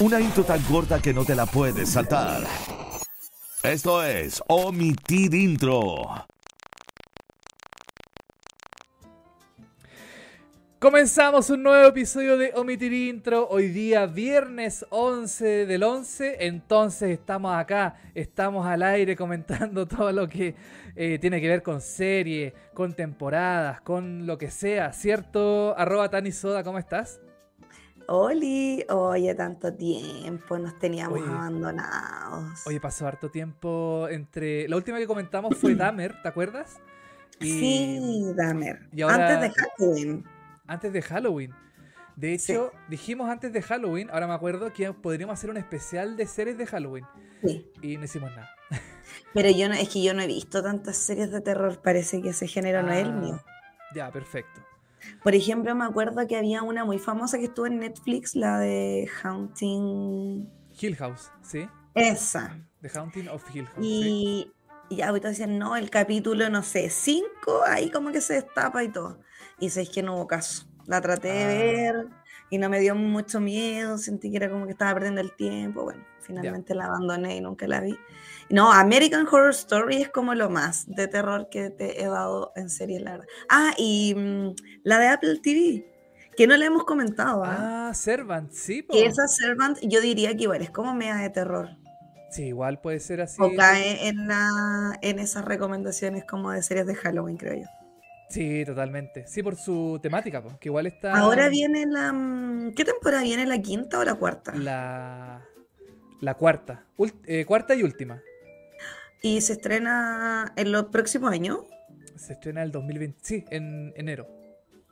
Una intro tan corta que no te la puedes saltar. Esto es Omitir Intro. Comenzamos un nuevo episodio de Omitir Intro. Hoy día, viernes 11 del 11. Entonces, estamos acá, estamos al aire comentando todo lo que eh, tiene que ver con series, con temporadas, con lo que sea, ¿cierto? Arroba Tani Soda, ¿cómo estás? Oli, oye, tanto tiempo, nos teníamos abandonados. Oye, pasó harto tiempo entre. La última que comentamos fue Dahmer, ¿te acuerdas? Sí, Dahmer. Antes de Halloween antes de Halloween. De hecho, dijimos antes de Halloween, ahora me acuerdo que podríamos hacer un especial de series de Halloween. Sí. Y no hicimos nada. Pero yo no, es que yo no he visto tantas series de terror, parece que ese género no es el ah, mío. Ya, perfecto. Por ejemplo, me acuerdo que había una muy famosa que estuvo en Netflix, la de Haunting. Hill House, ¿sí? Esa. The Haunting of Hill House. Y, ¿sí? y ahorita decían, no, el capítulo, no sé, cinco, ahí como que se destapa y todo. Y sabéis que no hubo caso. La traté de ah. ver y no me dio mucho miedo, sentí que era como que estaba perdiendo el tiempo. Bueno, finalmente la abandoné y nunca la vi. No, American Horror Story es como lo más de terror que te he dado en serie, la verdad. Ah, y mm, la de Apple TV, que no le hemos comentado. ¿ah? ah, Servant, sí. Y esa Servant, yo diría que igual es como media de terror. Sí, igual puede ser así. O cae en, la, en esas recomendaciones como de series de Halloween, creo yo. Sí, totalmente. Sí, por su temática, que igual está. Ahora viene la. Mm, ¿Qué temporada viene? ¿La quinta o la cuarta? La. La cuarta. Eh, cuarta y última. ¿Y se estrena en los próximos años? Se estrena el 2020. Sí, en enero.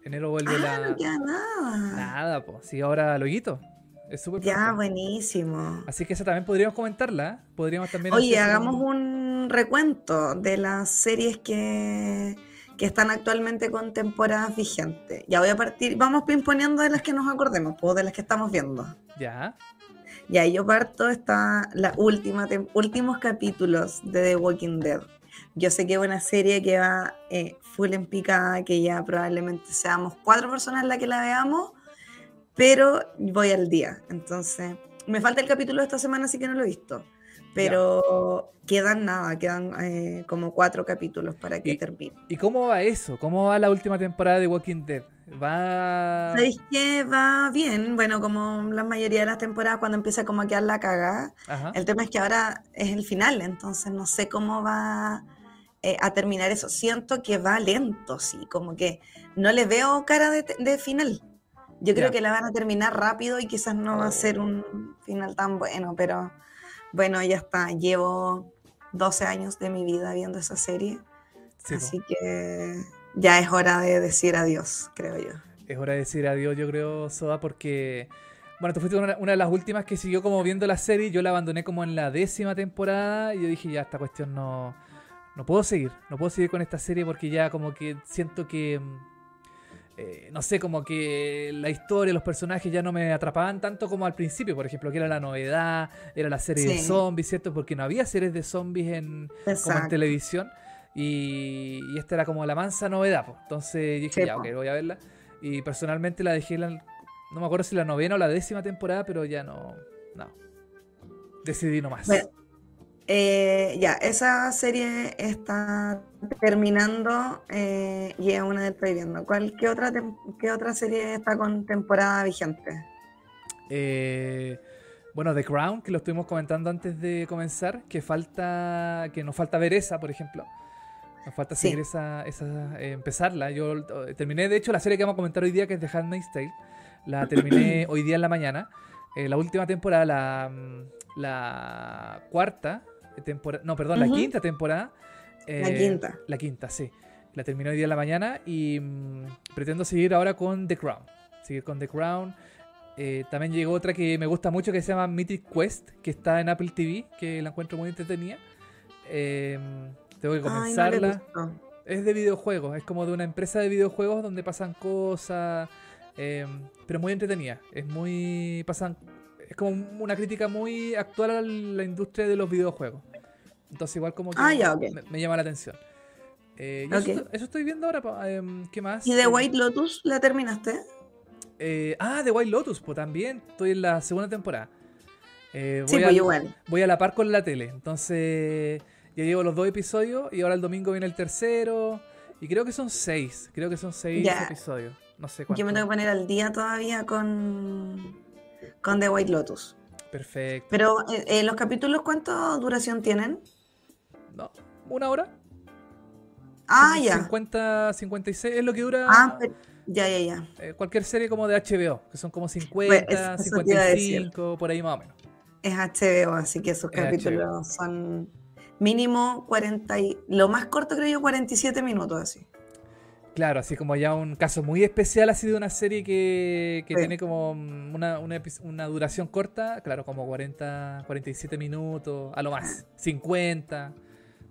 Enero vuelve ah, la. No queda nada. Nada, pues. Sí, ahora loguito. Es súper Ya, buenísimo. Así que esa también podríamos comentarla. ¿eh? Podríamos también. Oye, hagamos un recuento de las series que que están actualmente con temporadas vigentes. Ya voy a partir, vamos imponiendo de las que nos acordemos, pues, de las que estamos viendo. Ya. Ya, yo parto está la última últimos capítulos de The Walking Dead. Yo sé que es una serie que va eh, full en picada, que ya probablemente seamos cuatro personas las que la veamos, pero voy al día. Entonces, me falta el capítulo de esta semana, así que no lo he visto. Pero quedan nada, quedan eh, como cuatro capítulos para que termine. ¿Y cómo va eso? ¿Cómo va la última temporada de Walking Dead? ¿Va...? ¿Sabéis que va bien? Bueno, como la mayoría de las temporadas cuando empieza como a quedar la cagada. El tema es que ahora es el final, entonces no sé cómo va eh, a terminar eso. Siento que va lento, sí, como que no le veo cara de, final. Yo creo que la van a terminar rápido y quizás no va a ser un final tan bueno, pero bueno, ya está, llevo 12 años de mi vida viendo esa serie, así que ya es hora de decir adiós, creo yo. Es hora de decir adiós, yo creo, Soda, porque... Bueno, tú fuiste una, de las últimas que siguió como viendo la serie. Yo la abandoné como en la décima temporada. Y yo dije, ya, esta cuestión no, no puedo seguir. No puedo seguir con esta serie porque ya como que siento que mm, eh, no sé, como que la historia, los personajes ya no me atrapaban tanto como al principio, por ejemplo, que era la novedad, era la serie de zombies, ¿cierto? Porque no había series de zombies en, televisión. Y, esta era como la mansa novedad, pues. Entonces dije, ya, ok, voy a verla. Y personalmente la dejé, no me acuerdo si la novena o la décima temporada, pero ya no, no. Decidí nomás. Bueno, eh, ya, esa serie está terminando eh, y es una de estoy viendo. ¿Cuál, qué, otra qué otra serie está con temporada vigente? Eh, bueno, The Crown, que lo estuvimos comentando antes de comenzar, que falta, que nos falta ver esa, por ejemplo. Nos falta seguir esa, esa empezarla. Yo terminé, de hecho, la serie que vamos a comentar hoy día, que es The Handmaid's Tale. La terminé hoy día en la mañana. la última temporada, la, la cuarta, temporada, no, perdón, la quinta temporada. la eh, quinta. La quinta, sí. La terminé hoy día en la mañana y mm, pretendo seguir ahora con The Crown. Seguir con The Crown. Eh, también llegó otra que me gusta mucho que se llama Mythic Quest, que está en Apple TV, que la encuentro muy entretenida. Em, tengo que comenzarla. es de videojuegos, es como de una empresa de videojuegos donde pasan cosas, em, pero muy entretenida. Es muy. pasan es como una crítica muy actual a la industria de los videojuegos. Entonces igual como que ah, me, llama la atención. Eh, eso, estoy viendo ahora. Em, ¿Qué más? ¿Y The White Lotus la terminaste? Eh, ah, The White Lotus, pues también. Estoy en la segunda temporada. Eh, voy, sí, pues, a, voy a la par con la tele. Entonces, ya llevo los dos episodios y ahora el domingo viene el tercero. Y creo que son seis. Creo que son seis episodios. No sé cuánto. Yo me tengo que poner al día todavía con, con The White Lotus. Perfecto. Pero, eh, eh, ¿los capítulos cuánta duración tienen? No, una hora. Ah, ya. 50, 56 es lo que dura. Ah, ya, ya, ya. Eh, cualquier serie como de HBO, que son como 50, 55, por ahí más o menos. Es HBO, así que esos capítulos son mínimo 40 y lo más corto creo yo 47 minutos así. Claro, así como ya un caso muy especial así de una serie que, tiene como una, una, duración corta, claro, como 40, 47 minutos, a lo más, 50,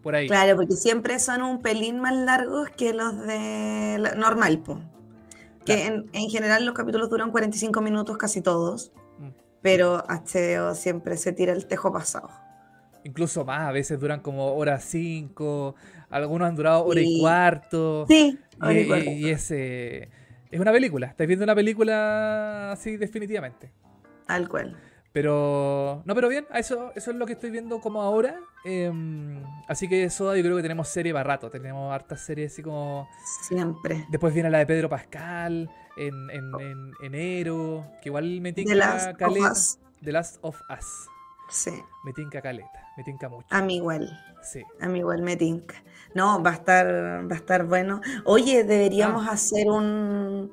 por ahí. Claro, porque siempre son un pelín más largos que los de normal, po. Que en, en, general los capítulos duran 45 minutos casi todos, mm. pero HBO siempre se tira el tejo pasado incluso más, a veces duran como hora cinco, algunos han durado hora y cuarto. Sí, y, es, es una película, estáis viendo una película así definitivamente. Tal cual. Pero, no, pero bien, eso, eso es lo que estoy viendo como ahora. Em, así que eso yo creo que tenemos serie para rato. Tenemos hartas series así como. Siempre. Después viene la de Pedro Pascal en, en, enero. Que igual me tinca caleta. The Last of Us. Sí. Me tinca caleta. Me tinca mucho. A mí igual. Sí. A mí igual me tinca. No, va a estar, va a estar bueno. Oye, deberíamos ah. hacer un,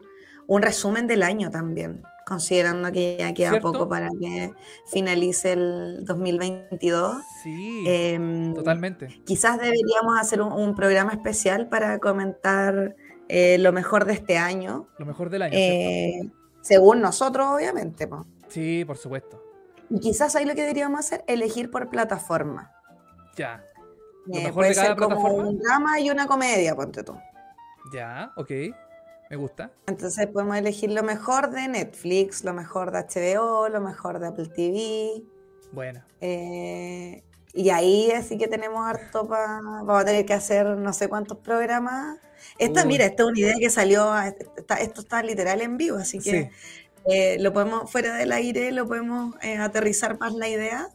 resumen del año también, considerando que ya queda poco para que finalice el 2022. Sí, em, totalmente. Quizás deberíamos hacer un, programa especial para comentar eh, lo mejor de este año. Lo mejor del año. Eh, según nosotros, obviamente. Sí, por supuesto. Y quizás ahí lo que deberíamos hacer, elegir por plataforma. Ya. ¿Lo eh, puede ser como un drama y una comedia, ponte tú. Ya, ok. Me gusta. Entonces podemos elegir lo mejor de Netflix, lo mejor de HBO, lo mejor de Apple TV. Bueno. Eh, y ahí sí que tenemos harto para... Vamos a tener que hacer no sé cuántos programas. Esta, mira, esta es una idea que salió, esto está literal en vivo, así que eh, lo podemos, fuera del aire, lo podemos eh, aterrizar más la idea,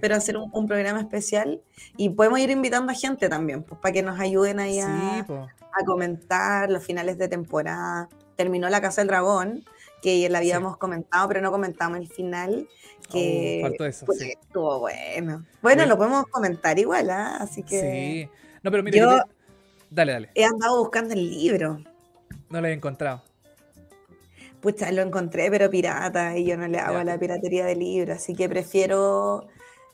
pero hacer un, programa especial y podemos ir invitando a gente también, pues para que nos ayuden ahí a, comentar los finales de temporada. Terminó La Casa del Dragón, que la habíamos comentado, pero no comentamos el final. Que oh, faltó eso, estuvo bueno. Bueno, lo podemos comentar igual, ¿ah? así que. Sí. No, pero mira, dale, dale. He andado buscando el libro. No lo he encontrado pucha, lo encontré, pero pirata, y yo no le hago a la piratería de libros, así que prefiero.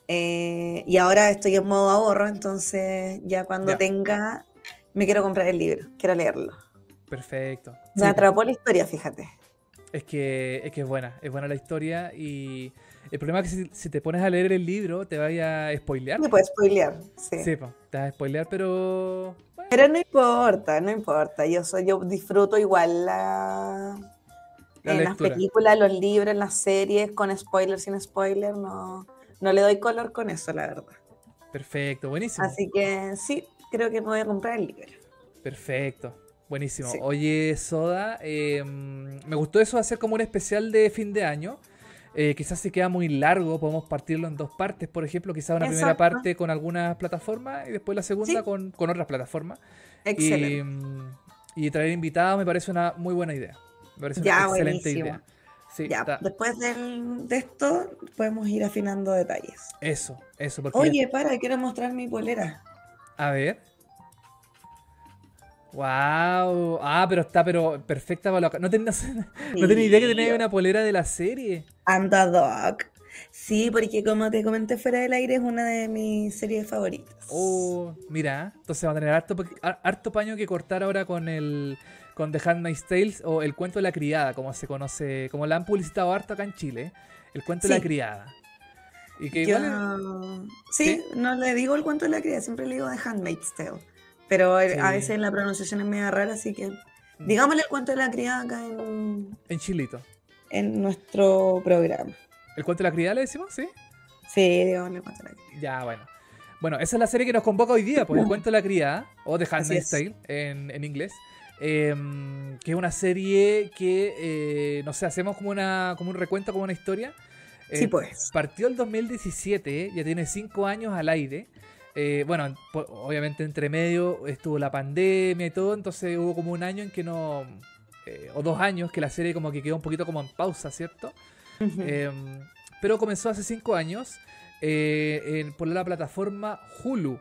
Eh, y ahora estoy en modo ahorro, entonces ya cuando tenga, me quiero comprar el libro, quiero leerlo. Perfecto. Me atrapó la historia, fíjate. Es que, es que es buena, es buena la historia y el problema es que si, te pones a leer el libro te vaya a spoilear. Me puedes spoilear, sí. Sí, te vas a spoilear, pero... Pero no importa, no importa, yo, soy, yo disfruto igual la, en las películas, los libros, en las series, con spoiler, sin spoiler, no, no le doy color con eso, la verdad. Perfecto, buenísimo. Así que sí, creo que me voy a comprar el libro. Perfecto, buenísimo. Oye, Soda, em, me gustó eso de hacer como un especial de fin de año. Eh, quizás se queda muy largo, podemos partirlo en dos partes, por ejemplo, quizás una primera parte con algunas plataformas y después la segunda con, otras plataformas. Excelente. y traer invitados me parece una muy buena idea. Parece una excelente idea. ya, después de esto podemos ir afinando detalles. Eso, eso. Oye, para, quiero mostrar mi polera. A ver. Wow. Ah, pero está pero perfecta para No tenía, no tenía idea que tenía una polera de la serie. Underdog. Sí, porque como te comenté fuera del aire es una de mis series favoritas. Oh, mira, entonces va a tener harto, harto paño que cortar ahora con el con The Handmaid's Tales o El cuento de la criada, como se conoce, como la han publicitado harto acá en Chile, El cuento de la criada. Y que sí, no le digo el cuento de la criada, siempre le digo The Handmaid's Tale. Pero a veces la pronunciación es medio rara, así que mm. digámosle el cuento de la criada acá en... En Chilito. En nuestro programa. ¿El cuento de la criada le decimos? ¿Sí? Sí, digámosle el cuento de la criada. Ya, bueno. Bueno, esa es la serie que nos convoca hoy día, pues el cuento de la criada, o The Handmaid's Tale en, en inglés. Em, que es una serie que, eh, no sé, hacemos como, una, como un recuento, como una historia. sí, pues. Partió el 2017, ya tiene cinco años al aire. bueno, obviamente entre medio estuvo la pandemia y todo, entonces hubo como un año en que no, o dos años que la serie como que quedó un poquito como en pausa, ¿cierto? Em, pero comenzó hace cinco años por la plataforma Hulu.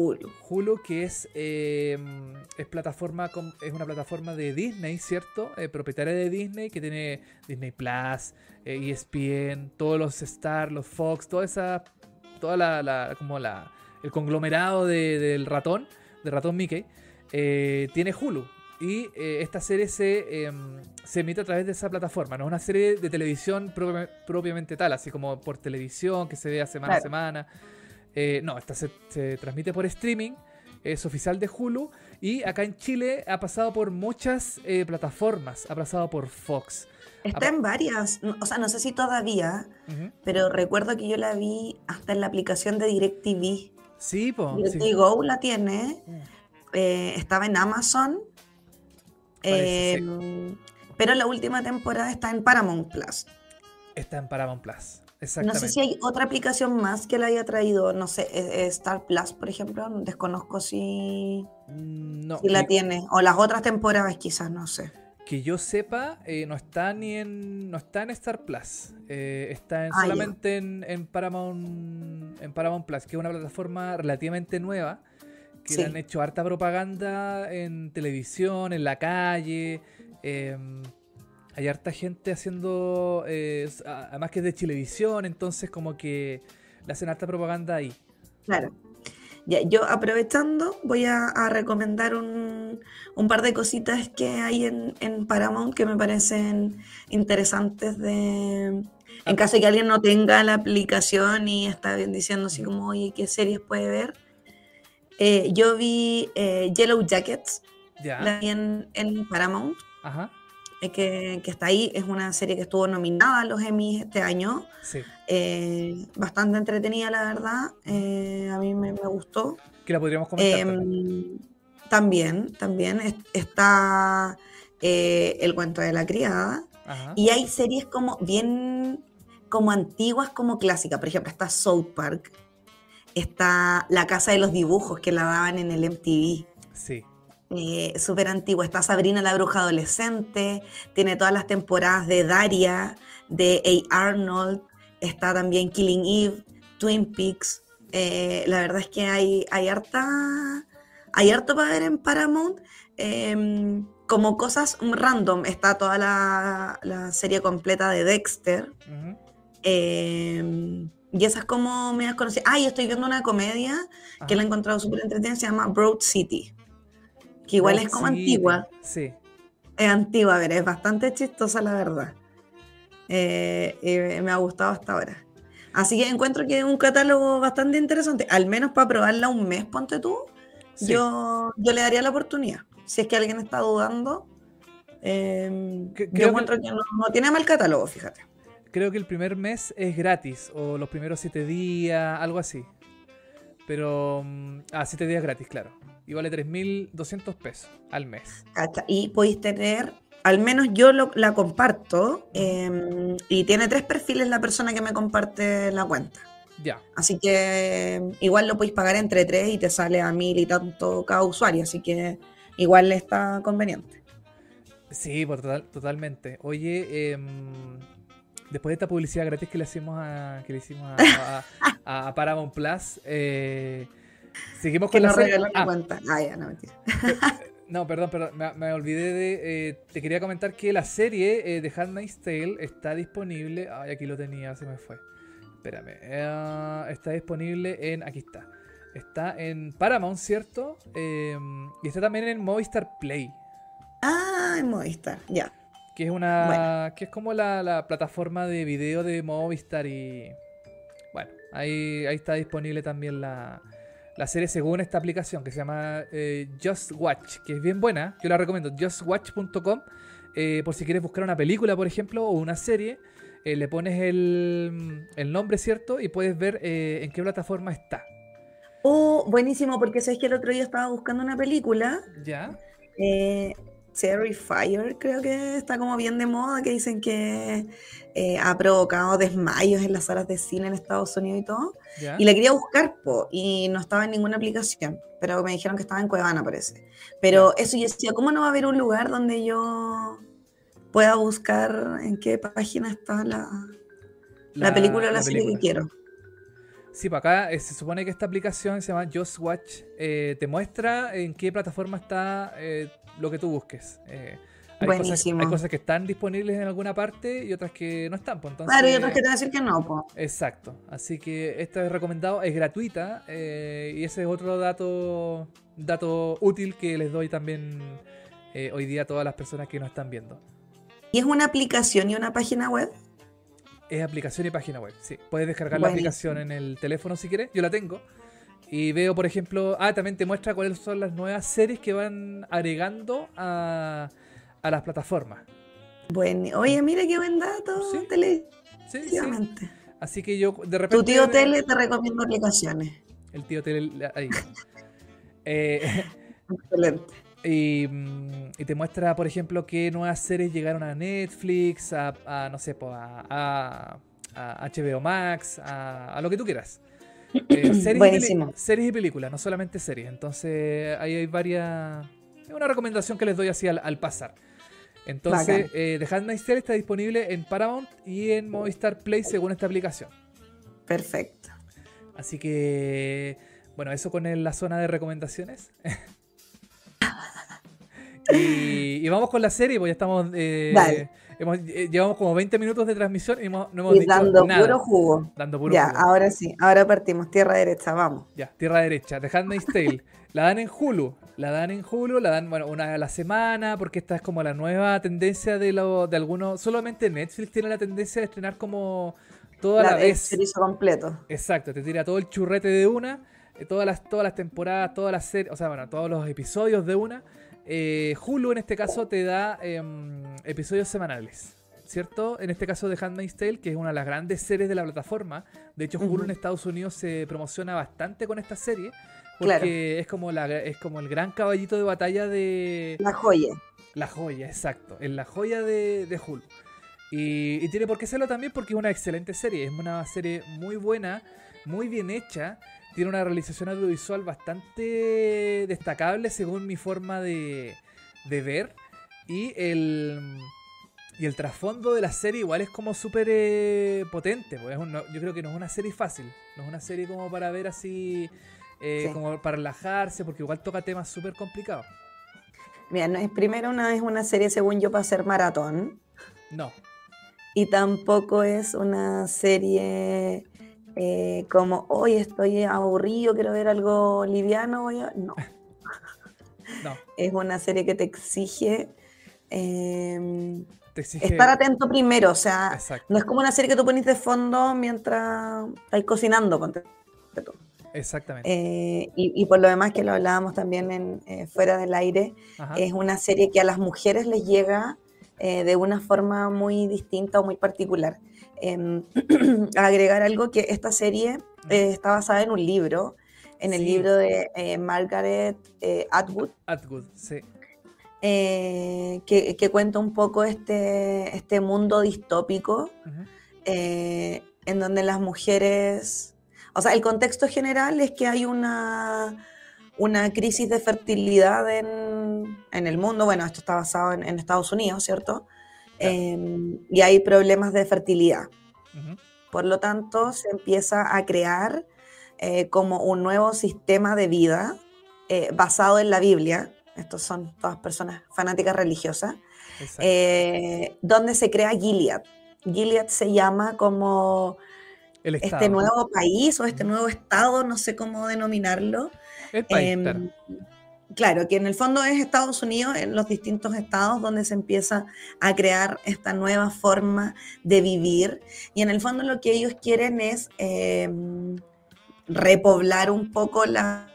Hulu. Hulu, que es, em, es, plataforma, es una plataforma de Disney, ¿cierto? Eh, propietaria de Disney, que tiene Disney Plus, ESPN, e todos los Star, los Fox, toda esa, toda la, como la, el conglomerado del ratón, del ratón Mickey, eh, tiene Hulu. Y eh, esta serie se, em, se emite a través de esa plataforma, no es una serie de televisión propiamente tal, así como por televisión, que se vea semana a semana. Eh, no, esta se, transmite por streaming, es oficial de Hulu y acá en Chile ha pasado por muchas eh, plataformas, ha pasado por Fox. Está en varias, o sea, no sé si todavía, pero recuerdo que yo la vi hasta en la aplicación de DirecTV. Sí, pues. DirecTV Go la tiene, mm. eh, estaba en Amazon, pero la última temporada está en Paramount Plus. Está en Paramount Plus. No sé si hay otra aplicación más que la haya traído, no sé, e, e, Star Plus, por ejemplo, desconozco si, mm, no, si la tiene, o las otras temporadas quizás, no sé. Que yo sepa, eh, no está ni en no está en Star Plus, eh, está en, ah, solamente en, Paramount en Paramount Plus, que es una plataforma relativamente nueva, que le han hecho harta propaganda en televisión, en la calle. Eh, hay harta gente haciendo, eh, además que es de televisión, entonces como que le hacen harta propaganda ahí. Claro. Ya, yo aprovechando voy a, recomendar un, par de cositas que hay en, en, Paramount que me parecen interesantes de... En ah. caso de que alguien no tenga la aplicación y está bien diciendo así como, oye, ¿qué series puede ver? Eh, yo vi eh, Yellow Jackets, en, en Paramount. Ajá. Eh, que, está ahí. Es una serie que estuvo nominada a los Emmys este año. Sí. Eh, bastante entretenida, la verdad. Eh, a mí me, gustó. Que la podríamos comentar. Em, también, también, está El cuento de la criada. Y hay series como bien como antiguas como clásicas. Por ejemplo, está South Park. Está La Casa de los Dibujos, que la daban en el MTV. Sí eh, súper antigua. Está Sabrina la Bruja Adolescente, tiene todas las temporadas de Daria, de A. Arnold, está también Killing Eve, Twin Peaks. Eh, la verdad es que hay, hay harta. Hay harto para ver en Paramount. Em, como cosas random, está toda la, serie completa de Dexter. Em, y esas como me has conocido. Ah, y estoy viendo una comedia que la he encontrado súper entretenida, se llama Broad City que igual es como antigua. Sí. Es antigua, a ver, es bastante chistosa la verdad. Eh, me ha gustado hasta ahora. Así que encuentro que es un catálogo bastante interesante, al menos para probarla un mes, ponte tú. Yo, yo le daría la oportunidad. Si es que alguien está dudando, em, yo encuentro que, no, tiene mal catálogo, fíjate. Creo que el primer mes es gratis, o los primeros siete días, algo así. Pero. Mm, ah, siete días gratis, claro y vale 3.200 pesos al mes. Y podéis tener, al menos yo la comparto, em, y tiene tres perfiles la persona que me comparte la cuenta. Ya. Así que em, igual lo podéis pagar entre tres y te sale a mil y tanto cada usuario, así que igual está conveniente. Sí, por totalmente. Oye, em, después de esta publicidad gratis que le hicimos a, que le hicimos a, a Paramount Plus, eh, Seguimos con la serie. Ah. ah. ya, no, mentira. No, perdón, perdón, me, olvidé de. Eh, te quería comentar que la serie eh, de Handmaid's Tale está disponible. Ay, aquí lo tenía, se me fue. Espérame. Eh, está disponible en. Aquí está. Está en Paramount, ¿cierto? Em, y está también en Movistar Play. Ah, en Movistar, ya. Que es una. Que es como la, la, plataforma de video de Movistar y. Bueno, ahí, ahí está disponible también la, la serie según esta aplicación que se llama eh, Just Watch, que es bien buena, yo la recomiendo, justwatch.com, eh, por si quieres buscar una película, por ejemplo, o una serie, eh, le pones el, nombre, ¿cierto? Y puedes ver en qué plataforma está. Oh, buenísimo, porque sabes que el otro día estaba buscando una película. Ya. Terrifier, creo que está como bien de moda, que dicen que eh, ha provocado desmayos en las salas de cine en Estados Unidos y todo. Y la quería buscar, po, y no estaba en ninguna aplicación, pero me dijeron que estaba en Cuevana, parece. Pero eso yo decía, ¿cómo no va a haber un lugar donde yo pueda buscar en qué página está la, la, película o la, serie que quiero? Sí, para acá eh, se supone que esta aplicación se llama Just Watch, eh, te muestra en qué plataforma está lo que tú busques. Hay cosas, hay cosas, que están disponibles en alguna parte y otras que no están. Pues, claro, y otras que te van a decir que no. Pues. Exacto. Así que esta es recomendado, es gratuita eh, y ese es otro dato, dato útil que les doy también eh, hoy día a todas las personas que nos están viendo. ¿Y es una aplicación y una página web? Es aplicación y página web, sí. Puedes descargar la aplicación en el teléfono si quieres, yo la tengo. Y veo, por ejemplo, ah, también te muestra cuáles son las nuevas series que van agregando a a las plataformas. Bueno, oye, mira qué buen dato, ¿Sí? Tele. Sí, sí. Así que yo de repente. Tu tío Tele te recomiendo aplicaciones. El tío Tele, ahí. eh, Excelente. Y, mm, y, te muestra, por ejemplo, qué nuevas series llegaron a Netflix, a, no sé, a, a, HBO Max, a, lo que tú quieras. Eh, series, Buenísimo. Y series y películas, no solamente series. Entonces, ahí hay varias. Es una recomendación que les doy así al pasar. Entonces, eh, The Handmaid's Tale está disponible en Paramount y en Movistar Play según esta aplicación. Perfecto. Así que, bueno, eso con la zona de recomendaciones. y, vamos con la serie, pues ya estamos... Eh, eh, llevamos como 20 minutos de transmisión y no hemos y dando puro jugo. Dando puro ya, ahora sí, ahora partimos. Tierra derecha, vamos. Ya, tierra derecha. The Handmaid's Tale. la dan en Hulu. La dan en Hulu, la dan bueno, una a la semana, porque esta es como la nueva tendencia de, lo, de algunos. Solamente Netflix tiene la tendencia de estrenar como toda la, la vez. El completo. Exacto, te tira todo el churrete de una, eh, todas las, todas las temporadas, todas las series, o sea, bueno, todos los episodios de una. Eh, Hulu en este caso te da em, episodios semanales. ¿Cierto? En este caso de Handmaid's Tale, que es una de las grandes series de la plataforma. De hecho, Hulu en Estados Unidos se promociona bastante con esta serie. Porque es como la es como el gran caballito de batalla de. La joya. La joya, exacto. Es la joya de, de Hulk. Y, tiene por qué serlo también porque es una excelente serie. Es una serie muy buena, muy bien hecha. Tiene una realización audiovisual bastante destacable según mi forma de, de ver. Y el. Y el trasfondo de la serie igual es como súper eh, potente. Pues yo creo que no es una serie fácil. No es una serie como para ver así eh, como para relajarse, porque igual toca temas súper complicados. Mira, no es primero una es una serie, según yo, para hacer maratón. No. Y tampoco es una serie eh, como, hoy estoy aburrido, quiero ver algo liviano. No. no. Es una serie que te exige, em, te exige... estar atento primero. O sea, no es como una serie que tú pones de fondo mientras estás cocinando. Ponte Exactamente. Eh, y, por lo demás que lo hablábamos también en, eh, fuera del aire, es una serie que a las mujeres les llega eh, de una forma muy distinta o muy particular. Em, agregar algo que esta serie está basada en un libro, en el libro de Margaret Atwood. Atwood, sí. Que, que, cuenta un poco este, este mundo distópico en donde las mujeres o sea, el contexto general es que hay una, una crisis de fertilidad en, el mundo. Bueno, esto está basado en, Estados Unidos, ¿cierto? Em, y hay problemas de fertilidad. Por lo tanto, se empieza a crear eh, como un nuevo sistema de vida eh, basado en la Biblia. Estos son todas personas fanáticas religiosas. Eh, donde se crea Gilead. Gilead se llama como este nuevo país o este nuevo estado, no sé cómo denominarlo. Em, claro. que en el fondo es Estados Unidos, en los distintos estados donde se empieza a crear esta nueva forma de vivir. Y en el fondo lo que ellos quieren es em, repoblar un poco la,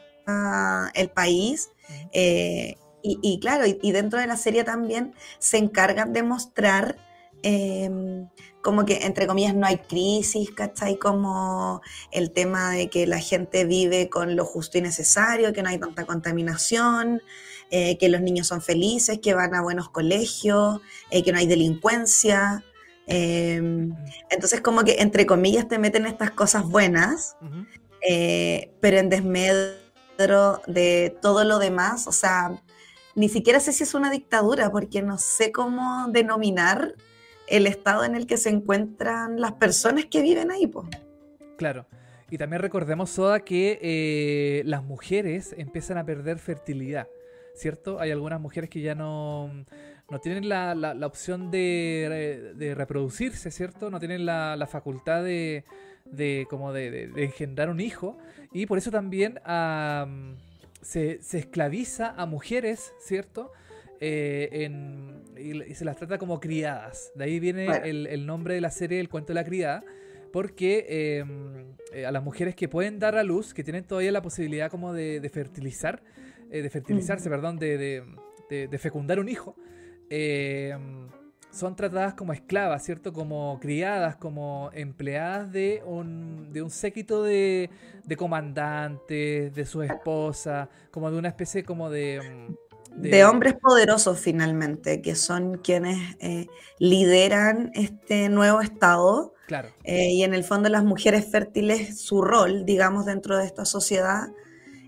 el país. Eh, y, claro, y, dentro de la serie también se encargan de mostrar em, como que, entre comillas, no hay crisis, ¿cachai? Como el tema de que la gente vive con lo justo y necesario, que no hay tanta contaminación, eh, que los niños son felices, que van a buenos colegios, eh, que no hay delincuencia. Em, entonces como que entre comillas te meten estas cosas buenas, pero en desmedro de todo lo demás, o sea, ni siquiera sé si es una dictadura, porque no sé cómo denominar el estado en el que se encuentran las personas que viven ahí. pues Claro. Y también recordemos, Soda, que eh, las mujeres empiezan a perder fertilidad, ¿cierto? Hay algunas mujeres que ya no, no tienen la, la, opción de, de, reproducirse, ¿cierto? No tienen la, facultad de, de como de, engendrar un hijo. Y por eso también se, se, esclaviza a mujeres, ¿cierto? Eh, en, y, se las trata como criadas. De ahí viene el, el nombre de la serie El cuento de la criada porque em, eh, a las mujeres que pueden dar a luz, que tienen todavía la posibilidad como de, fertilizar, eh, de fertilizarse, perdón, de, fecundar un hijo, son tratadas como esclavas, ¿cierto? Como criadas, como empleadas de un, de un séquito de, comandantes, de su esposa, como de una especie como de... De, hombres poderosos finalmente, que son quienes eh, lideran este nuevo Estado. Claro. Eh, y en el fondo las mujeres fértiles, su rol, digamos, dentro de esta sociedad,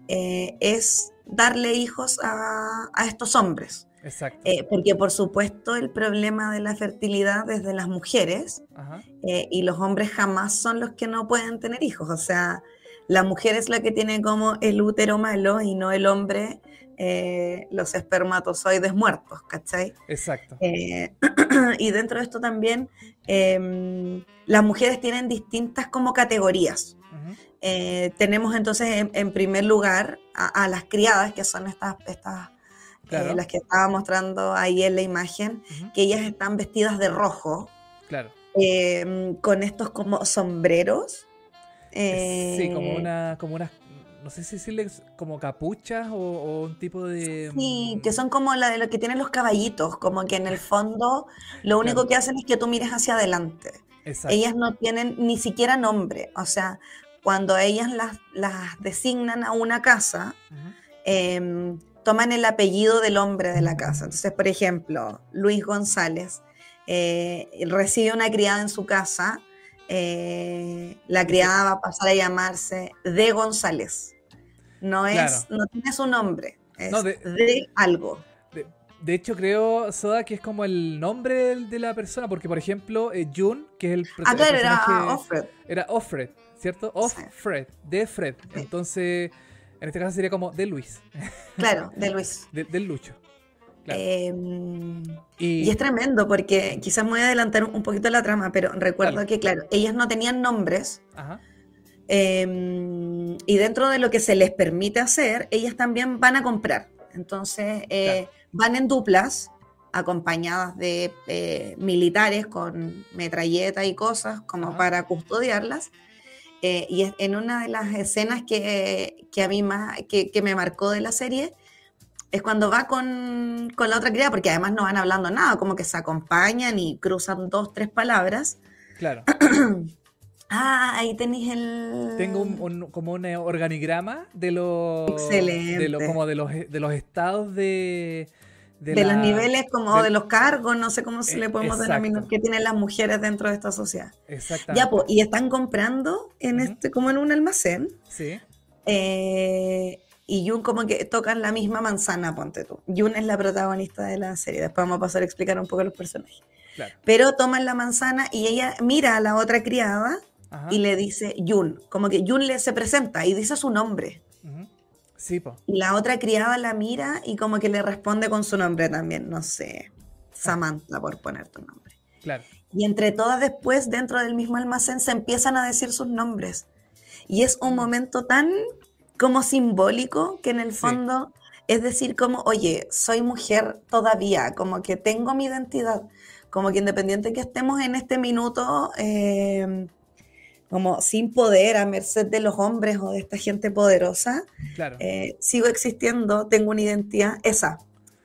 eh, es darle hijos a, estos hombres. Exacto. porque por supuesto el problema de la fertilidad es de las mujeres y los hombres jamás son los que no pueden tener hijos. O sea, la mujer es la que tiene como el útero malo y no el hombre eh, los espermatozoides muertos, ¿cachai? Exacto. Eh, y dentro de esto también em, las mujeres tienen distintas como categorías. Eh, tenemos entonces en, primer lugar a, las criadas, que son estas, estas las que estaba mostrando ahí en la imagen, que ellas están vestidas de rojo. Claro. Em, con estos como sombreros. sí, como, una, como unas no sé si decirles como capuchas o, un tipo de... Sí, mm, que son como la de lo que tienen los caballitos, como que en el fondo lo único que hacen es que tú mires hacia adelante. Ellas no tienen ni siquiera nombre, o sea, cuando ellas las, las designan a una casa, em, toman el apellido del hombre de la casa. Entonces, por ejemplo, Luis González eh, recibe una criada en su casa eh, la criada va a pasar a llamarse De González. No es, no tiene su nombre, es de, algo. De, hecho, creo, Soda, que es como el nombre de, la persona, porque por ejemplo, eh, June, que es el Ah, claro, era Offred. Era Offred, ¿cierto? Offred, de Fred. Entonces, en este caso sería como de Luis. Claro, de Luis. del Lucho. Em, y... es tremendo porque quizás me voy a adelantar un poquito la trama, pero recuerdo que, claro, ellas no tenían nombres. Em, y dentro de lo que se les permite hacer, ellas también van a comprar. Entonces, eh, van en duplas, acompañadas de eh, militares con metralleta y cosas como para custodiarlas. Eh, y en una de las escenas que, a mí más, que, que me marcó de la serie, es cuando va con, la otra criada, porque además no van hablando nada, como que se acompañan y cruzan dos, tres palabras. Claro. ah, ahí tenéis el... Tengo un, como un organigrama de los... Excelente. De como de los, de los estados de... De, los niveles como de, los cargos, no sé cómo se le podemos denominar, que tienen las mujeres dentro de esta sociedad. Exactamente. Ya, pues, y están comprando en este, como en un almacén. Sí. Eh, y Jun como que tocan la misma manzana, ponte tú. Jun es la protagonista de la serie, después vamos a pasar a explicar un poco los personajes. Pero toman la manzana y ella mira a la otra criada y le dice Jun, como que Jun le se presenta y dice su nombre. Sí, po. Y la otra criada la mira y como que le responde con su nombre también, no sé, Samantha por poner tu nombre. Claro. Y entre todas después, dentro del mismo almacén, se empiezan a decir sus nombres. Y es un momento tan como simbólico, que en el fondo es decir como, oye, soy mujer todavía, como que tengo mi identidad, como que independiente que estemos en este minuto, em, como sin poder, a merced de los hombres o de esta gente poderosa, eh, sigo existiendo, tengo una identidad, esa.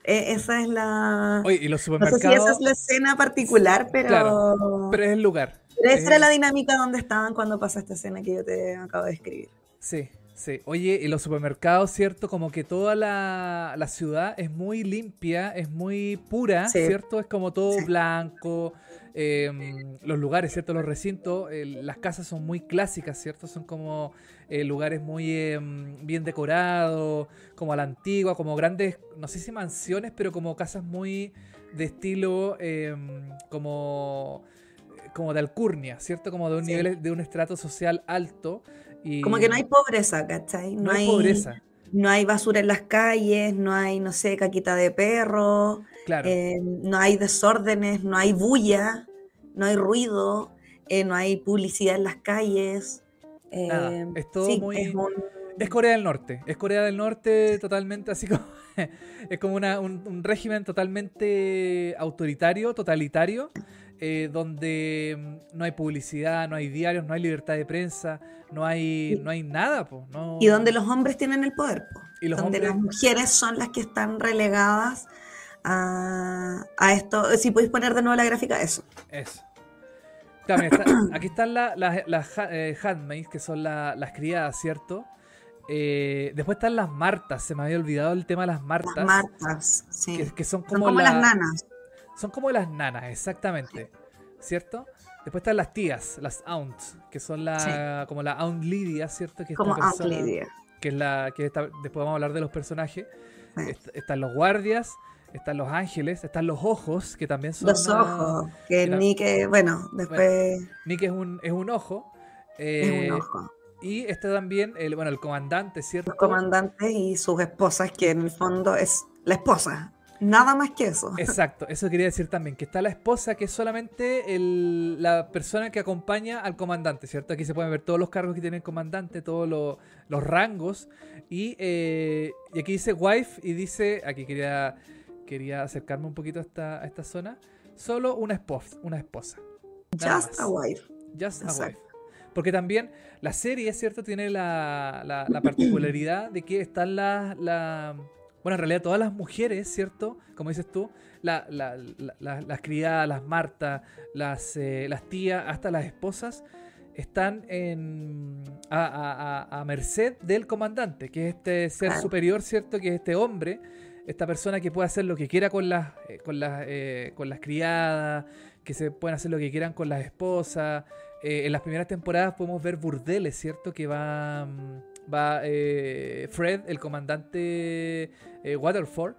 E, esa es la... Oye, y los supermercados... No sé si esa es la escena particular, pero... pero es el lugar. esa era la dinámica donde estaban cuando pasa esta escena que yo te acabo de escribir. Sí, Sí, oye, en los supermercados, ¿cierto? Como que toda la, ciudad es muy limpia, es muy pura, ¿cierto? Es como todo blanco. Em, los lugares, ¿cierto? Los recintos, las casas son muy clásicas, ¿cierto? Son como eh, lugares muy em, bien decorados, como a la antigua, como grandes, no sé si mansiones, pero como casas muy de estilo em, como, como de alcurnia, ¿cierto? Como de un nivel, de un estrato social alto. Como que no hay pobreza, ¿cachai? No, hay pobreza. No hay basura en las calles, no hay, no sé, caquita de perro, eh, no hay desórdenes, no hay bulla, no hay ruido, eh, no hay publicidad en las calles. Eh, es todo muy... Es, Corea del Norte, es Corea del Norte totalmente así como... es como un régimen totalmente autoritario, totalitario, eh, donde mm, no hay publicidad, no hay diarios, no hay libertad de prensa, no hay, no hay nada. Y donde los hombres tienen el poder. Y donde las mujeres son las que están relegadas a, esto. Si podéis poner de nuevo la gráfica, eso. Eso. aquí están las eh, handmaids, que son las criadas, ¿cierto? Eh, después están las martas, se me había olvidado el tema de las martas. Las martas, sí. Que, son como, las nanas. Son como las nanas, exactamente. ¿Cierto? Después están las tías, las aunts, que son la, como la aunt Lidia, ¿cierto? Que como aunt. Que es la que después vamos a hablar de los personajes. están los guardias, están los ángeles, están los ojos, que también son... Los ojos, que Nike, bueno, después... Nike es un, es un ojo. es un eh, ojo. Y está también el, bueno, el comandante, ¿cierto? Los comandantes y sus esposas, que en el fondo es la esposa. Nada más que eso. Exacto, eso quería decir también, que está la esposa, que es solamente la persona que acompaña al comandante, ¿cierto? Aquí se pueden ver todos los cargos que tiene el comandante, todos los rangos. Eh, y, aquí dice wife y dice, aquí quería, quería acercarme un poquito a esta, a esta zona, solo una esposa. Una esposa Just a wife. Just a wife. Porque también la serie, ¿cierto? Tiene la, la, particularidad de que están las... La, bueno, en realidad todas las mujeres, ¿cierto? Como dices tú, las criadas, las Martas, las, eh, las tías, hasta las esposas, están en, a, merced del comandante, que es este ser superior, ¿cierto? Que es este hombre, esta persona que puede hacer lo que quiera con las, eh, con las, eh, con las criadas, que se pueden hacer lo que quieran con las esposas. en las primeras temporadas podemos ver burdeles, ¿cierto? Que va eh, Fred, el comandante eh, Waterford,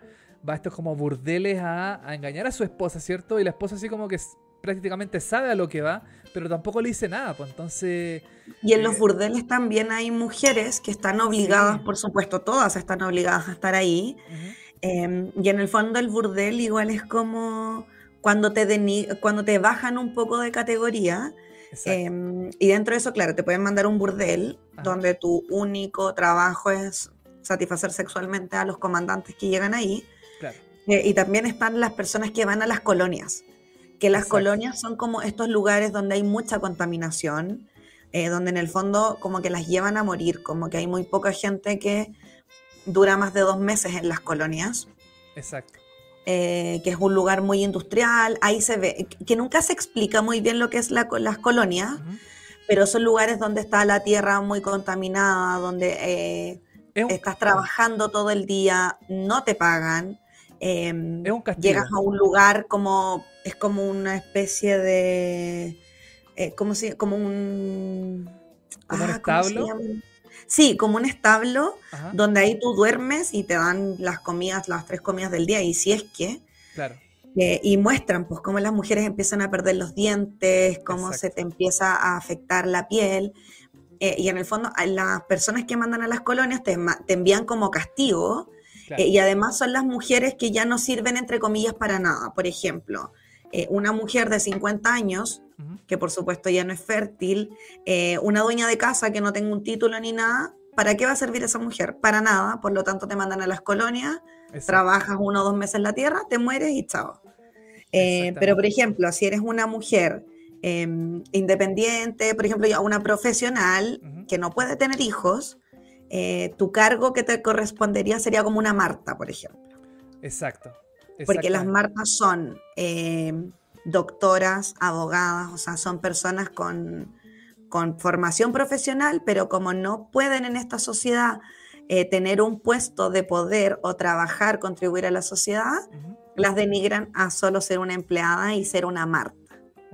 va a estos como burdeles a, engañar a su esposa, ¿cierto? Y la esposa así como que prácticamente sabe a lo que va, pero tampoco le dice nada, pues entonces... Y en los eh, burdeles también hay mujeres que están obligadas, por supuesto, todas están obligadas a estar ahí. Em, y en el fondo el burdel igual es como cuando te, cuando te bajan un poco de categoría Em, y dentro de eso, claro, te pueden mandar un burdel donde tu único trabajo es satisfacer sexualmente a los comandantes que llegan ahí. Eh, y también están las personas que van a las colonias, que las colonias son como estos lugares donde hay mucha contaminación, eh, donde en el fondo como que las llevan a morir, como que hay muy poca gente que dura más de dos meses en las colonias. Exacto. Eh, que es un lugar muy industrial, ahí se ve, que nunca se explica muy bien lo que es la, las colonias, pero son lugares donde está la tierra muy contaminada, donde eh, estás trabajando todo el día, no te pagan. Em, llegas a un lugar como, es como una especie de, eh, como, si, como un... ¿Como un ah, establo? Sí, como un establo donde ahí tú duermes y te dan las comidas, las tres comidas del día, y si es que. Claro. Eh, y muestran pues cómo las mujeres empiezan a perder los dientes, cómo se te empieza a afectar la piel. Eh, y en el fondo, las personas que mandan a las colonias te, envían como castigo. Eh, y además son las mujeres que ya no sirven, entre comillas, para nada. Por ejemplo, una mujer de 50 años que por supuesto ya no es fértil, eh, una dueña de casa que no tenga un título ni nada, ¿para qué va a servir esa mujer? Para nada, por lo tanto te mandan a las colonias, trabajas uno o dos meses en la tierra, te mueres y chao. Eh, pero por ejemplo, si eres una mujer em, independiente, por ejemplo, una profesional que no puede tener hijos, eh, tu cargo que te correspondería sería como una Marta, por ejemplo. Exacto. Porque las Martas son em, doctoras, abogadas, o sea, son personas con, con formación profesional, pero como no pueden en esta sociedad eh, tener un puesto de poder o trabajar, contribuir a la sociedad, las denigran a solo ser una empleada y ser una Marta.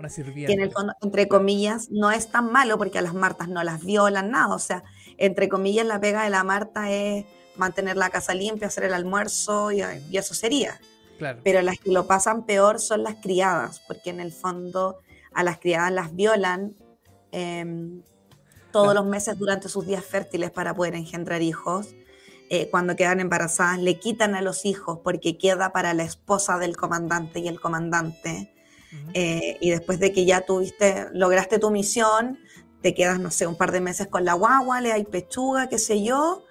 Una sirvienta. Que en el fondo, entre comillas, no es tan malo porque a las Martas no las violan, nada. O sea, entre comillas, la pega de la Marta es mantener la casa limpia, hacer el almuerzo y, eso sería. Claro. Pero las que lo pasan peor son las criadas, porque en el fondo a las criadas las violan em, todos los meses durante sus días fértiles para poder engendrar hijos. Eh, cuando quedan embarazadas le quitan a los hijos porque queda para la esposa del comandante y el comandante. Eh, y después de que ya tuviste, lograste tu misión, te quedas, no sé, un par de meses con la guagua, le hay pechuga, qué sé yo,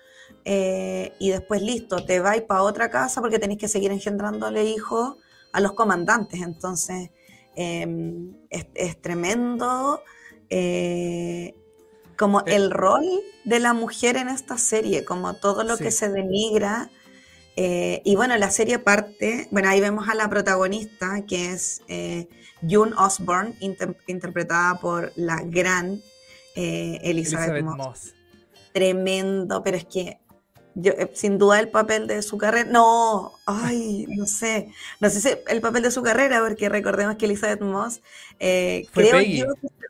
eh, y después listo, te vais para otra casa porque tenéis que seguir engendrándole hijos a los comandantes. Entonces, em, es, tremendo como el rol de la mujer en esta serie, como todo lo que se denigra. Eh, y bueno, la serie parte, bueno, ahí vemos a la protagonista, que es eh, June Osborne, interpretada por la gran eh, Elizabeth, Moss. Tremendo, pero es que yo, sin duda el papel de su carrera, no, ay, no sé, no sé si el papel de su carrera, porque recordemos que Elizabeth Moss, creo yo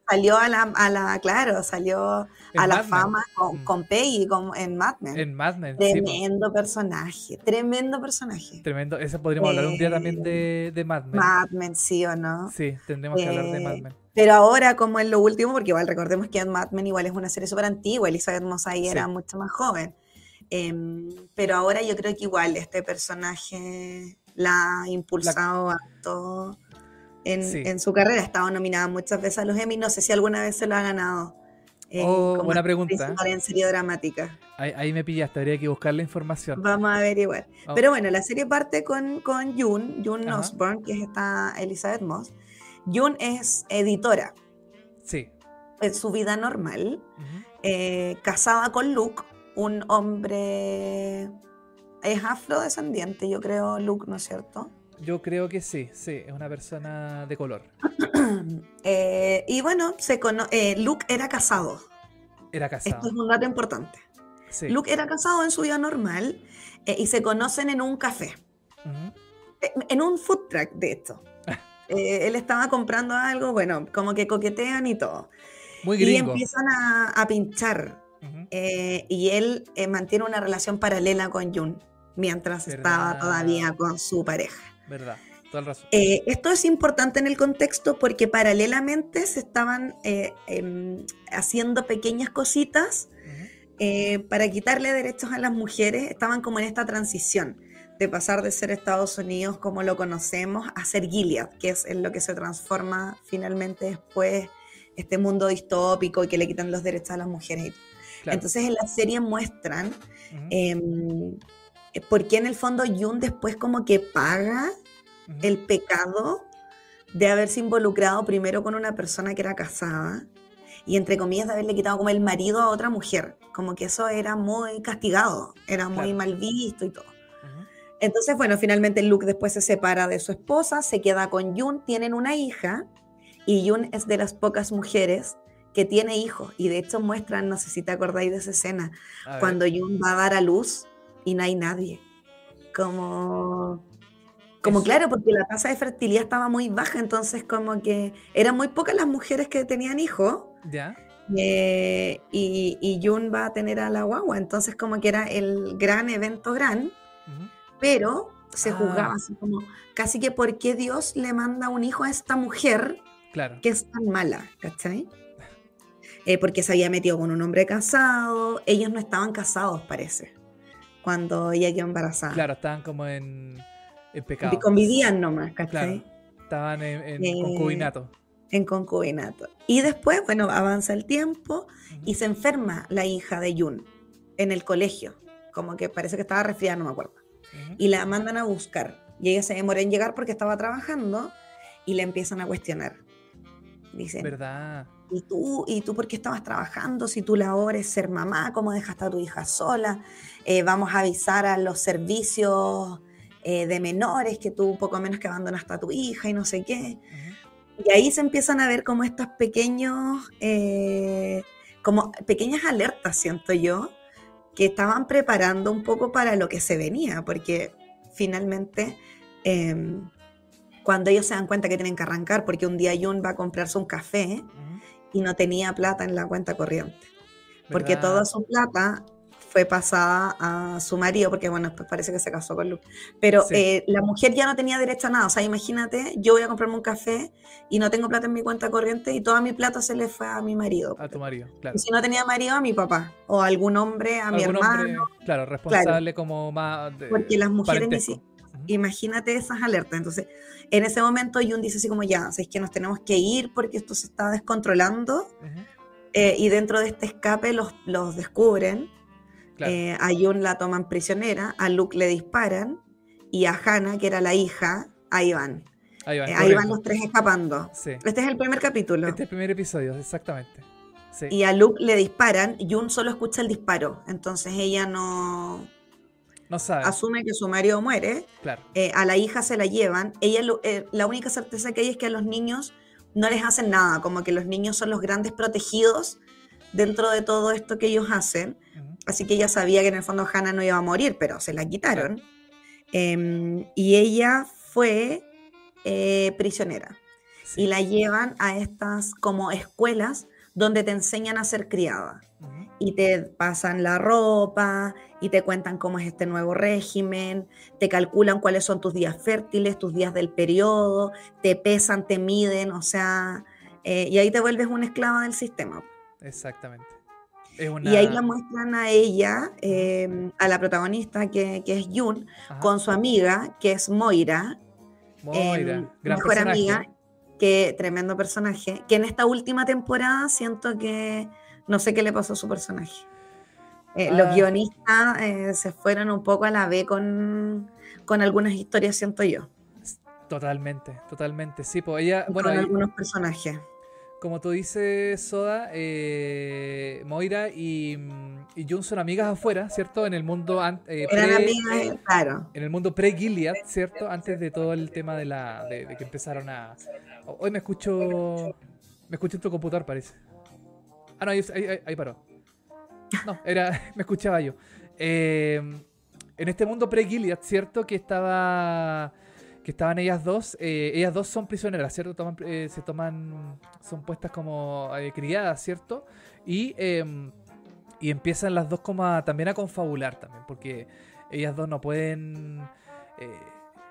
salió a la, a la claro, salió a la fama con, mm. con Peggy en Mad Men. En Mad Men. Tremendo personaje, tremendo personaje. Tremendo, ese podríamos hablar un día también de, de, Mad Men. Mad Men, sí o no. Sí, tendremos que hablar de Mad Men. Pero ahora, como en lo último, porque igual recordemos que Mad Men igual es una serie súper antigua, Elizabeth Moss ahí era mucho más joven. Em, pero ahora yo creo que igual este personaje la ha impulsado a todo en, su carrera. Ha estado nominada muchas veces a los Emmy. No sé si alguna vez se lo ha ganado. Eh, oh, buena pregunta. En serie dramática. Ahí, me pillaste, habría que buscar la información. Vamos a averiguar. Oh. Pero bueno, la serie parte con, con June, June Osborne, que es esta Elizabeth Moss. June es editora. Sí. En su vida normal, eh, casada con Luke, un hombre. Es afrodescendiente, yo creo, Luke, ¿no es cierto? Yo creo que sí, sí, es una persona de color. Eh, y bueno, se eh, Luke era casado. Era casado. Esto es un dato importante. Luke era casado en su vida normal eh, y se conocen en un café. En un food truck, de hecho. él estaba comprando algo, bueno, como que coquetean y todo. Muy gringo. Y empiezan a, pinchar. Y él mantiene una relación paralela con Jun mientras estaba todavía con su pareja. Verdad. Toda razón. Eh, esto es importante en el contexto porque paralelamente se estaban eh, em, haciendo pequeñas cositas eh, para quitarle derechos a las mujeres. Estaban como en esta transición de pasar de ser Estados Unidos como lo conocemos a ser Gilead, que es en lo que se transforma finalmente después este mundo distópico y que le quitan los derechos a las mujeres. Entonces en la serie muestran eh, porque en el fondo Jun después como que paga el pecado de haberse involucrado primero con una persona que era casada y entre comillas de haberle quitado como el marido a otra mujer, como que eso era muy castigado, era muy mal visto y todo. Entonces, bueno, finalmente Luke después se separa de su esposa, se queda con Jun, tienen una hija y Jun es de las pocas mujeres que tiene hijos y de hecho muestran, no sé si te acordáis de esa escena, cuando Jun va a dar a luz y no hay nadie. Como, como claro, porque la tasa de fertilidad estaba muy baja, entonces como que eran muy pocas las mujeres que tenían hijos. Ya. Eh, y, y Jun va a tener a la guagua, entonces como que era el gran evento gran, pero se juzgaba ah. así como casi que por qué Dios le manda un hijo a esta mujer claro. que es tan mala, ¿cachai? Eh, porque se había metido con un hombre casado, ellos no estaban casados, parece cuando ella quedó embarazada. Claro, estaban como en, en pecado. Convivían nomás, ¿cachai? estaban en, eh, concubinato. En concubinato. Y después, bueno, avanza el tiempo y se enferma la hija de Jun en el colegio. Como que parece que estaba resfriada, no me acuerdo. Y la mandan a buscar. Y ella se demora en llegar porque estaba trabajando y le empiezan a cuestionar. Dicen, ¿verdad? ¿Y tú, ¿Y tú por qué estabas trabajando? Si tú labor es ser mamá, ¿cómo dejaste a tu hija sola? Eh, vamos a avisar a los servicios eh, de menores que tú poco menos que abandonaste a tu hija y no sé qué. Y ahí se empiezan a ver como estos pequeños, eh, como pequeñas alertas, siento yo, que estaban preparando un poco para lo que se venía, porque finalmente em, cuando ellos se dan cuenta que tienen que arrancar, porque un día Jun va a comprarse un café y no tenía plata en la cuenta corriente, porque toda su plata fue pasada a su marido, porque bueno, pues parece que se casó con Luke. Pero eh, la mujer ya no tenía derecho a nada. O sea, imagínate, yo voy a comprarme un café y no tengo plata en mi cuenta corriente y toda mi plata se le fue a mi marido. A tu marido, claro. Y si no tenía marido, a mi papá. O a algún hombre, a mi hermano. claro, responsable como más. porque las mujeres ni Imagínate esas alertas. Entonces, en ese momento Jun dice así como ya, es que nos tenemos que ir porque esto se está descontrolando. Eh, y dentro de este escape los, los descubren eh, a Jun la toman prisionera, a Luke le disparan y a Hannah, que era la hija, ahí van. Ahí van, eh, van los tres escapando. Este es el primer capítulo. Este es el primer episodio, exactamente. Y a Luke le disparan, Jun solo escucha el disparo, entonces ella no... No sabe. Asume que su marido muere. Claro. Eh, a la hija se la llevan. Ella, la única certeza que hay es que a los niños no les hacen nada, como que los niños son los grandes protegidos dentro de todo esto que ellos hacen. Así que ella sabía que en el fondo Hannah no iba a morir, pero se la quitaron. Em, y ella fue eh, prisionera. Y la llevan a estas como escuelas donde te enseñan a ser criada. Y te pasan la ropa y te cuentan cómo es este nuevo régimen, te calculan cuáles son tus días fértiles, tus días del periodo, te pesan, te miden, o sea, eh, y ahí te vuelves una esclava del sistema. Exactamente. Y ahí la muestran a ella, em, a la protagonista que, es Jun, con su amiga, que es Moira. Moira, em, mejor amiga, que tremendo personaje, que en esta última temporada siento que no sé qué le pasó a su personaje. Eh, los ah. guionistas eh, se fueron un poco a la B con, con algunas historias, siento yo. Totalmente, totalmente. Sí, pues ella. Bueno, con algunos personajes como tú dices, Soda, eh, Moira y, y, Jun son amigas afuera, ¿cierto? En el mundo eh, Eran amigas, claro. En el mundo pre-Gilead, ¿cierto? Antes de todo el tema de la de, que empezaron a. Hoy me escucho. Me escuché en tu computador, parece. Ah, no, ahí, paró. No, era. me escuchaba yo. Eh, en este mundo pre-Gilead, ¿cierto? Que estaba que estaban ellas dos. Eh, ellas dos son prisioneras, ¿cierto? Eh, se toman, son puestas como criadas, ¿cierto? Y, em, y empiezan las dos como también a confabular también, porque ellas dos no pueden...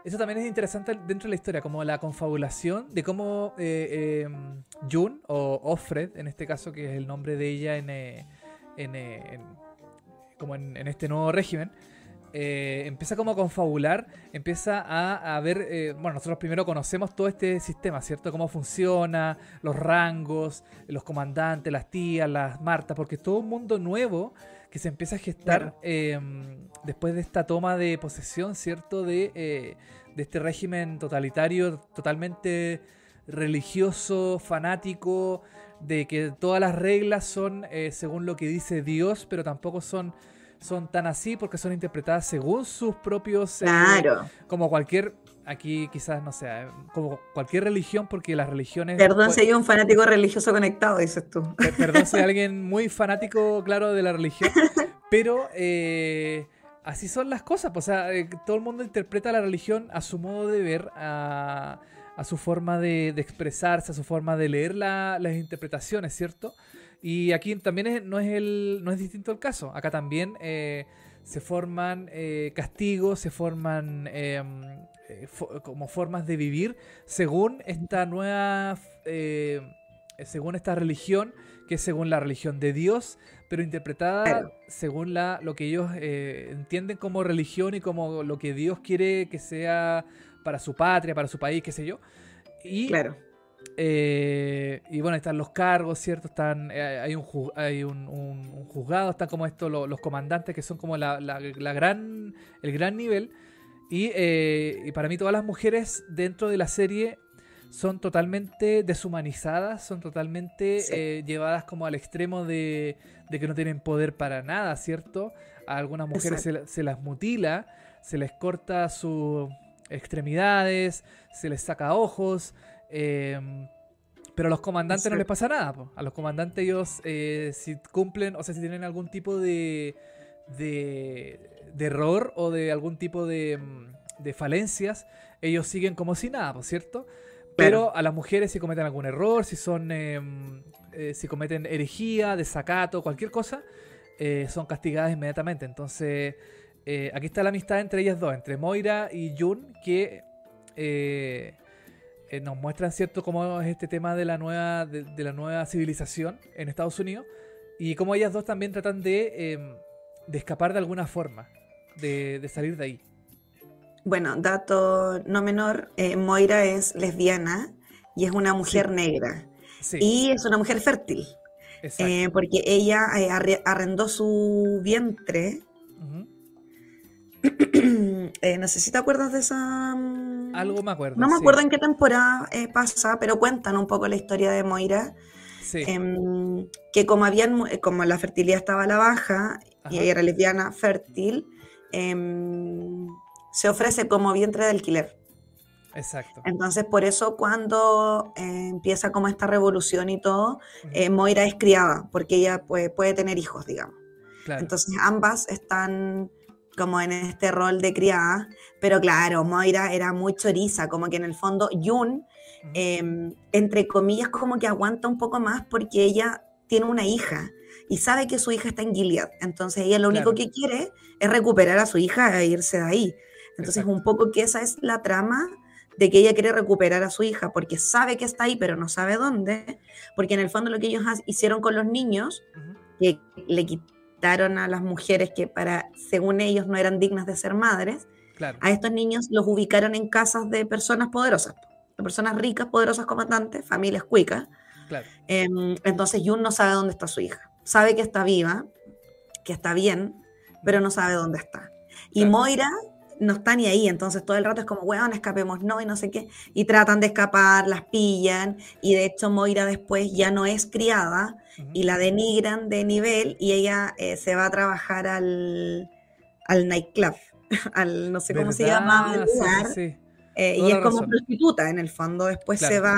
eso también es interesante dentro de la historia, como la confabulación de cómo em, June o Offred, en este caso, que es el nombre de ella en, en, como en, este nuevo régimen, eh, empieza como a confabular, empieza a, ver, eh, bueno, nosotros primero conocemos todo este sistema, ¿cierto? Cómo funciona, los rangos, los comandantes, las tías, las martas, porque es todo un mundo nuevo que se empieza a gestar em, después de esta toma de posesión, ¿cierto? De, eh, de este régimen totalitario, totalmente religioso, fanático, de que todas las reglas son según lo que dice Dios, pero tampoco son son tan así porque son interpretadas según sus propios... Eh, claro. como cualquier... Aquí quizás, no sé, eh, como cualquier religión, porque las religiones... Perdón si hay un fanático religioso conectado, dices tú. Perdón si hay alguien muy fanático, claro, de la religión, pero... Eh, así son las cosas. Pues, o sea, todo el mundo interpreta la religión a su modo de ver, a, su forma de, expresarse, a su forma de leer las interpretaciones, ¿cierto? Y aquí también no, es no es distinto el caso. Acá también eh, se forman eh, castigos, se forman em, eh, como formas de vivir según esta nueva, según esta religión, que es según la religión de Dios, pero interpretada según la, lo que ellos entienden como religión y como lo que Dios quiere que sea para su patria, para su país, qué sé yo. Y claro eh, y bueno, están los cargos, ¿cierto? Están, eh, hay un, hay un, juzgado, están como estos los, comandantes que son como la, gran, el gran nivel. Eh, y, para mí todas las mujeres dentro de la serie son totalmente deshumanizadas, son totalmente llevadas como al extremo de, que no tienen poder para nada, ¿cierto? A algunas mujeres se, se, las mutila, se les corta sus extremidades, se les saca ojos. Em, Pero a los comandantes no les pasa nada. A los comandantes ellos, eh, si cumplen, o sea, si tienen algún tipo de, de, error o de algún tipo de, mm, de, falencias, ellos siguen como si nada, ¿por cierto? Pero a las mujeres si cometen algún error, si son em, eh, si cometen herejía, desacato, cualquier cosa, eh, son castigadas inmediatamente. Entonces, eh, aquí está la amistad entre ellas dos, entre Moira y Jun, que nos muestran cierto cómo es este tema de la nueva, de, la nueva civilización en Estados Unidos y cómo ellas dos también tratan de, em, de escapar de alguna forma, de, de, salir de ahí. Bueno, dato no menor, Moira es lesbiana y es una mujer negra. Y es una mujer fértil. Eh, porque ella eh, arrendó su vientre. Eh, no sé si te acuerdas de esa. Mm, Algo me acuerdo. No me acuerdo en qué temporada pasa, pero cuentan un poco la historia de Moira. Em, que como habían, como la fertilidad estaba a la baja y ella era lesbiana fértil, em, se ofrece como vientre de alquiler. Exacto. Entonces, por eso cuando eh, empieza como esta revolución y todo, eh, Moira es criada, porque ella puede, puede tener hijos, digamos. Entonces, ambas están como en este rol de criada, pero claro, Moira era muy choriza, como que en el fondo Jun, em, entre comillas, como que aguanta un poco más porque ella tiene una hija y sabe que su hija está en Gilead, entonces ella lo único que quiere es recuperar a su hija e irse de ahí. Entonces, un poco que esa es la trama de que ella quiere recuperar a su hija porque sabe que está ahí, pero no sabe dónde, porque en el fondo lo que ellos hicieron con los niños, que le quitaron a las mujeres que para, según ellos, no eran dignas de ser madres, a estos niños los ubicaron en casas de personas poderosas, de personas ricas, poderosas, comandantes, familias cuicas. Em, entonces Jun no sabe dónde está su hija. Sabe que está viva, que está bien, pero no sabe dónde está. Y Moira no está ni ahí, entonces todo el rato es como, weón, escapemos, no, y no sé qué, y tratan de escapar, las pillan, y de hecho Moira después ya no es criada, y la denigran de nivel, y ella eh, se va a trabajar al, al nightclub, al, no sé cómo se llama, eh, y es como prostituta, en el fondo, después se va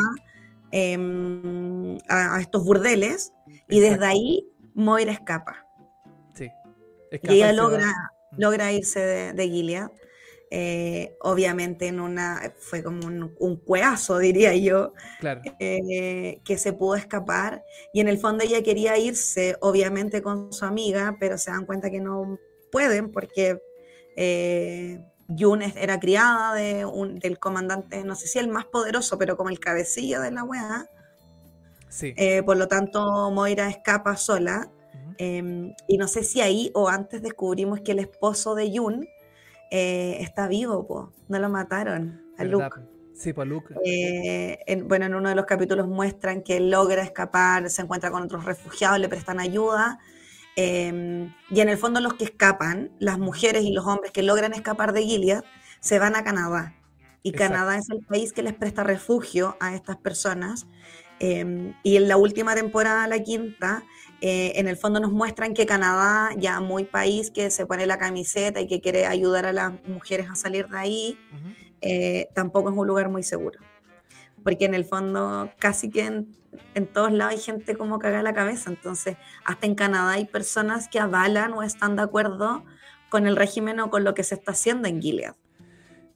em, a, estos burdeles, y desde ahí Moira escapa. Sí. y ella logra, logra irse de, de Gilead. Eh, obviamente en una, fue como un, un cueazo, diría yo, eh, que se pudo escapar. Y en el fondo ella quería irse, obviamente, con su amiga, pero se dan cuenta que no pueden porque eh, era criada de un, del comandante, no sé si el más poderoso, pero como el cabecilla de la weá. Eh, por lo tanto, Moira escapa sola. Em, y no sé si ahí o antes descubrimos que el esposo de Jun eh, está vivo, no lo mataron a Luke. Sí, pues Luke. Eh, bueno, en uno de los capítulos muestran que logra escapar, se encuentra con otros refugiados, le prestan ayuda. Em, y en el fondo los que escapan, las mujeres y los hombres que logran escapar de Gilead, se van a Canadá. Y Canadá es el país que les presta refugio a estas personas. Em, y en la última temporada, la quinta, eh, en el fondo nos muestran que Canadá, ya muy país que se pone la camiseta y que quiere ayudar a las mujeres a salir de ahí, eh, tampoco es un lugar muy seguro. Porque en el fondo casi que en, todos lados hay gente como caga la cabeza. Entonces, hasta en Canadá hay personas que avalan o están de acuerdo con el régimen o con lo que se está haciendo en Gilead.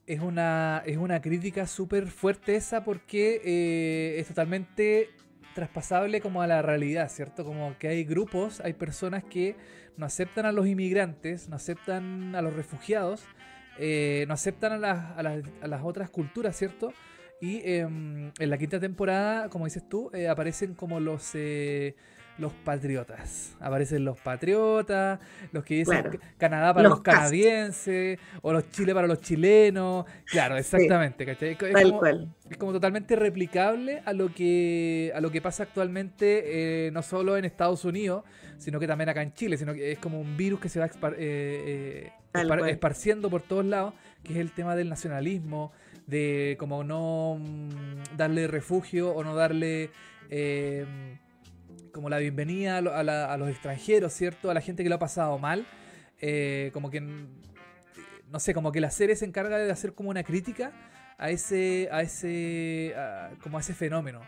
Es una, es una crítica súper fuerte esa porque eh, es totalmente traspasable como a la realidad, ¿cierto? Como que hay grupos, hay personas que no aceptan a los inmigrantes, no aceptan a los refugiados, eh, no aceptan a las, a, las, a las, otras culturas, ¿cierto? Y em, en la quinta temporada, como dices tú, eh, aparecen como los... Eh, los patriotas. Aparecen los patriotas, los que dicen Canadá para los, canadienses, o los Chile para los chilenos. Claro, exactamente. Es, como, totalmente replicable a lo que, a lo que pasa actualmente, eh, no solo en Estados Unidos, sino que también acá en Chile, sino que es como un virus que se va eh, eh, esparciendo por todos lados, que es el tema del nacionalismo, de como no mm, darle refugio o no darle como la bienvenida a, los extranjeros, ¿cierto? A la gente que lo ha pasado mal. Eh, como que, no sé, como que la serie se encarga de hacer como una crítica a ese, a ese, como a ese fenómeno.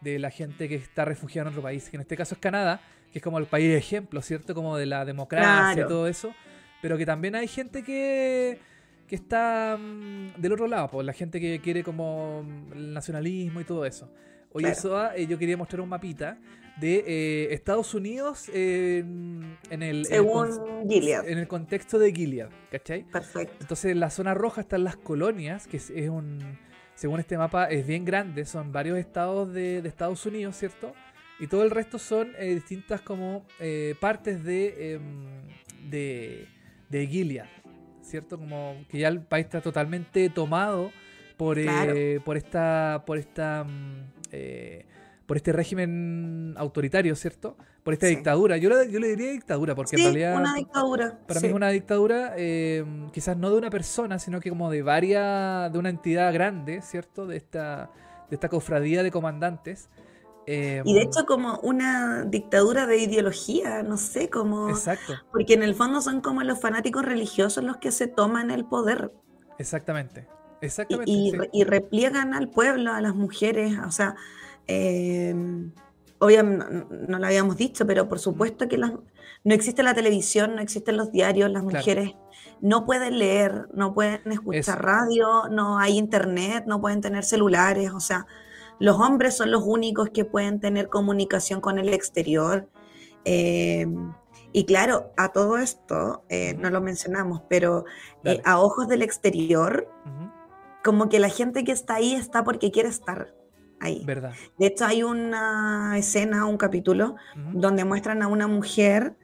de la gente que está refugiada en otro país, que en este caso es Canadá, que es como el país ejemplo, ¿cierto? Como de la democracia y todo eso, pero que también hay gente que, que está mm, del otro lado, pues la gente que quiere como el nacionalismo y todo eso. Oye, Soa, eh, yo quería mostrar un mapita de eh, Estados Unidos en el, Según Gilead. en el contexto de Gilead, ¿cachai? Perfecto. Entonces en la zona roja están las colonias, que es, un, según este mapa es bien grande, son varios estados de, Estados Unidos, ¿cierto? Y todo el resto son eh, distintas como partes de, em, de, de Gilead, ¿cierto? Como que ya el país está totalmente tomado por, por esta, por esta mm, eh, por este régimen autoritario, ¿cierto? Por esta dictadura. Yo, yo, le diría dictadura, porque en realidad. Una dictadura. Para mí es una dictadura, eh, quizás no de una persona, sino que como de varias. de una entidad grande, ¿cierto? De esta, de esta cofradía de comandantes. Eh, y de hecho como una dictadura de ideología, no sé, como... Exacto. Porque en el fondo son como los fanáticos religiosos los que se toman el poder. Exactamente. Exactamente. Y, repliegan al pueblo, a las mujeres, o sea, eh, obviamente no, lo habíamos dicho, pero por supuesto que no existe la televisión, no existen los diarios, las mujeres no pueden leer, no pueden escuchar radio, no hay internet, no pueden tener celulares, o sea, los hombres son los únicos que pueden tener comunicación con el exterior. Eh, y claro, a todo esto, eh, no lo mencionamos, pero a ojos del exterior, como que la gente que está ahí está porque quiere estar ahí. Verdad. De hecho, hay una escena, un capítulo, donde muestran a una mujer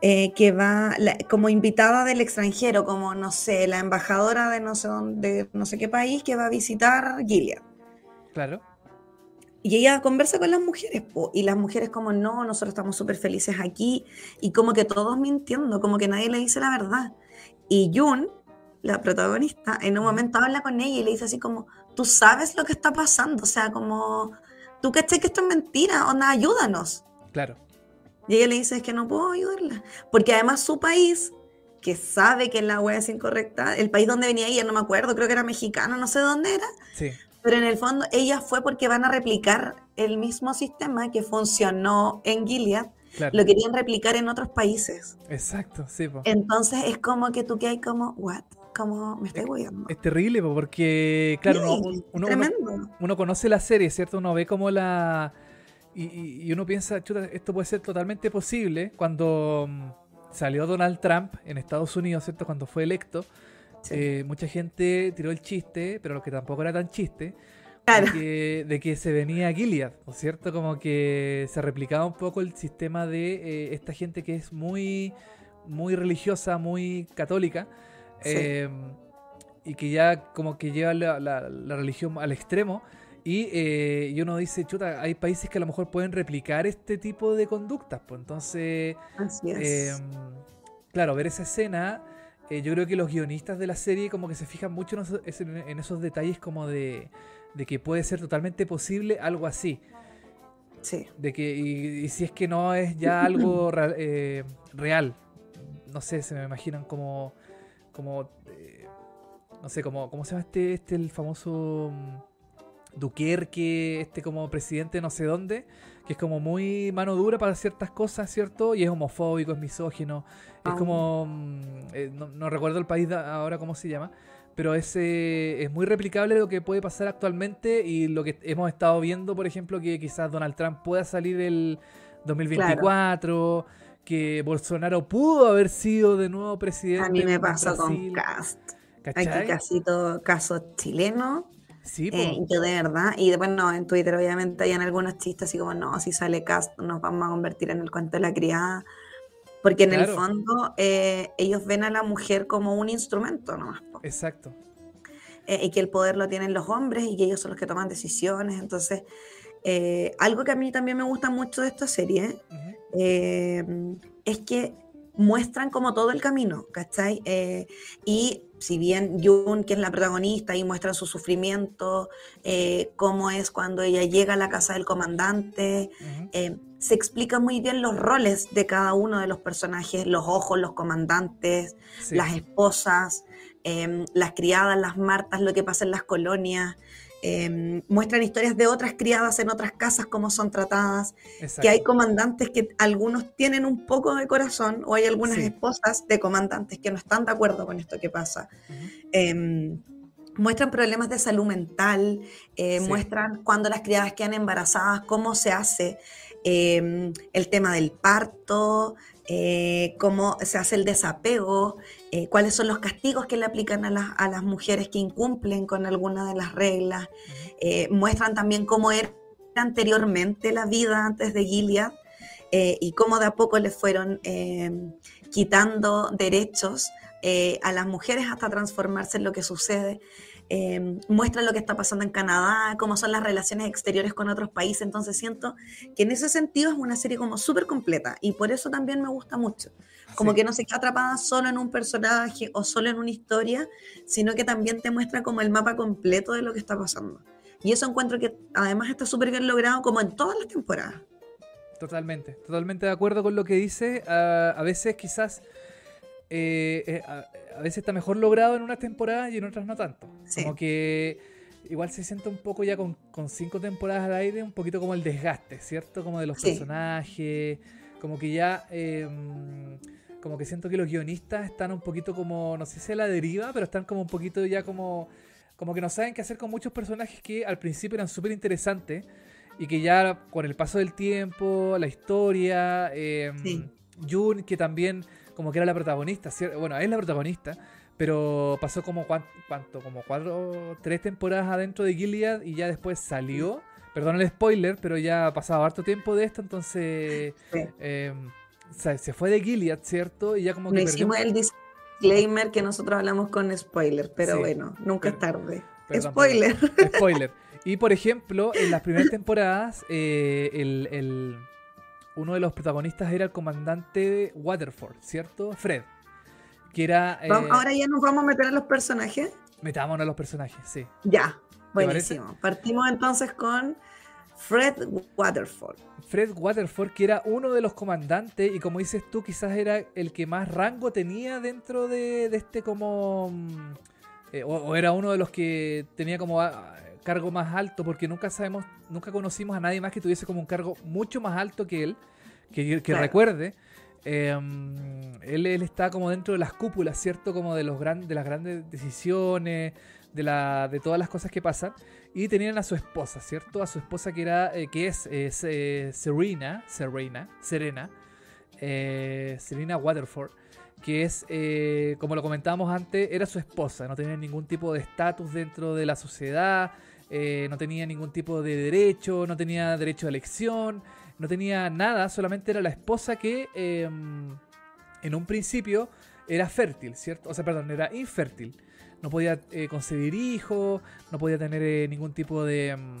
eh, que va como invitada del extranjero, como, no sé, la embajadora de no sé, dónde, no sé qué país que va a visitar Gilead. Claro. Y ella conversa con las mujeres, y las mujeres como, no, nosotros estamos súper felices aquí, y como que todos mintiendo, como que nadie le dice la verdad. Y Jun la protagonista, en un momento habla con ella y le dice así como, tú sabes lo que está pasando, o sea, como, tú caché que esto es mentira, onda, ayúdanos. Claro. Y ella le dice, es que no puedo ayudarla, porque además su país, que sabe que la web es incorrecta, el país donde venía ella, no me acuerdo, creo que era mexicano, no sé dónde era, sí. pero en el fondo ella fue porque van a replicar el mismo sistema que funcionó en Gilead, lo querían replicar en otros países. Exacto, sí. Entonces es como que tú que hay como, what? Como me estoy guiando. Es terrible porque, claro, uno, conoce la serie, ¿cierto? Uno ve como la... Y, uno piensa, chuta, esto puede ser totalmente posible cuando mm, salió Donald Trump en Estados Unidos, ¿cierto? Cuando fue electo. Eh, mucha gente tiró el chiste, pero lo que tampoco era tan chiste, de, que, se venía Gilead, ¿cierto? Como que se replicaba un poco el sistema de eh, esta gente que es muy, muy religiosa, muy católica, Em, y que ya como que lleva la, religión al extremo. Eh, y, uno dice, chuta, hay países que a lo mejor pueden replicar este tipo de conductas. Pues entonces, em, claro, ver esa escena, eh, yo creo que los guionistas de la serie como que se fijan mucho en esos, detalles como de, que puede ser totalmente posible algo así. Sí. De que, y, si es que no es ya algo eh, real, no sé, se me imaginan como como, eh, no sé, como, ¿cómo se llama este, este el famoso mm, Duquerque, este como presidente no sé dónde, que es como muy mano dura para ciertas cosas, ¿cierto? Y es homofóbico, es misógino, es como, mm, eh, no, recuerdo el país ahora cómo se llama, pero es, es muy replicable lo que puede pasar actualmente y lo que hemos estado viendo, por ejemplo, que quizás Donald Trump pueda salir el 2024 que Bolsonaro pudo haber sido de nuevo presidente. A mí me pasó con Cast. Aquí casi todo caso chileno. Sí, eh, yo de verdad, y bueno, en Twitter obviamente hay algunos chistes así como, no, si sale Cast nos vamos a convertir en el cuento de la criada. Porque en el fondo eh, ellos ven a la mujer como un instrumento nomás. Exacto. Eh, y que el poder lo tienen los hombres y que ellos son los que toman decisiones. Entonces, algo que a mí también me gusta mucho de esta serie Em, es que muestran como todo el camino, ¿cachai? Eh, y si bien Jun, que es la protagonista, y muestran su sufrimiento, eh, cómo es cuando ella llega a la casa del comandante, se explican muy bien los roles de cada uno de los personajes, los ojos, los comandantes, las esposas, las criadas, las martas, lo que pasa en las colonias. Em, muestran historias de otras criadas en otras casas, cómo son tratadas, que hay comandantes que algunos tienen un poco de corazón o hay algunas esposas de comandantes que no están de acuerdo con esto que pasa. Em, muestran problemas de salud mental, eh, muestran cuando las criadas quedan embarazadas, cómo se hace em, el tema del parto, eh, cómo se hace el desapego, eh, cuáles son los castigos que le aplican a las, a las mujeres que incumplen con alguna de las reglas. Eh, muestran también cómo era anteriormente la vida antes de Gilead y cómo de a poco le fueron quitando derechos a las mujeres hasta transformarse en lo que sucede. Em, muestra lo que está pasando en Canadá, cómo son las relaciones exteriores con otros países. Entonces siento que en ese sentido es una serie como súper completa y por eso también me gusta mucho. Como que no se queda atrapada solo en un personaje o solo en una historia, sino que también te muestra como el mapa completo de lo que está pasando. Y eso encuentro que además está súper bien logrado como en todas las temporadas. Totalmente, totalmente de acuerdo con lo que dice. A veces quizás eh, eh, a, veces está mejor logrado en unas temporadas y en otras no tanto. Como que igual se siente un poco ya con, cinco temporadas al aire, un poquito como el desgaste, ¿cierto? Como de los personajes, como que ya... Em, como que siento que los guionistas están un poquito como, no sé si a la deriva, pero están como un poquito ya como, como que no saben qué hacer con muchos personajes que al principio eran súper interesantes y que ya con el paso del tiempo, la historia, eh, Jun, que también como que era la protagonista, bueno, es la protagonista, pero pasó como cuánto, como cuatro, tres temporadas adentro de Gilead y ya después salió. Perdón el spoiler, pero ya ha pasado harto tiempo de esto, entonces se, fue de Gilead, ¿cierto? Y ya como que... hicimos el disclaimer que nosotros hablamos con spoiler, pero bueno, nunca es tarde. spoiler. Spoiler. Y por ejemplo, en las primeras temporadas, eh, el uno de los protagonistas era el comandante Waterford, ¿cierto? Fred. Que era. Eh, ahora ya nos vamos a meter a los personajes. Metámonos a los personajes, sí. Ya, buenísimo. Partimos entonces con Fred Waterford. Fred Waterford, que era uno de los comandantes, y como dices tú, quizás era el que más rango tenía dentro de, este como. Mm, eh, o, era uno de los que tenía como cargo más alto, porque nunca sabemos, nunca conocimos a nadie más que tuviese como un cargo mucho más alto que él, que, recuerde. Em, él, él, está como dentro de las cúpulas, ¿cierto? Como de, los gran, de las grandes decisiones, de, la, de todas las cosas que pasan. Y tenían a su esposa, ¿cierto? A su esposa que, era, eh, que es, eh, Serena, Serena, Serena, eh, Serena Waterford que es, como lo comentábamos antes, era su esposa, no tenía ningún tipo de estatus dentro de la sociedad, no tenía ningún tipo de derecho, no tenía derecho a elección, no tenía nada, solamente era la esposa que em, en un principio era fértil, ¿cierto? O sea, perdón, era infértil. No podía eh, concebir hijos, no podía tener eh, ningún tipo de, em,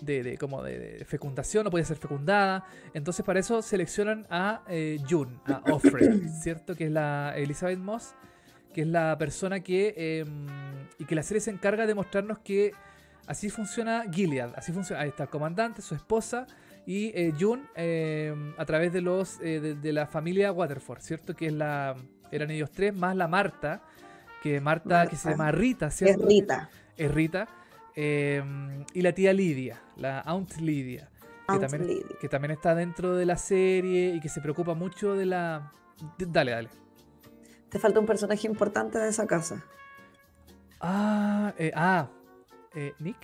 de, como de, fecundación, no podía ser fecundada. Entonces para eso seleccionan a June, a Offred, ¿cierto? Que es la Elizabeth Moss, que es la persona que... Em, y que la serie se encarga de mostrarnos que Así funciona Gilead, así funciona. Ahí está el comandante, su esposa y eh, June eh, a través de los eh, de, la familia Waterford, ¿cierto? Que es la eran ellos tres más la Marta, que Marta, que se llama Rita, ¿cierto? Es Rita. Es Rita. y la tía Lidia, la Aunt Lidia, que, también, que también está dentro de la serie y que se preocupa mucho de la... Dale, dale. Te falta un personaje importante de esa casa. Ah, ah eh, Nick.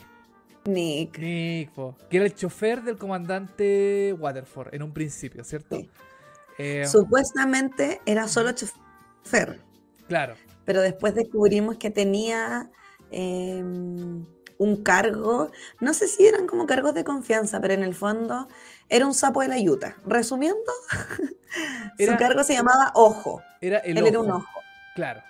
Nick. Nick, que era el chofer del comandante Waterford en un principio, ¿cierto? Eh, Supuestamente era solo chofer. Claro. Pero después descubrimos que tenía em, un cargo, no sé si eran como cargos de confianza, pero en el fondo era un sapo de la yuta. Resumiendo, su cargo se llamaba Ojo. Era el Él era un ojo. Claro.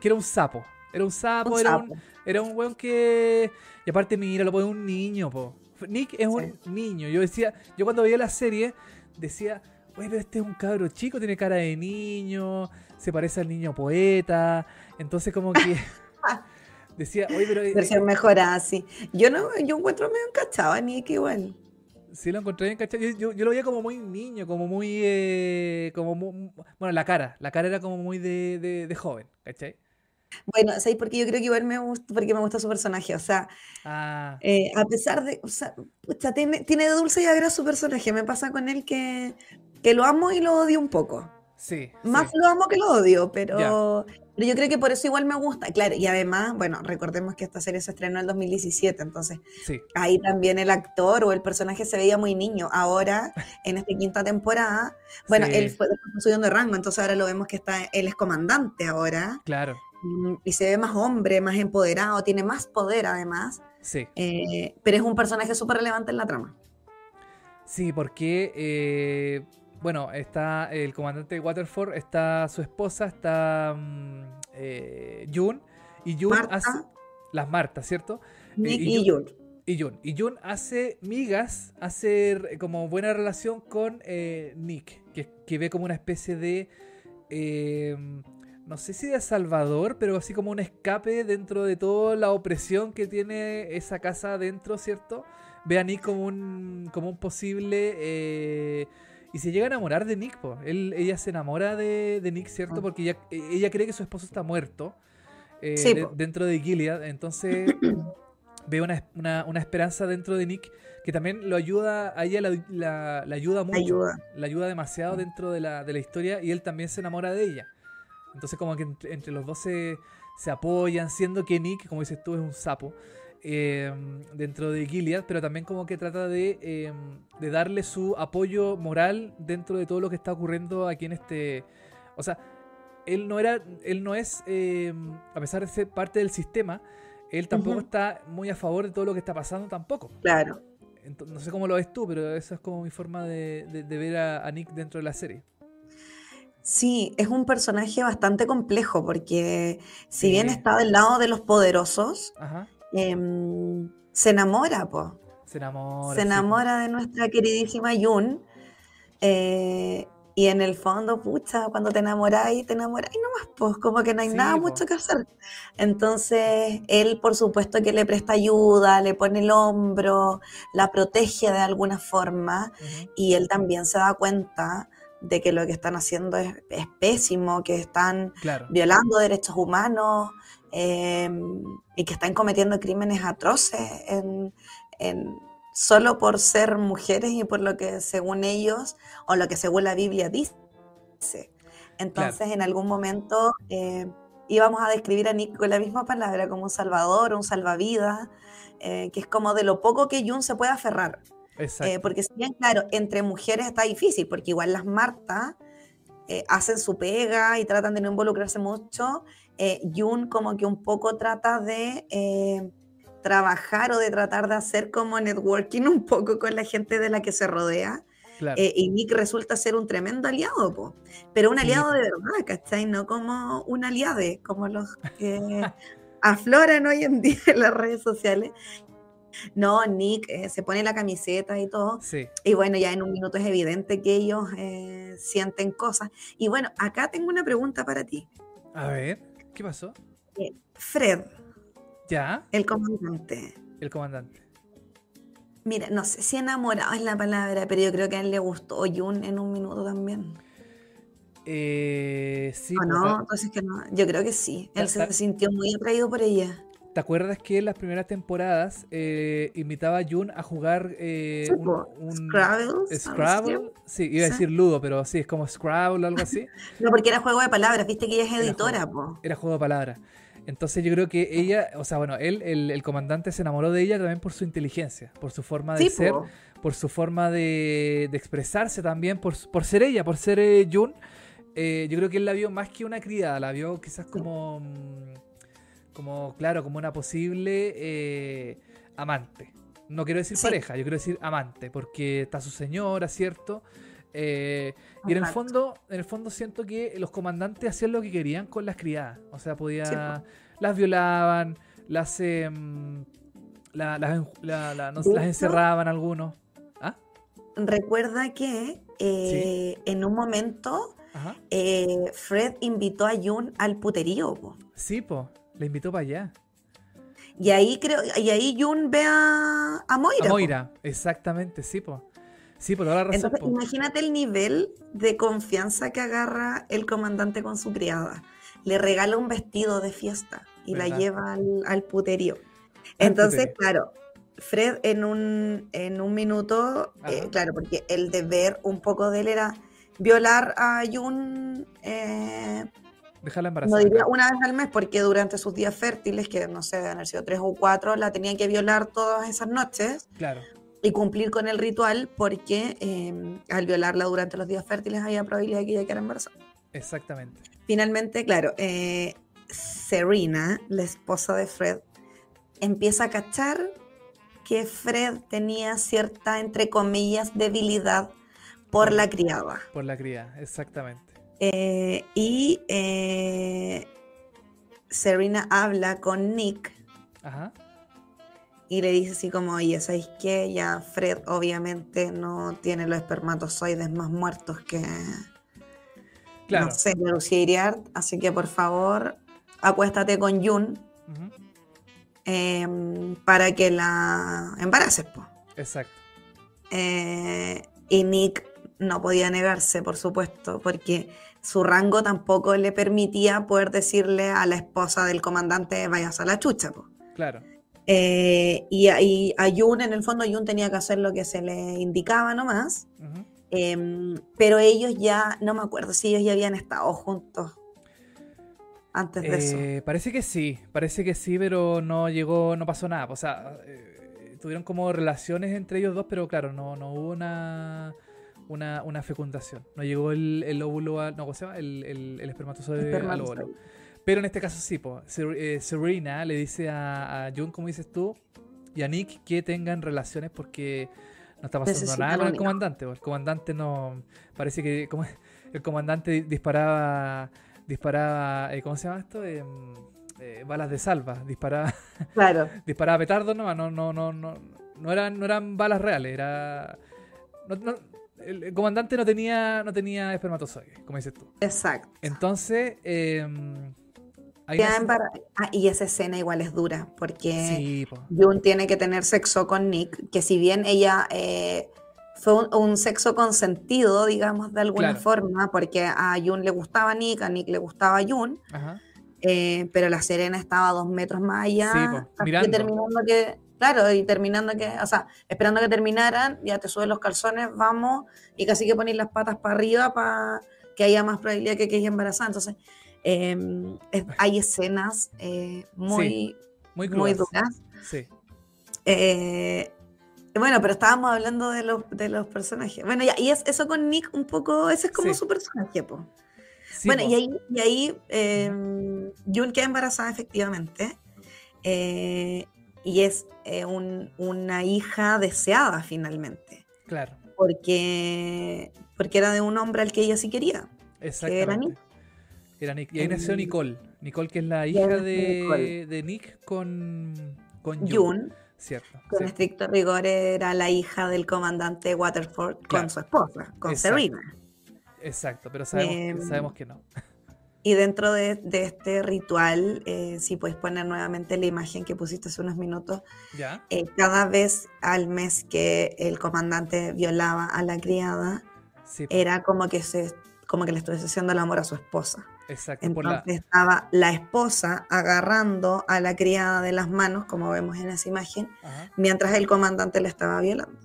Que era un sapo. Era un sapo, era un era un weón que. Y aparte, mira, lo pone un niño, po. Nick es un niño. Yo decía, yo cuando veía la serie, decía, oye, pero este es un cabro chico, tiene cara de niño, se parece al niño poeta. Entonces, como que. decía, oye, pero. Eh, Versión mejorada, sí. Yo no, yo encuentro medio encachado a Nick igual. Sí, lo encontré bien cachado. Yo, yo, lo veía como muy niño, como muy. Eh, como bueno, la cara. La cara era como muy de, de, de joven, ¿cachai? Bueno, ¿sabes? Porque yo creo que igual me gusta, porque me gusta su personaje. O sea, ah. eh, a pesar de. O sea, tiene, tiene dulce y agra su personaje. Me pasa con él que, que lo amo y lo odio un poco. Sí. Más lo amo que lo odio, pero, pero yo creo que por eso igual me gusta. Claro, y además, bueno, recordemos que esta serie se estrenó en el 2017, entonces ahí también el actor o el personaje se veía muy niño. Ahora, en esta quinta temporada, bueno, él fue subiendo de rango, entonces ahora lo vemos que está, él es comandante ahora. Claro. Mm, y se ve más hombre, más empoderado, tiene más poder además. Sí. Eh, pero es un personaje súper relevante en la trama. Sí, porque, eh, bueno, está el comandante Waterford, está su esposa, está mm, eh, Jun, y Jun hace... Las Martas, ¿cierto? y, Jun. Y Jun. Y Jun hace migas, hace como buena relación con Nick, que, que, ve como una especie de no sé si de Salvador, pero así como un escape dentro de toda la opresión que tiene esa casa adentro, ¿cierto? Ve a Nick como un, como un posible... Y se llega a enamorar de Nick, po. Él, ella se enamora de, Nick, ¿cierto? Porque ella, ella, cree que su esposo está muerto eh, dentro de Gilead. Entonces ve una, una, esperanza dentro de Nick que también lo ayuda, a ella la, ayuda mucho. Ayuda. La ayuda demasiado dentro de la, de la historia y él también se enamora de ella. Entonces como que entre, los dos se, apoyan, siendo que Nick, como dices tú, es un sapo em, dentro de Gilead, pero también como que trata de, em, de, darle su apoyo moral dentro de todo lo que está ocurriendo aquí en este... O sea, él no, era, él no es, em, a pesar de ser parte del sistema, él tampoco está muy a favor de todo lo que está pasando tampoco. Claro. no sé cómo lo ves tú, pero esa es como mi forma de, ver a Nick dentro de la serie. Sí, es un personaje bastante complejo porque si bien está del lado de los poderosos, em, se enamora, po. Se enamora. Se enamora de nuestra queridísima Yun. Eh, y en el fondo, pucha, cuando te enamoráis, te enamoráis nomás, pues como que no hay nada mucho que hacer. Entonces, él, por supuesto, que le presta ayuda, le pone el hombro, la protege de alguna forma, y él también se da cuenta de que lo que están haciendo es, pésimo, que están violando derechos humanos em, y que están cometiendo crímenes atroces en, solo por ser mujeres y por lo que según ellos o lo que según la Biblia dice. Entonces en algún momento eh, íbamos a describir a Nick con la misma palabra como un salvador, un salvavidas, eh, que es como de lo poco que Jun se puede aferrar. Eh, porque si bien, claro, entre mujeres está difícil, porque igual las Martas eh, hacen su pega y tratan de no involucrarse mucho. Eh, Jun como que un poco trata de eh, trabajar o de tratar de hacer como networking un poco con la gente de la que se rodea. y Nick resulta ser un tremendo aliado, pero un aliado de verdad, ¿cachai? No como un aliade, como los que afloran hoy en día en las redes sociales, no, Nick eh, se pone la camiseta y todo. Sí. Y bueno, ya en un minuto es evidente que ellos eh, sienten cosas. Y bueno, acá tengo una pregunta para ti. A ver, ¿qué pasó? Eh, Fred. ¿Ya? El comandante. El comandante. Mira, no sé si enamorado es la palabra, pero yo creo que a él le gustó Jun en un minuto también. sí. ¿O pues, no? Entonces que no. Yo creo que sí. Él se sintió muy atraído por ella. ¿Te acuerdas que en las primeras temporadas eh, invitaba a Jun a jugar eh, un, Scrabble? Scrabble. Sí, iba a decir Ludo, pero sí, es como Scrabble o algo así. no, porque era juego de palabras, viste que ella es editora, era juego, Era juego de palabras. Entonces yo creo que ella, o sea, bueno, él, el, comandante se enamoró de ella también por su inteligencia, por su forma de ser, por su forma de, expresarse también, por, por ser ella, por ser eh, Jun. yo creo que él la vio más que una criada, la vio quizás como... Como, claro, como una posible eh, amante. No quiero decir pareja, yo quiero decir amante, porque está su señora, ¿cierto? Eh, y en el fondo, en el fondo siento que los comandantes hacían lo que querían con las criadas. O sea, podía, las violaban, las, em, las, encerraban algunos. ¿Ah? Recuerda que eh, en un momento Fred invitó a Jun al puterío. Sí, po. Le invitó para allá. Y ahí creo, y ahí Jun ve a, Moira. A Moira, exactamente, sí, po. Sí, por la razón. Entonces, imagínate el nivel de confianza que agarra el comandante con su criada. Le regala un vestido de fiesta y la lleva al, puterío. Entonces, claro, Fred en un, en un minuto, eh, claro, porque el deber un poco de él era violar a Jun. Eh, Dejarla embarazada. No diría una vez al mes, porque durante sus días fértiles, que no sé, han sido tres o cuatro, la tenían que violar todas esas noches. Claro. Y cumplir con el ritual, porque em, al violarla durante los días fértiles había probabilidad de que ella quedara embarazada. Exactamente. Finalmente, claro, eh, Serena, la esposa de Fred, empieza a cachar que Fred tenía cierta, entre comillas, debilidad por la criada. Por la criada, exactamente. Eh, y eh, Serena habla con Nick. Y le dice así como, oye, ¿sabéis qué? Ya Fred obviamente no tiene los espermatozoides más muertos que... Claro. No sé, Lucía Así que por favor, acuéstate con Jun. Em, para que la embaraces, Exacto. Eh, y Nick no podía negarse, por supuesto, porque su rango tampoco le permitía poder decirle a la esposa del comandante vayas a la chucha. Claro. Eh, y, a Jun, en el fondo, Jun tenía que hacer lo que se le indicaba nomás. Em, pero ellos ya, no me acuerdo si ellos ya habían estado juntos antes de eso. Eh, parece que sí, parece que sí, pero no llegó, no pasó nada. O sea, eh, tuvieron como relaciones entre ellos dos, pero claro, no, no hubo una una, una fecundación. No llegó el, el óvulo, a, no, ¿cómo se llama? El, el, el espermatozoide al óvulo. Pero en este caso sí, po. Eh, Serena le dice a, a Jun, como dices tú, y a Nick que tengan relaciones porque no está pasando nada con el comandante. El comandante no. Parece que como, el comandante disparaba. Disparaba. Eh, ¿Cómo se llama esto? Eh, balas de salva. Disparaba. Claro. disparaba petardos no, no, no, no, no. No eran, no eran balas reales, era. No, no, el, comandante no tenía, no tenía espermatozoides, como dices tú. Exacto. Entonces, eh, ah, y esa escena igual es dura, porque Jun tiene que tener sexo con Nick, que si bien ella eh, fue un, sexo consentido, digamos, de alguna forma, porque a Jun le gustaba Nick, a Nick le gustaba Jun, eh, pero la Serena estaba dos metros más allá, sí, terminando que Claro, y terminando que, o sea, esperando que terminaran, ya te subes los calzones, vamos, y casi que pones las patas para arriba para que haya más probabilidad que quede embarazada. Entonces, em, hay escenas eh, muy, muy, duras. Sí. Eh, bueno, pero estábamos hablando de los, de los personajes. Bueno, y es, eso con Nick un poco, ese es como su personaje, po. bueno, y ahí, y ahí eh, Jun queda embarazada efectivamente. Eh, y es eh, una hija deseada finalmente. Claro. Porque, porque era de un hombre al que ella sí quería. Exactamente. era Nick. Era Nick. Y ahí nació Nicole. Nicole, que es la hija de, Nick con, con June. Cierto. Con estricto rigor era la hija del comandante Waterford con su esposa, con Serena. Exacto, pero sabemos, em, sabemos que no. Y dentro de, este ritual, eh, si puedes poner nuevamente la imagen que pusiste hace unos minutos, eh, cada vez al mes que el comandante violaba a la criada, era como que, se, como que le estuviese haciendo el amor a su esposa. Exacto. Entonces estaba la esposa agarrando a la criada de las manos, como vemos en esa imagen, mientras el comandante le estaba violando.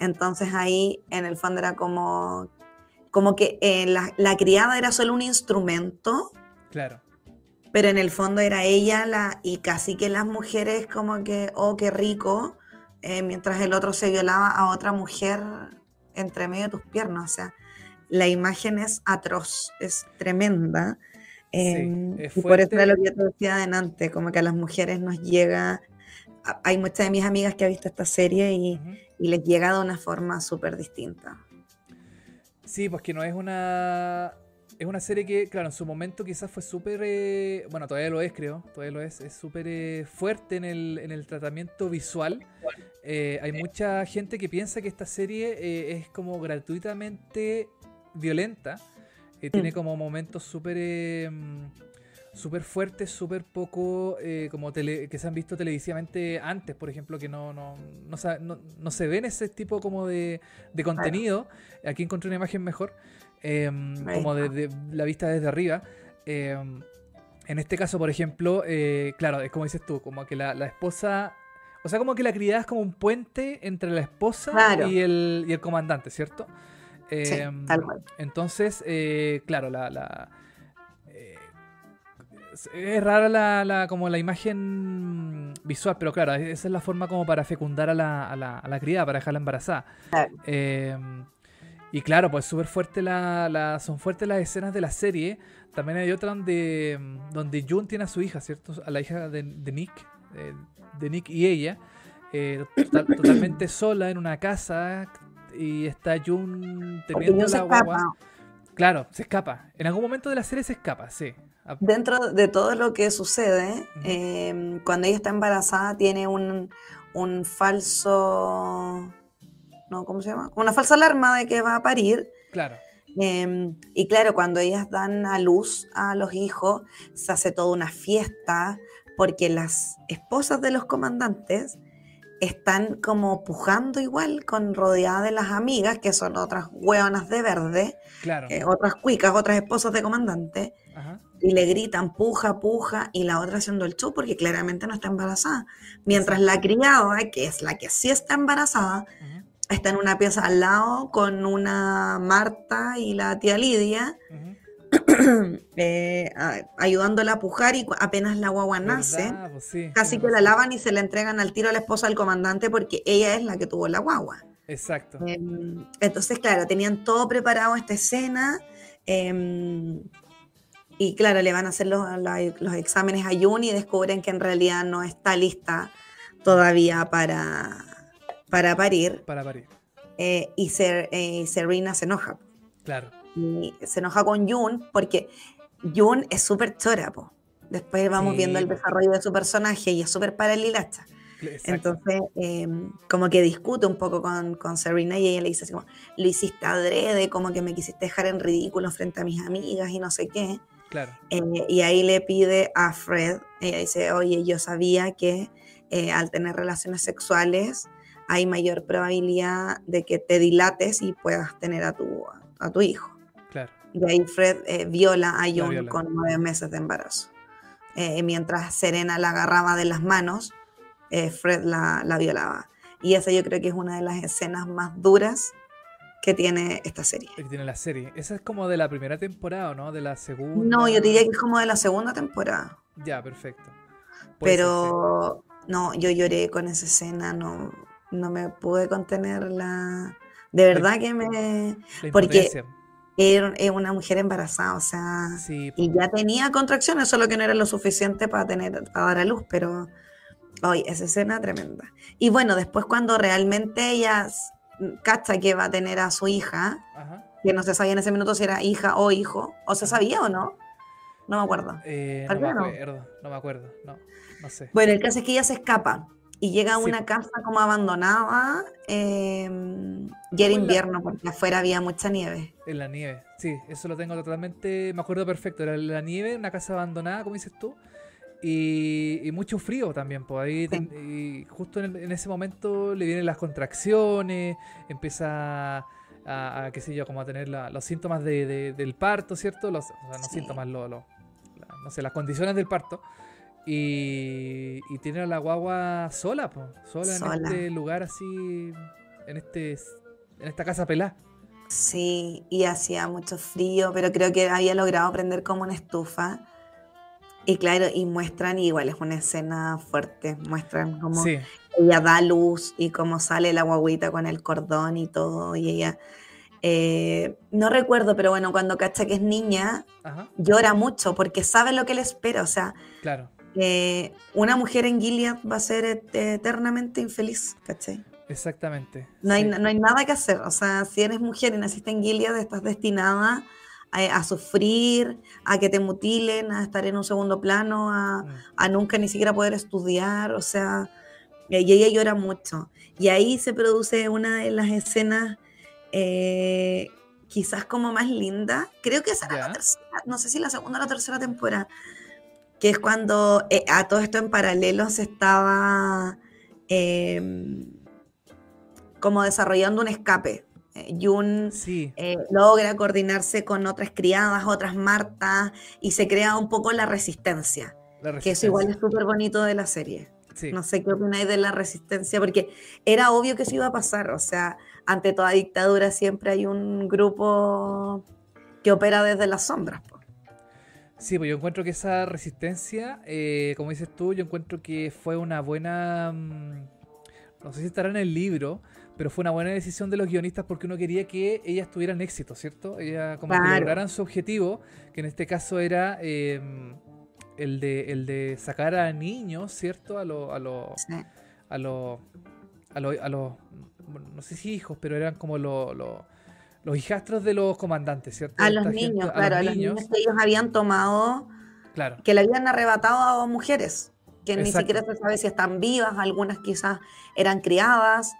Entonces ahí en el fondo era como como que eh, la, criada era solo un instrumento. Claro. Pero en el fondo era ella la, y casi que las mujeres como que, oh, qué rico, eh, mientras el otro se violaba a otra mujer entre medio de tus piernas. O sea, la imagen es atroz, es tremenda. Em, y por eso era lo que yo te decía adelante, como que a las mujeres nos llega, hay muchas de mis amigas que han visto esta serie y, y les llega de una forma súper distinta. Sí, pues que no es una. Es una serie que, claro, en su momento quizás fue súper. Eh, bueno, todavía lo es, creo. Todavía lo es. Es súper eh, fuerte en el, en el tratamiento visual. Eh, hay mucha gente que piensa que esta serie es como gratuitamente violenta. Tiene mm. como momentos súper súper fuertes, súper poco eh, como tele, que se han visto televisivamente antes, por ejemplo, que no, no, no, no, se ven ese tipo como de, de contenido. Aquí encontré una imagen mejor, em, como de, la vista desde arriba. Em, en este caso, por ejemplo, eh, claro, es como dices tú, como que la, esposa o sea, como que la criada es como un puente entre la esposa y, el, y, el, comandante, ¿cierto? Em, tal cual. Entonces, eh, claro, la, eh, es rara la, como la imagen visual, pero claro, esa es la forma como para fecundar a la, a la, a la criada, para dejarla embarazada. Em, y claro, pues súper fuerte la, son fuertes las escenas de la serie. También hay otra donde, donde Jun tiene a su hija, ¿cierto? A la hija de, Nick, de, Nick y ella, eh, totalmente sola en una casa y está Jun teniendo la guagua. Claro, se escapa. En algún momento de la serie se escapa, sí. Dentro de todo lo que sucede, em, cuando ella está embarazada tiene un, un falso... ¿no? ¿Cómo se llama? Una falsa alarma de que va a parir. Claro. Em, y claro, cuando ellas dan a luz a los hijos, se hace toda una fiesta porque las esposas de los comandantes están como pujando igual con rodeada de las amigas, que son otras hueonas de verde, eh, otras cuicas, otras esposas de comandante, y le gritan puja, puja, y la otra haciendo el show porque claramente no está embarazada. Mientras la criada, que es la que sí está embarazada, está en una pieza al lado con una Marta y la tía Lidia. Eh, ayudándola a pujar y apenas la guagua nace, pues casi que la lavan y se la entregan al tiro a la esposa del comandante porque ella es la que tuvo la guagua. Exacto. Em, entonces, claro, tenían todo preparado esta escena. Em, y claro, le van a hacer los, exámenes a Jun y descubren que en realidad no está lista todavía para, para parir. Para parir. Eh, y eh, Serena se enoja. Claro se enoja con Jun porque Jun es súper chora, Después vamos viendo el desarrollo de su personaje y es súper paralilacha. Entonces, em, como que discute un poco con, con, Serena y ella le dice así como, lo hiciste adrede, como que me quisiste dejar en ridículo frente a mis amigas y no sé qué. Claro. Eh, y ahí le pide a Fred, ella dice, oye, yo sabía que eh, al tener relaciones sexuales hay mayor probabilidad de que te dilates y puedas tener a tu, a tu hijo. Y ahí Fred eh, viola a Jun con nueve meses de embarazo. Mientras Serena la agarraba de las manos, Fred la, violaba. Y esa yo creo que es una de las escenas más duras que tiene esta serie. Que tiene la serie. Esa es como de la primera temporada, ¿no? De la segunda. No, yo diría que es como de la segunda temporada. Ya, perfecto. Pero no, yo lloré con esa escena, no, no me pude contener la. De verdad que me. porque es una mujer embarazada, o sea, y ya tenía contracciones, solo que no era lo suficiente para tener, para dar a luz, pero hoy esa escena tremenda. Y bueno, después cuando realmente ella cacha que va a tener a su hija, que no se sabía en ese minuto si era hija o hijo, o se sabía o no, no me acuerdo. Eh, no me acuerdo, no me acuerdo, no, no sé. Bueno, el caso es que ella se escapa y llega a una casa como abandonada eh, y era invierno porque afuera había mucha nieve. En la nieve, sí, eso lo tengo totalmente, me acuerdo perfecto, era la nieve, una casa abandonada, como dices tú, y, mucho frío también, pues ahí y justo en, ese momento le vienen las contracciones, empieza a, qué sé yo, como a tener los síntomas del parto, ¿cierto? Los, o sea, no síntomas, lo, no sé, las condiciones del parto. Y, tiene a la guagua sola, sola, en este lugar así, en este en esta casa pelada. Sí, y hacía mucho frío, pero creo que había logrado prender como una estufa. Y claro, y muestran, igual es una escena fuerte, muestran cómo ella da luz y cómo sale la guaguita con el cordón y todo, y ella... Eh, no recuerdo, pero bueno, cuando cacha que es niña, llora mucho porque sabe lo que le espera, o sea, claro una mujer en Gilead va a ser eternamente infeliz, ¿cachai? Exactamente. No, hay, no hay nada que hacer. O sea, si eres mujer y naciste en Gilead, estás destinada a, sufrir, a que te mutilen, a estar en un segundo plano, a, mm. nunca ni siquiera poder estudiar. O sea, y ella llora mucho. Y ahí se produce una de las escenas eh, quizás como más linda. Creo que esa era la tercera, no sé si la segunda o la tercera temporada que es cuando eh, a todo esto en paralelo se estaba em, como desarrollando un escape. Jun logra coordinarse con otras criadas, otras Martas, y se crea un poco la resistencia, que es igual es súper bonito de la serie. No sé qué opináis de la resistencia, porque era obvio que eso iba a pasar. O sea, ante toda dictadura siempre hay un grupo que opera desde las sombras. Sí, pues yo encuentro que esa resistencia, eh, como dices tú, yo encuentro que fue una buena... Mm, no sé si estará en el libro, pero fue una buena decisión de los guionistas porque uno quería que ellas tuvieran éxito, ¿cierto? Ella como que lograran su objetivo, que en este caso era em, el, de, el de sacar a niños, ¿cierto? A los... A los a los... A los... A los no sé si hijos, pero eran como los los hijastros de los comandantes, ¿cierto? A los niños, claro, a los niños. que ellos habían tomado, claro. que le habían arrebatado a mujeres, que ni siquiera se sabe si están vivas, algunas quizás eran criadas,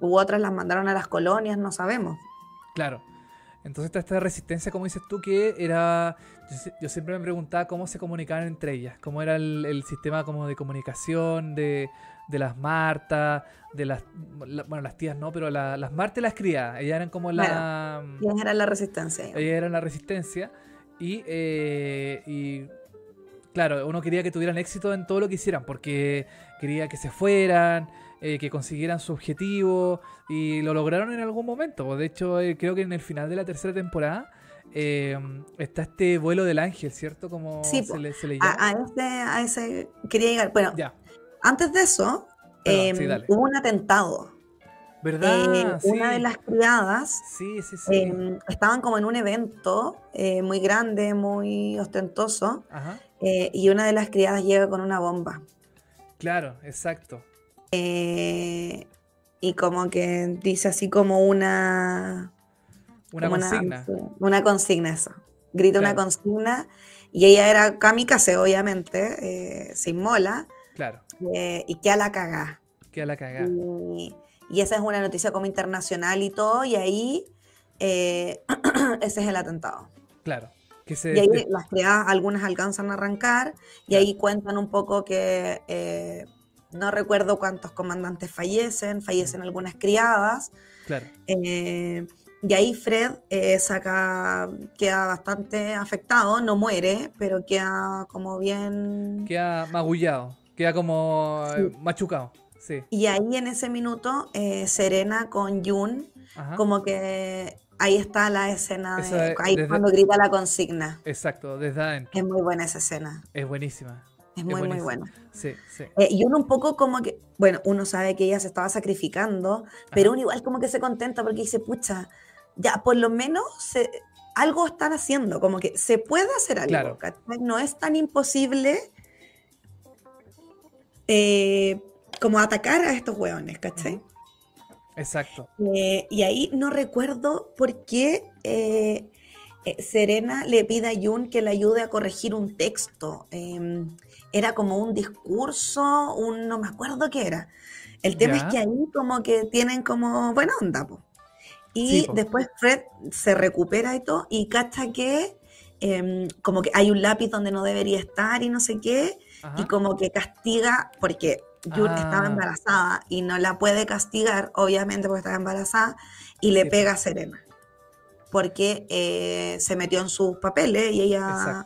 u otras las mandaron a las colonias, no sabemos. Claro. Entonces está esta resistencia, como dices tú, que era... Yo, siempre me preguntaba cómo se comunicaban entre ellas, cómo era el, sistema como de comunicación, de, de las Martas, de las... bueno, las tías no, pero las Martas y las criadas. Ellas eran como la... ellas eran la resistencia. Ellas eran la resistencia. Y, eh, y claro, uno quería que tuvieran éxito en todo lo que hicieran, porque quería que se fueran, eh, que consiguieran su objetivo y lo lograron en algún momento. De hecho, eh, creo que en el final de la tercera temporada eh, está este vuelo del ángel, ¿cierto? Como se, le, llama. A, ese, a, ese, quería llegar. Bueno, antes de eso, hubo un atentado. ¿Verdad? Una de las criadas estaban como en un evento muy grande, muy ostentoso, y una de las criadas llega con una bomba. Claro, exacto. Eh, y como que dice así como una... Una consigna. Una, consigna, eso. Grita una consigna. Y ella era kamikaze, obviamente, eh, sin mola. Claro. Eh, y que a la cagá. Que a la cagá. Y, esa es una noticia como internacional y todo. Y ahí ese es el atentado. Claro. Que se, y ahí las criadas, algunas alcanzan a arrancar. Y ahí cuentan un poco que no recuerdo cuántos comandantes fallecen, fallecen algunas criadas. Claro. Eh, y ahí Fred eh, saca, queda bastante afectado, no muere, pero queda como bien... Queda magullado, queda como eh, machucado. Sí. Y ahí en ese minuto, Serena con Jun, como que ahí está la escena, de, ahí cuando grita la consigna. Exacto, desde adentro. Es muy buena esa escena. Es buenísima. Es muy, muy bueno. Sí, sí. Eh, y uno un poco como que, bueno, uno sabe que ella se estaba sacrificando, pero uno igual como que se contenta porque dice, pucha, ya por lo menos se, algo están haciendo, como que se puede hacer algo, No es tan imposible eh, como atacar a estos hueones, ¿cachai? Exacto. Eh, y ahí no recuerdo por qué Serena le pide a Jun que le ayude a corregir un texto. Era como un discurso, un no me acuerdo qué era. El tema es que ahí como que tienen como buena onda, Y después Fred se recupera y todo, y cacha que em, como que hay un lápiz donde no debería estar y no sé qué, y como que castiga, porque June estaba ah. embarazada y no la puede castigar, obviamente porque estaba embarazada, y le pega a Serena. Porque eh, se metió en sus papeles y ella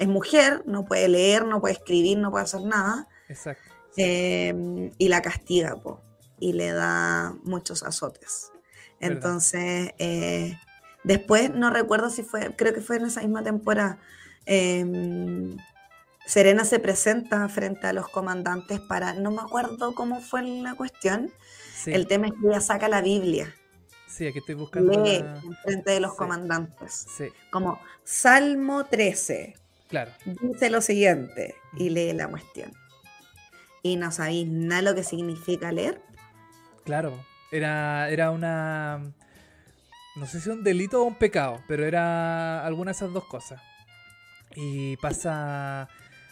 es mujer, no puede leer, no puede escribir, no puede hacer nada. Exacto. Eh, y la castiga, po, y le da muchos azotes. Entonces, eh, después no recuerdo si fue, creo que fue en esa misma temporada. Em, Serena se presenta frente a los comandantes para, no me acuerdo cómo fue la cuestión. El tema es que ella saca la Biblia. Sí, aquí estoy buscando. Lee frente de los comandantes. Sí. Como Salmo 13, Claro. Dice lo siguiente y lee la cuestión. ¿Y no sabéis nada lo que significa leer? Claro, era, era una... No sé si un delito o un pecado, pero era alguna de esas dos cosas. Y pasa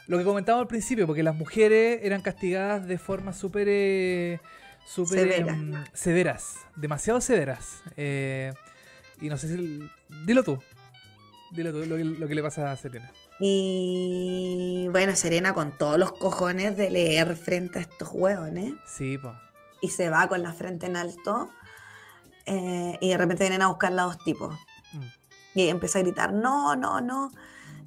lo que comentábamos al principio, porque las mujeres eran castigadas de forma súper... Eh, em, severas, demasiado severas. Eh, y no sé si... Dilo tú. Dile lo, lo, que le pasa a Serena. Y bueno, Serena con todos los cojones de leer frente a estos hueones. Sí, pues. Y se va con la frente en alto. Eh, y de repente vienen a buscar a dos tipos. Mm. Y empieza a gritar, no, no, no.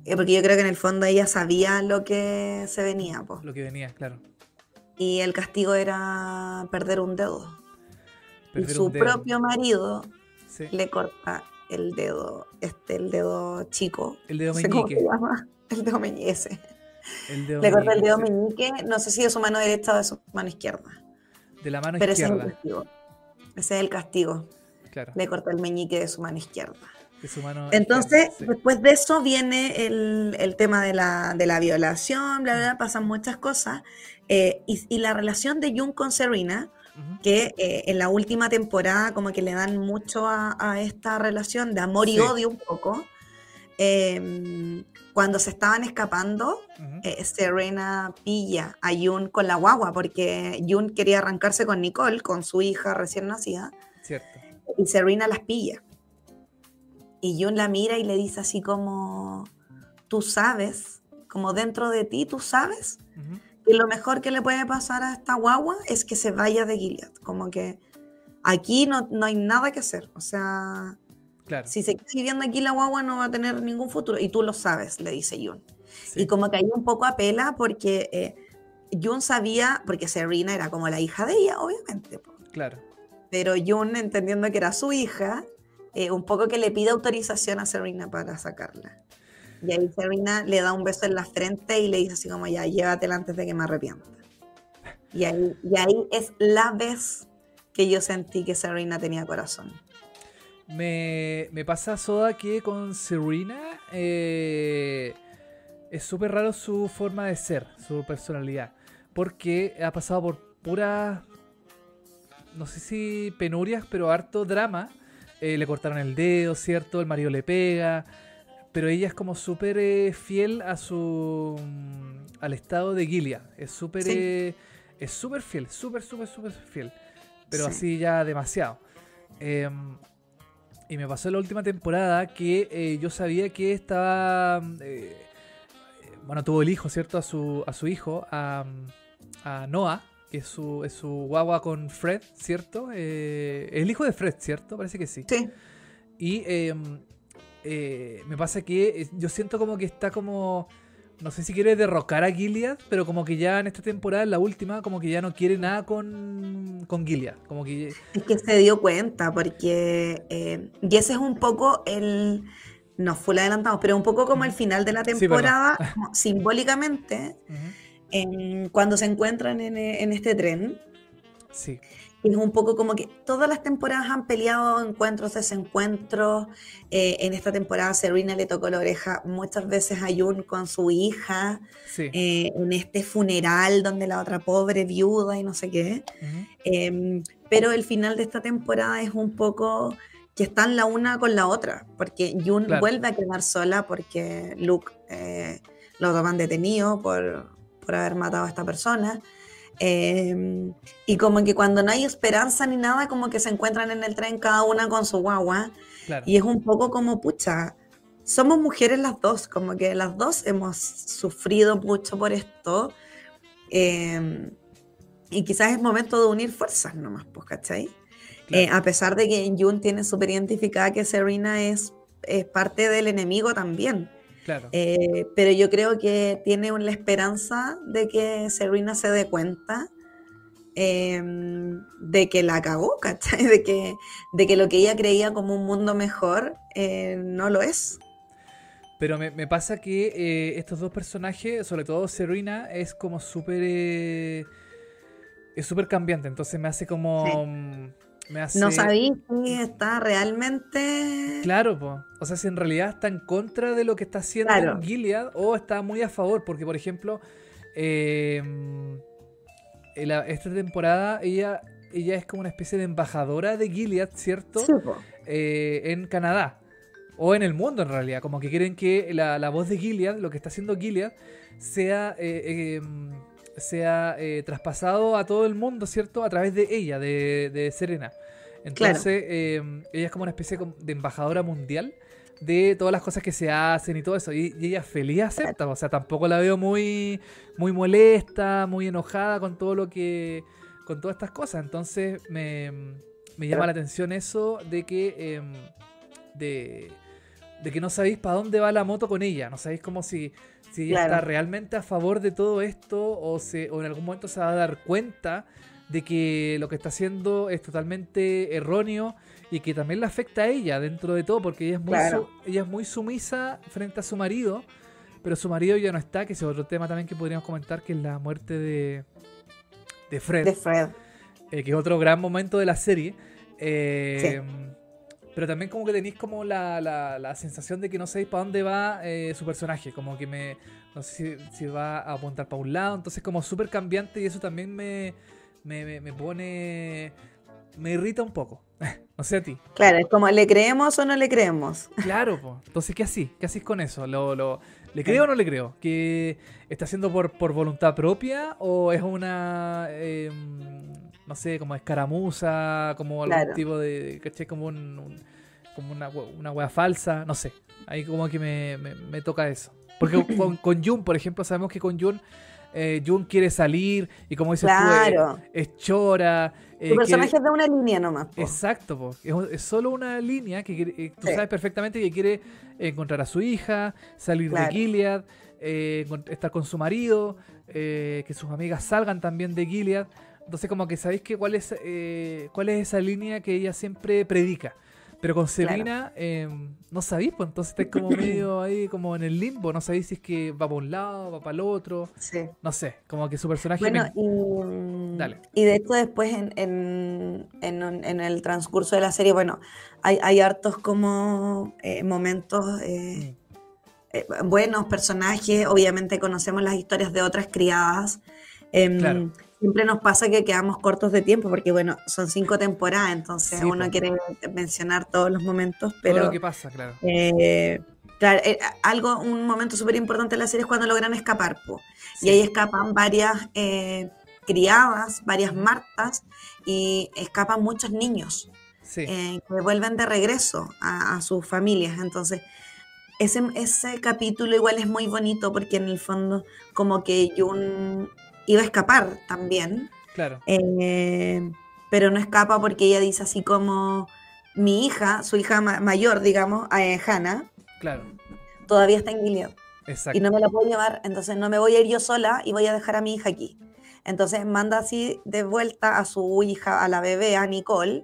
Eh, porque yo creo que en el fondo ella sabía lo que se venía. pues Lo que venía, claro. Y el castigo era perder un dedo. y su propio marido le corta el dedo, este, el dedo chico. El dedo meñique. El dedo meñique. le corta el dedo meñique, no sé si de su mano derecha o de su mano izquierda. De la mano Pero izquierda. Ese es el castigo. Ese es el castigo. Claro. Le corta el meñique de su mano izquierda. De su mano Entonces, después de eso viene el, el tema de la, de la, violación, bla, bla, pasan muchas cosas. Eh, y, y, la relación de Jung con Serena, que eh, en la última temporada como que le dan mucho a, a esta relación de amor y odio un poco. Eh, cuando se estaban escapando, eh, Serena pilla a Jun con la guagua, porque Jun quería arrancarse con Nicole, con su hija recién nacida. Cierto. Y Serena las pilla. Y Jun la mira y le dice así como, tú sabes, como dentro de ti, tú sabes que lo mejor que le puede pasar a esta guagua es que se vaya de Gilead. Como que aquí no, no hay nada que hacer. O sea, claro. si se queda viviendo aquí la guagua no va a tener ningún futuro. Y tú lo sabes, le dice Jun. Sí. Y como que ahí un poco apela porque eh, Jun sabía, porque Serena era como la hija de ella, obviamente. Claro. Pero Jun, entendiendo que era su hija, eh, un poco que le pide autorización a Serena para sacarla. Y ahí Serena le da un beso en la frente y le dice así como, ya, llévatela antes de que me arrepienta. Y ahí, y ahí es la vez que yo sentí que Serena tenía corazón. Me, me pasa, Soda, que con Serena eh, es súper raro su forma de ser, su personalidad. Porque ha pasado por puras, no sé si penurias, pero harto drama. Eh, le cortaron el dedo, ¿cierto? El marido le pega pero ella es como súper eh, fiel a su al estado de Gilead. Es súper sí. eh, es súper fiel, súper, súper, súper fiel. Pero sí. así ya demasiado. Eh, y me pasó en la última temporada que eh, yo sabía que estaba. Eh, bueno, tuvo el hijo, ¿cierto? A su, a su hijo, a, a Noah, que es su, es su guagua con Fred, ¿cierto? El hijo de Fred, ¿cierto? Parece que sí. Sí. Y eh, me pasa que yo siento como que está como. No sé si quiere derrocar a Gilead, pero como que ya en esta temporada, en la última, como que ya no quiere nada con, con Gilead. Como que... Es que se dio cuenta, porque. Eh, y ese es un poco el. No fue adelantamos, pero un poco como el final de la temporada, sí, como, simbólicamente, uh -huh. en, cuando se encuentran en, en este tren. Sí. Es un poco como que todas las temporadas han peleado encuentros, desencuentros. Eh, en esta temporada Serena le tocó la oreja muchas veces a Jun con su hija. Sí. Eh, en este funeral donde la otra pobre viuda y no sé qué. Uh -huh. eh, pero el final de esta temporada es un poco que están la una con la otra. Porque Jun claro. vuelve a quedar sola porque Luke eh, lo toman detenido por, por haber matado a esta persona. Eh, y como que cuando no hay esperanza ni nada, como que se encuentran en el tren cada una con su guagua. Claro. Y es un poco como, pucha, somos mujeres las dos, como que las dos hemos sufrido mucho por esto. Eh, y quizás es momento de unir fuerzas nomás, pues, ¿cachai? Claro. Eh, a pesar de que Jun tiene súper identificada que Serena es, es parte del enemigo también. Claro. Eh, pero yo creo que tiene la esperanza de que Serena se dé cuenta eh, de que la cagó, ¿cachai? De que, de que lo que ella creía como un mundo mejor eh, no lo es. Pero me, me pasa que eh, estos dos personajes, sobre todo Serena, es como súper... Es súper cambiante, entonces me hace como... Sí. Hace... No sabéis si está realmente. Claro, po. o sea, si en realidad está en contra de lo que está haciendo claro. Gilead o está muy a favor, porque por ejemplo, eh, la, esta temporada ella, ella es como una especie de embajadora de Gilead, ¿cierto? Sí, eh, en Canadá o en el mundo en realidad, como que quieren que la, la voz de Gilead, lo que está haciendo Gilead, sea. Eh, sea eh, traspasado a todo el mundo, ¿cierto? A través de ella, de, de Serena. Entonces, claro. eh, ella es como una especie de embajadora mundial de todas las cosas que se hacen y todo eso. Y, ella feliz acepta, o sea, tampoco la veo muy, muy molesta, muy enojada con todo lo que, con todas estas cosas. Entonces me, me llama la atención eso de que, em, de, de, que no sabéis para dónde va la moto con ella, no sabéis como si, si ella está realmente a favor de todo esto o, se, o en algún momento se va a dar cuenta de que lo que está haciendo es totalmente erróneo y que también le afecta a ella dentro de todo, porque ella es muy, ella es muy sumisa frente a su marido, pero su marido ya no está, que es otro tema también que podríamos comentar, que es la muerte de, de Fred. De Fred. Eh, que es otro gran momento de la serie. Eh, pero también como que tenéis como la, la, sensación de que no sabéis para dónde va eh, su personaje, como que me... No sé si, si va a apuntar para un lado, entonces como súper cambiante y eso también me, me, me pone me irrita un poco. no sé a ti. Claro, es como, ¿le creemos o no le creemos? Claro, pues. Entonces, ¿qué así? ¿Qué así con eso? ¿Lo, lo, le creo o no le creo? ¿Que está haciendo por, por voluntad propia o es una, em, no sé, como escaramuza, como algún tipo de, ¿caché? Como, un, como una, una wea falsa, no sé. Ahí como que me, me, toca eso. Porque con, con Jun, por ejemplo, sabemos que con Jun eh, Jun quiere salir y como dices tú, es, chora. Eh, personaje es de una línea nomás. Exacto, Es, solo una línea que eh, tú sabes perfectamente que quiere encontrar a su hija, salir de Gilead, eh, estar con su marido, que sus amigas salgan también de Gilead. Entonces como que sabéis que cuál es, cuál es esa línea que ella siempre predica. Pero con Selena em, no sabéis, pues entonces estáis como medio ahí como en el limbo, no sabéis si es que va para un lado, va para el otro. Sí. No sé, como que su personaje... Bueno, y, Dale. y de hecho después en, en, en, el transcurso de la serie, bueno, hay, hay hartos como eh, momentos... Eh, eh, buenos personajes, obviamente conocemos las historias de otras criadas. Em, claro siempre nos pasa que quedamos cortos de tiempo, porque bueno, son cinco temporadas, entonces uno quiere mencionar todos los momentos, pero... Todo lo que pasa, claro. Eh, claro, eh, algo, un momento súper importante de la serie es cuando logran escapar, po. y ahí escapan varias eh, criadas, varias martas, y escapan muchos niños. que vuelven de regreso a, sus familias, entonces... Ese, ese capítulo igual es muy bonito porque en el fondo como que Jun iba a escapar también. Claro. Eh, pero no escapa porque ella dice así como mi hija, su hija mayor, digamos, eh, Hannah, claro. todavía está en Gilead. Exacto. Y no me la puedo llevar, entonces no me voy a ir yo sola y voy a dejar a mi hija aquí. Entonces manda así de vuelta a su hija, a la bebé, a Nicole,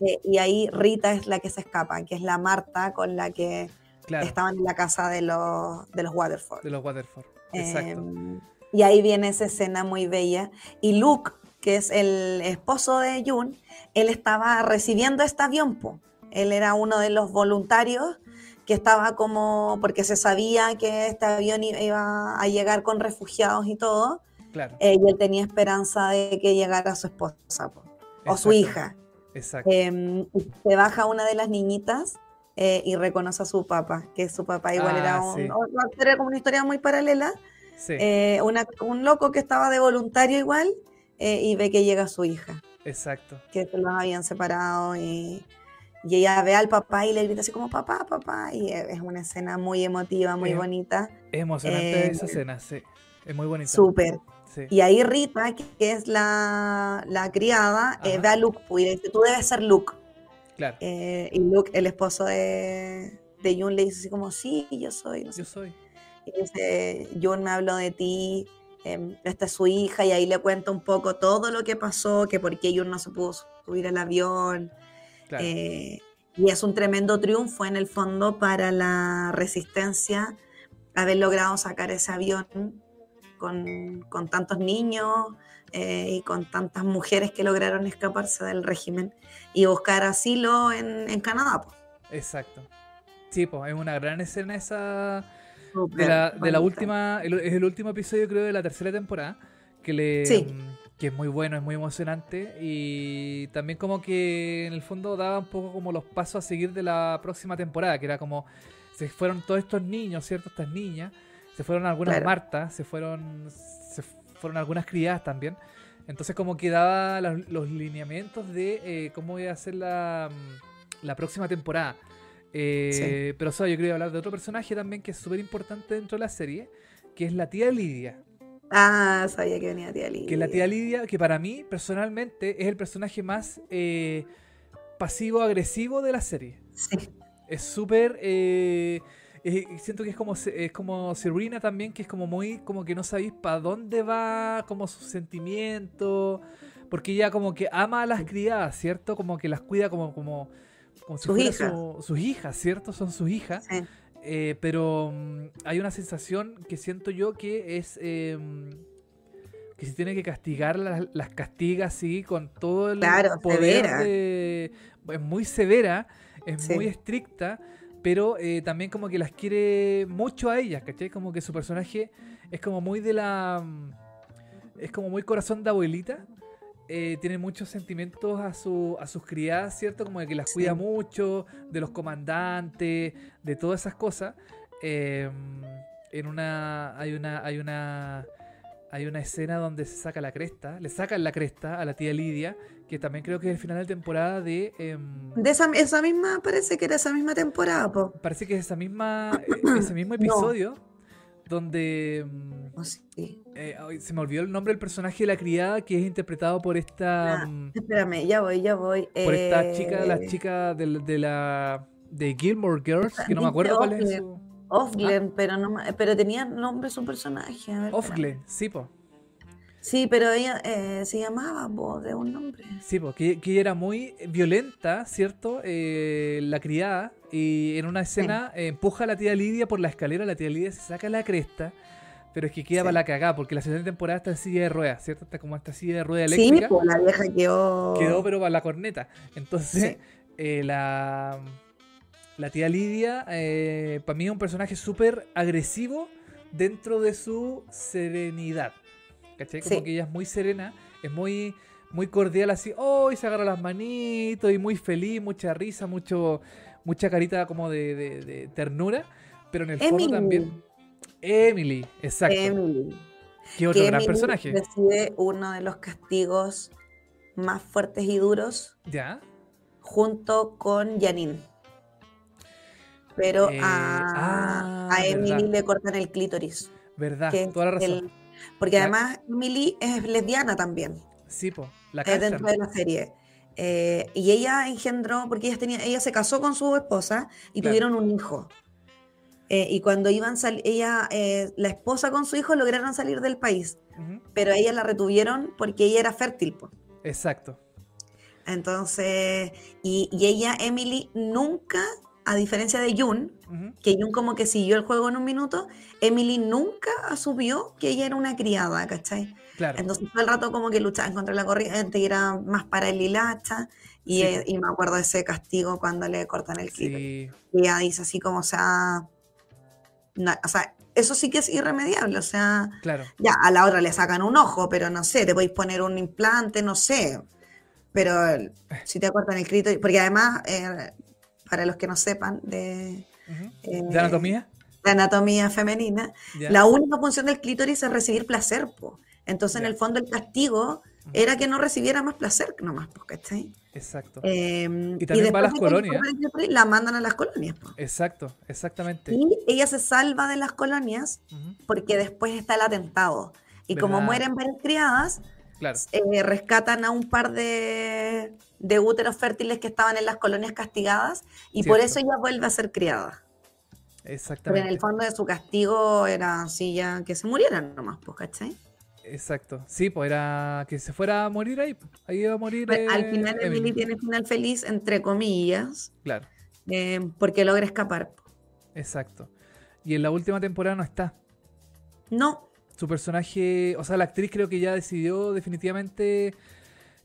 eh, y ahí Rita es la que se escapa, que es la Marta con la que estaban en la casa de los, de los Waterford. De los Waterford, exacto. Em, y ahí viene esa escena muy bella. Y Luke, que es el esposo de June, él estaba recibiendo este avión. Po. Él era uno de los voluntarios que estaba como, porque se sabía que este avión iba a llegar con refugiados y todo. Claro. Eh, y él tenía esperanza de que llegara su esposa o su hija. Exacto. Em, se baja una de las niñitas eh, y reconoce a su papá, que su papá igual era, ah, un, era como una historia muy paralela eh, un loco que estaba de voluntario igual eh, y ve que llega su hija. Exacto. Que se los habían separado y, ella ve al papá y le grita así como papá, papá. Y es una escena muy emotiva, muy bonita. Es emocionante esa eh, escena, sí. Es muy bonita. Súper. Y ahí Rita, que es la, criada, ve a Luke pues, y dice, tú debes ser Luke. Claro. y Luke, el esposo de, de Jun, le dice así como, sí, yo soy. yo soy dice, Jun me habló de ti, em, esta es su hija, y ahí le cuenta un poco todo lo que pasó, que por qué Jun no se pudo subir al avión. Eh, y es un tremendo triunfo en el fondo para la resistencia haber logrado sacar ese avión con, tantos niños eh, y con tantas mujeres que lograron escaparse del régimen y buscar asilo en, Canadá. Exacto. Sí, pues es una gran escena esa de la, de la última, es el último episodio creo de la tercera temporada, que le que es muy bueno, es muy emocionante y también como que en el fondo daba un poco como los pasos a seguir de la próxima temporada, que era como se fueron todos estos niños, ¿cierto? Estas niñas, se fueron algunas Martas, se fueron se fueron algunas criadas también. Entonces como que daba los, lineamientos de eh, cómo iba a ser la, la próxima temporada. Eh, pero yo quería hablar de otro personaje también que es súper importante dentro de la serie, que es la tía Lidia. Ah, sabía que venía tía Lidia. Que la tía Lidia, que para mí personalmente es el personaje más eh, pasivo-agresivo de la serie. Sí. Es súper... Eh, siento que es como, es como Serena también, que es como muy, como que no sabéis para dónde va, como sus sentimientos, porque ella como que ama a las criadas, ¿cierto? Como que las cuida como, como, como si sus hijas. sus hijas, ¿cierto? Son sus hijas. Eh, pero mm, hay una sensación que siento yo que es em, que si tiene que castigar las, castigas así con todo el poder es muy severa es muy estricta pero eh, también como que las quiere mucho a ellas ¿cachai? como que su personaje es como muy de la mm, es como muy corazón de abuelita eh, tiene muchos sentimientos a, su, a sus criadas, ¿cierto? Como de que las cuida mucho, de los comandantes, de todas esas cosas. Em, en una. Hay una. Hay una. Hay una escena donde se saca la cresta, le sacan la cresta a la tía Lidia, que también creo que es el final de temporada de... Em, de esa, esa, misma, parece que era esa misma temporada, po. Parece que es esa misma, e, ese mismo episodio donde... Mm, eh, se me olvidó el nombre del personaje de la criada que es interpretado por esta... Ah, mm, espérame, ya voy, ya voy. Por esta chica, la eh, chica de, de, la... de Gilmore Girls, que no me acuerdo cuál es su... Offglen, pero, no, pero tenía nombre su personaje. Sí, po. Sí, pero ella eh, se llamaba vos de un nombre. Sí, porque que, era muy violenta, ¿cierto? Eh, la criada. Y en una escena eh, empuja a la tía Lidia por la escalera, la tía Lidia se saca la cresta. Pero es que queda para la cagada, porque la segunda temporada está en silla de ruedas, ¿cierto? Está como esta silla de rueda eléctrica. Sí, pues la vieja quedó. Quedó, pero para la corneta. Entonces, la, la tía Lidia, para mí es un personaje súper agresivo dentro de su serenidad. ¿Cachai? Como que ella es muy serena, es muy, muy cordial así, oh, y se agarra las manitos y muy feliz, mucha risa, mucho, mucha carita como de, ternura, pero en el fondo también... Emily, exacto. Emily. Qué otro gran personaje. Recibe uno de los castigos más fuertes y duros. ¿Ya? Junto con Janine. Pero eh, a, ah, Emily le cortan el clítoris. Verdad, toda la razón. Porque además Emily es lesbiana también. Sí, po, la Es dentro de la serie. Eh, y ella engendró, porque ella, tenía, ella se casó con su esposa y tuvieron un hijo. Eh, y cuando iban ella, eh, la esposa con su hijo lograron salir del país, pero ella la retuvieron porque ella era fértil. Po. Exacto. Entonces, y, y, ella, Emily, nunca a diferencia de Jun, que Jun como que siguió el juego en un minuto, Emily nunca asumió que ella era una criada, ¿cachai? Claro. Entonces todo el rato como que luchaba contra la corriente y era más para el hilacha. Y, y, me acuerdo de ese castigo cuando le cortan el clip. Y ella dice así como, o sea, o sea, eso sí que es irremediable, o sea, claro. ya a la otra le sacan un ojo, pero no sé, te podéis poner un implante, no sé, pero si te cortan el clítoris, porque además eh, para los que no sepan, de, eh, ¿De anatomía. De anatomía femenina, la única función del clítoris es recibir placer. Po. Entonces, en el fondo, el castigo era que no recibiera más placer nomás, ¿cachai? Exacto. Em, y también va a las colonias. La mandan a las colonias. Po. Exacto, exactamente. Y ella se salva de las colonias porque después está el atentado. Y como mueren varias criadas, eh, rescatan a un par de, úteros fértiles que estaban en las colonias castigadas y por eso ella vuelve a ser criada. Exactamente. Pero en el fondo de su castigo era así ya que se murieran nomás, pues, ¿cachai? Exacto. Sí, pues era que se fuera a morir ahí. Pues, ahí iba a morir. al eh, final Emily. tiene final feliz, entre comillas. Claro. Eh, porque logra escapar. Exacto. Y en la última temporada no está. No, su personaje, o sea, la actriz creo que ya decidió definitivamente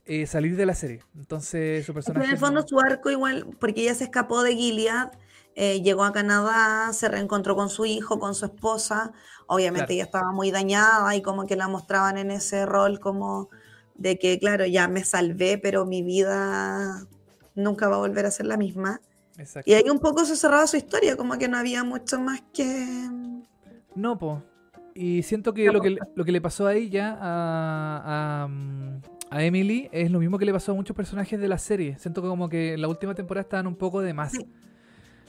eh, salir de la serie. Entonces, su personaje. en el fondo, su arco, igual, porque ella se escapó de Gilead, eh, llegó a Canadá, se reencontró con su hijo, con su esposa. Obviamente, ella estaba muy dañada y como que la mostraban en ese rol, como de que, claro, ya me salvé, pero mi vida nunca va a volver a ser la misma. Exacto. Y ahí un poco se cerraba su historia, como que no había mucho más que. No, po. Y siento que lo que, lo que le pasó a ella, a, a, Emily, es lo mismo que le pasó a muchos personajes de la serie. Siento que como que en la última temporada estaban un poco de más.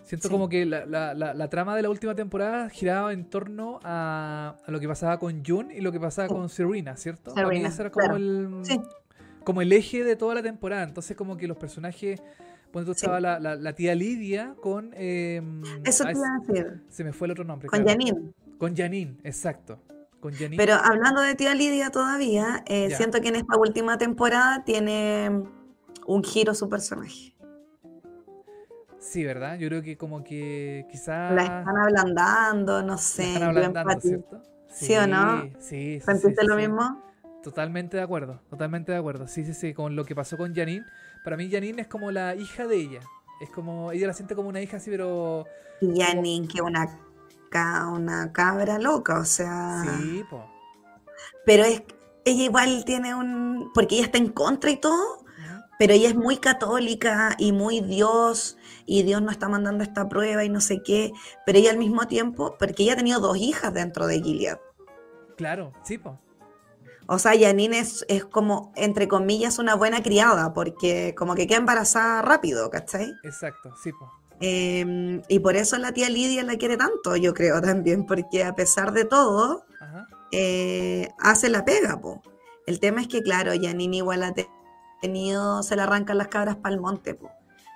Siento como que la, la, la, trama de la última temporada giraba en torno a, lo que pasaba con Jun y lo que pasaba con Serena, ¿cierto? Serena, era como, el, como el eje de toda la temporada. Entonces como que los personajes... Cuando estaba la, la, tía Lidia con... Em, Eso te iba a decir. Se me fue el otro nombre. Con Janine. Con Janine, exacto. Con Janine. Pero hablando de tía Lidia todavía, eh, siento que en esta última temporada tiene un giro su personaje. Sí, ¿verdad? Yo creo que como que quizás... La están ablandando, no sé. están ablandando, ¿cierto? Sí, o no? Sí, sí. ¿Sentiste lo mismo? Totalmente de acuerdo, totalmente de acuerdo. Sí, sí, sí, con lo que pasó con Janine. Para mí Janine es como la hija de ella. Es como, ella la siente como una hija así, pero... Janine, que una, una cabra loca, o sea... Sí, po. Pero es, ella igual tiene un... Porque ella está en contra y todo, pero ella es muy católica y muy Dios, y Dios no está mandando esta prueba y no sé qué, pero ella al mismo tiempo, porque ella ha tenido dos hijas dentro de Gilead. Claro, sí, po. O sea, Janine es, es, como, entre comillas, una buena criada, porque como que queda embarazada rápido, ¿cachai? Exacto, sí, po. Em, y por eso la tía Lidia la quiere tanto, yo creo también, porque a pesar de todo, eh, hace la pega, po. El tema es que, claro, Janine igual ha tenido, se le arrancan las cabras para el monte, po.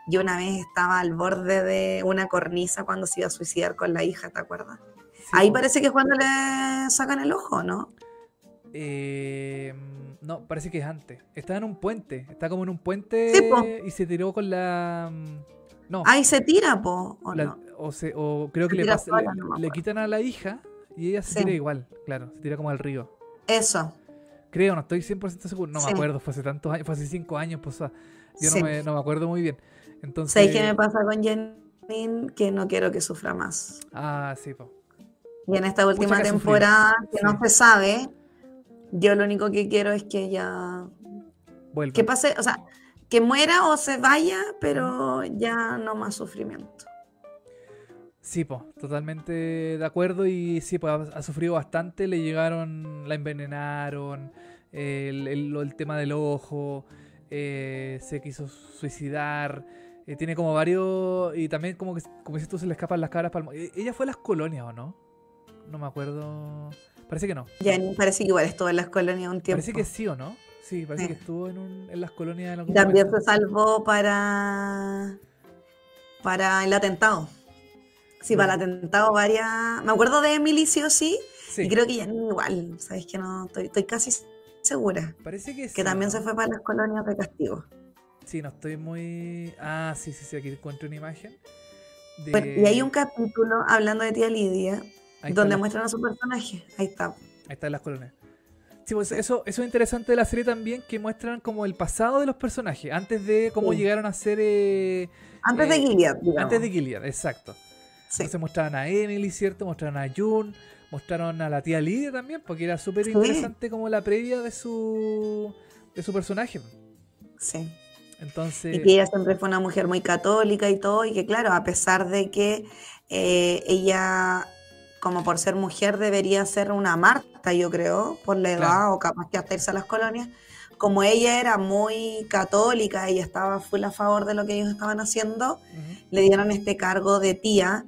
Yo una vez estaba al borde de una cornisa cuando se iba a suicidar con la hija, ¿te acuerdas? Ahí parece que es cuando le sacan el ojo, ¿no? Eh, no, parece que es antes. Está en un puente. Está como en un puente y se tiró con la. Mm, no. Ahí se tira, po. O, creo que le, pasa, le, quitan a la hija y ella se tira igual, claro. Se tira como al río. Eso. Creo, no estoy 100% seguro. No me acuerdo, fue hace tantos años, fue hace cinco años, pues. yo no me, no me acuerdo muy bien. Entonces... ¿Sabes qué me pasa con Janine? Que no quiero que sufra más. Ah, sí, po. Y en esta última temporada, que no se sabe, yo lo único que quiero es que ella. Vuelva. Que pase, o sea, que muera o se vaya, pero ya no más sufrimiento. Sí, po, totalmente de acuerdo y sí, pues ha, sufrido bastante, le llegaron, la envenenaron, el, el, tema del ojo, eh, se quiso suicidar, eh, tiene como varios. Y también, como que, como dices tú, se le escapan las caras. E, ¿Ella fue a las colonias o no? No me acuerdo. Parece que no. Ya, parece que igual estuvo en las colonias un tiempo. Parece que sí o no. Sí, parece que estuvo en, un, en las colonias. En algún También se salvó para. para el atentado. Sí, para el atentado varias. Me acuerdo de Emily, sí o sí. Y creo que ya igual. Sabes que no. Estoy, estoy casi segura. Parece que sí. Que también se fue para las colonias de castigo. Sí, no estoy muy. Ah, sí, sí, sí, aquí encuentro una imagen. y hay un capítulo hablando de tía Lidia donde muestran a su personaje. Ahí está. Ahí está en las colonias. Sí, pues eso, eso es interesante de la serie también, que muestran como el pasado de los personajes, antes de cómo llegaron a ser... Eh, antes de eh, Gilead, digamos. Antes de Gilead, exacto. Sí. Entonces mostraban a Emily, ¿cierto? Mostraron a June, mostraron a la tía Lidia también, porque era súper interesante como la previa de su, de su personaje. Sí. Entonces... Y que ella siempre fue una mujer muy católica y todo, y que claro, a pesar de que eh, ella, como por ser mujer, debería ser una Marta, yo creo, por la edad, o capaz que hasta irse a las colonias, como ella era muy católica y estaba full a favor de lo que ellos estaban haciendo, le dieron este cargo de tía,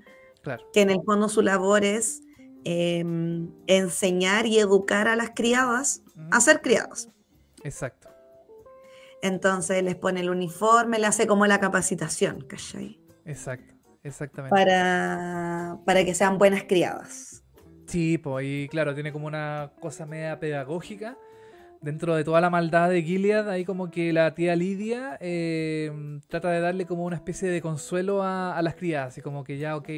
que en el fondo su labor es Em, enseñar y educar a las criadas a ser criadas. Exacto. Entonces les pone el uniforme, le hace como la capacitación, ¿cachai? Exacto, exactamente. Para, para que sean buenas criadas. Sí, pues y claro, tiene como una cosa media pedagógica. Dentro de toda la maldad de Gilead, ahí como que la tía Lidia em, trata de darle como una especie de consuelo a, las criadas. Y como que ya, ok,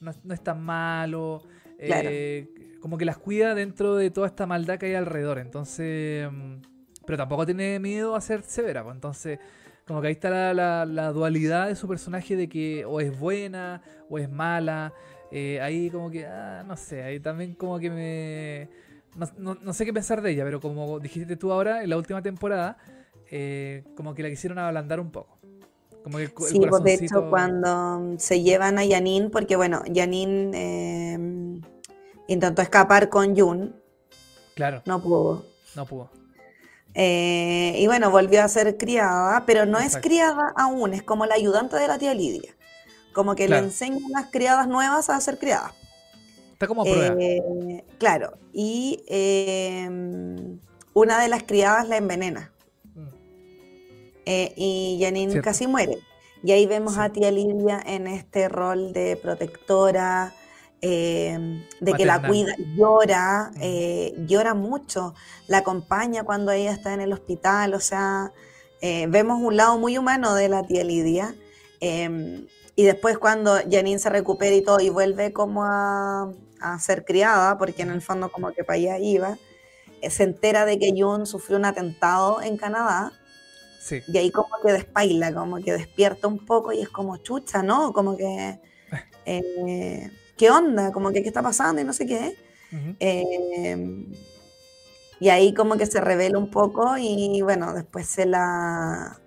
no, no es tan malo, eh, como que las cuida dentro de toda esta maldad que hay alrededor. Entonces, mm, pero tampoco tiene miedo a ser severa. Pues. Entonces, como que ahí está la, dualidad de su personaje de que o es buena o es mala. Eh, ahí como que, ah, no sé, ahí también como que me... No, sé qué pensar de ella, pero como dijiste tú ahora, en la última temporada, eh, como que la quisieron ablandar un poco. Como que sí, pues de hecho cuando se llevan a Janine, porque bueno, Janine eh, intentó escapar con Jun. Claro. No pudo. No pudo. Eh, y bueno, volvió a ser criada, pero no es criada aún, es como la ayudante de la tía Lidia. como que le enseñan a las criadas nuevas a ser criadas. Está como a prueba. Eh, claro, y em, una de las criadas la envenena. Mm. Eh, y Janine casi muere. Y ahí vemos a tía Lidia en este rol de protectora, em, de que la cuida, llora, mm. eh, llora mucho, la acompaña cuando ella está en el hospital, o sea, vemos un lado muy humano de la tía Lidia. Em, y después cuando Janine se recupera y todo y vuelve como a, ser criada, porque en el fondo como que para allá iba, eh, se entera de que Jun sufrió un atentado en Canadá. Sí. Y ahí como que despaila, como que despierta un poco y es como chucha, ¿no? Como que, eh, ¿qué onda? Como que, ¿qué está pasando? Y no sé qué. Em, y ahí como que se revela un poco y bueno, después se la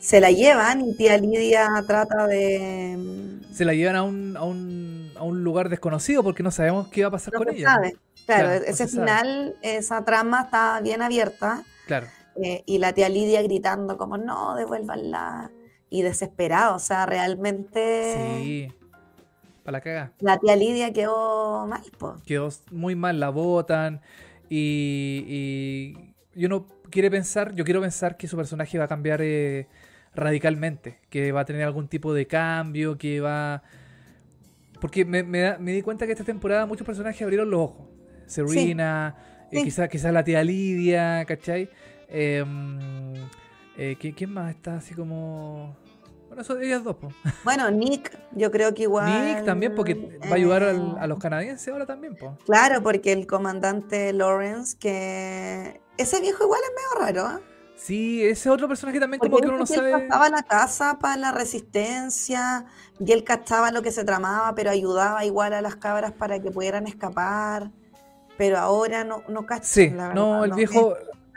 se la llevan y tía Lidia trata de... Mm, se la llevan a un, a un, a un lugar desconocido porque no sabemos qué va a pasar con ella. Claro, ese final, esa trama está bien abierta. Claro. Eh, y la tía Lidia gritando como, no, devuélvanla. Y desesperado, o sea, realmente... Sí. Para la caga. La tía Lidia quedó mal, po. Quedó muy mal, la botan. Y, y, y uno quiere pensar, yo quiero pensar que su personaje va a cambiar eh, radicalmente, que va a tener algún tipo de cambio, que va... Porque me, di cuenta que esta temporada muchos personajes abrieron los ojos. Serena, eh, quizás la tía Lidia, ¿cachai? Em, eh, ¿Quién más está así como...? Son ellas dos. Bueno, Nick, yo creo que igual. Nick también, porque va a ayudar a los canadienses ahora también. Po. Claro, porque el comandante Lawrence, que. Ese viejo igual es medio raro. ¿eh? Sí, ese otro personaje también como que uno no sabe. Él cachaba la casa para la resistencia y él cachaba lo que se tramaba, pero ayudaba igual a las cabras para que pudieran escapar. Pero ahora no, no cacha. Sí, no, el viejo.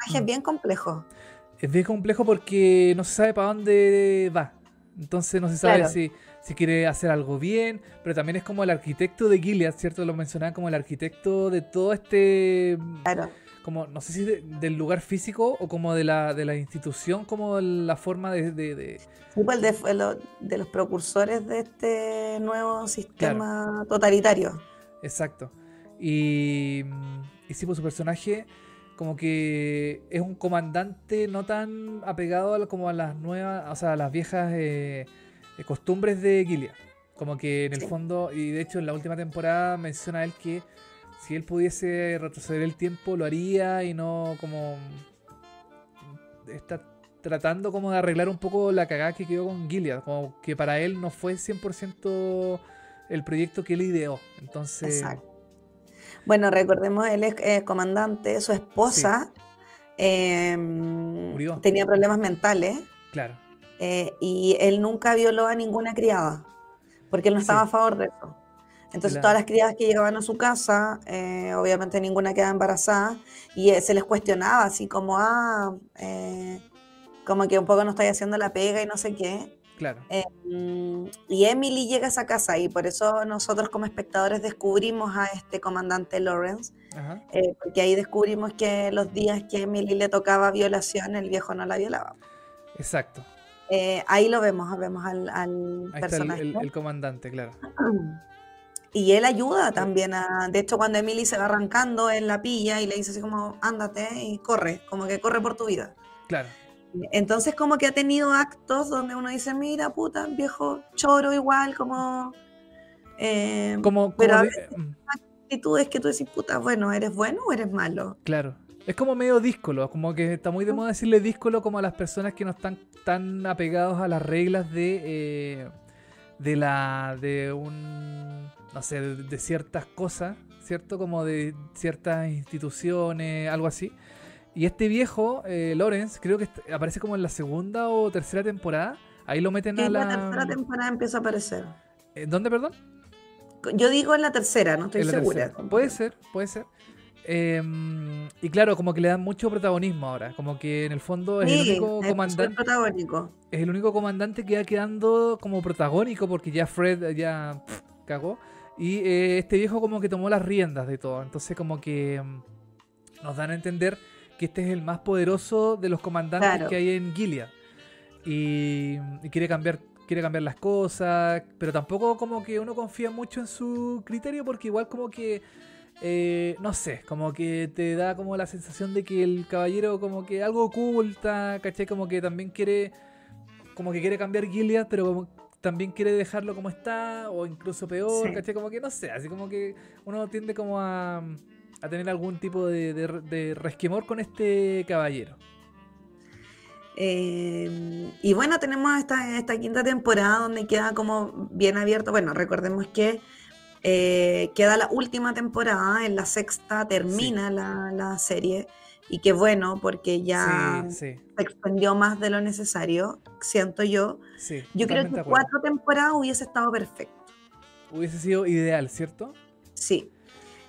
Es, es bien complejo. Es bien complejo porque no se sabe para dónde va. Entonces no se sabe si, si quiere hacer algo bien, pero también es como el arquitecto de Gilead, ¿cierto? Lo mencionaba como el arquitecto de todo este... Claro como, no sé si del lugar físico o como de la, de la institución, como la forma de... de, Sí, pues de, de, los precursores de este nuevo sistema totalitario. Exacto. Y, y sí, pues su personaje como que es un comandante no tan apegado como a las nuevas, o sea, a las viejas eh, eh, costumbres de Gilead. Como que en el fondo, y de hecho en la última temporada menciona él que si él pudiese retroceder el tiempo, lo haría y no como. Está tratando como de arreglar un poco la cagada que quedó con Gilead. Como que para él no fue 100% el proyecto que él ideó. Entonces. Exacto. Bueno, recordemos, él es comandante, su esposa em, tenía problemas mentales. Claro. Eh, y él nunca violó a ninguna criada, porque él no estaba a favor de eso. Entonces todas las criadas que llegaban a su casa, eh, obviamente ninguna quedaba embarazada y eh, se les cuestionaba así como, ah, eh, como que un poco no estáis haciendo la pega y no sé qué. Claro. Mm, y Emily llega a esa casa y por eso nosotros como espectadores descubrimos a este comandante Lawrence, porque ahí descubrimos que los días que Emily le tocaba violación, el viejo no la violaba. Exacto. ahí lo vemos, vemos al, al personaje. el, el, comandante, claro. Y él ayuda también a. De hecho, cuando Emily se va arrancando, él la pilla y le dice así como, ándate y corre, como que corre por tu vida. Claro. Entonces, como que ha tenido actos donde uno dice, mira, puta, viejo choro igual, como. Eh, como, pero a veces mm. actitudes que tú decís, puta, bueno, ¿eres bueno o eres malo? Claro. Es como medio díscolo, como que está muy de moda decirle díscolo como a las personas que no están tan apegados a las reglas de. Eh, de la. de un no sé, de, ciertas cosas, ¿cierto? Como de ciertas instituciones, algo así. Y este viejo, eh, Lawrence, creo que aparece como en la segunda o tercera temporada. Ahí lo meten a la... En la tercera temporada empieza a aparecer. ¿En dónde, perdón? Yo digo en la tercera, no estoy segura. Puede ser, puede ser. Em, y claro, como que le dan mucho protagonismo ahora. Como que en el fondo es el único comandante. Es el único comandante que va quedando como protagónico porque ya Fred ya cagó. Y eh, este viejo como que tomó las riendas de todo. Entonces como que mm, nos dan a entender que este es el más poderoso de los comandantes que hay en Gilead. Y, quiere cambiar quiere cambiar las cosas, pero tampoco como que uno confía mucho en su criterio porque igual como que, eh, no sé, como que te da como la sensación de que el caballero como que algo oculta, ¿cachai? Como que también quiere, como que quiere cambiar Gilead, pero también quiere dejarlo como está, o incluso peor, ¿cachai? Como que no sé, así como que uno tiende como a, a tener algún tipo de, de resquemor con este caballero. Eh, y bueno, tenemos esta, esta quinta temporada donde queda como bien abierto. Bueno, recordemos que eh, queda la última temporada, en la sexta termina la, serie. Y qué bueno, porque ya se extendió más de lo necesario, siento yo. yo creo que cuatro temporadas hubiese estado perfecto. Hubiese sido ideal, ¿cierto? Sí.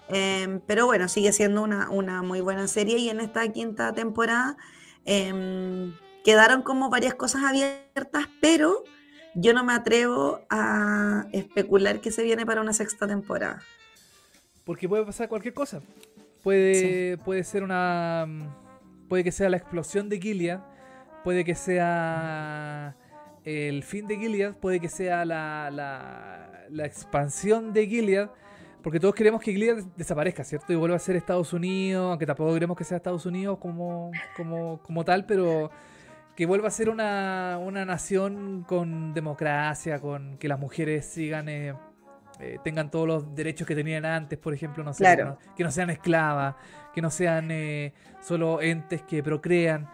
Em, pero bueno, sigue siendo una, una, muy buena serie y en esta quinta temporada em, quedaron como varias cosas abiertas, pero yo no me atrevo a especular que se viene para una sexta temporada. Porque puede pasar cualquier cosa. Puede, puede ser una. Puede que sea la explosión de Gilead. Puede que sea el fin de Gilead. Puede que sea la, la, expansión de Gilead. Porque todos queremos que Gilead desaparezca, ¿cierto? Y vuelva a ser Estados Unidos. Aunque tampoco queremos que sea Estados Unidos como, como, como tal, pero que vuelva a ser una, nación con democracia, con que las mujeres sigan, eh, eh, tengan todos los derechos que tenían antes, por ejemplo, no sé, que, no, sean esclavas, que no sean eh, solo entes que procrean.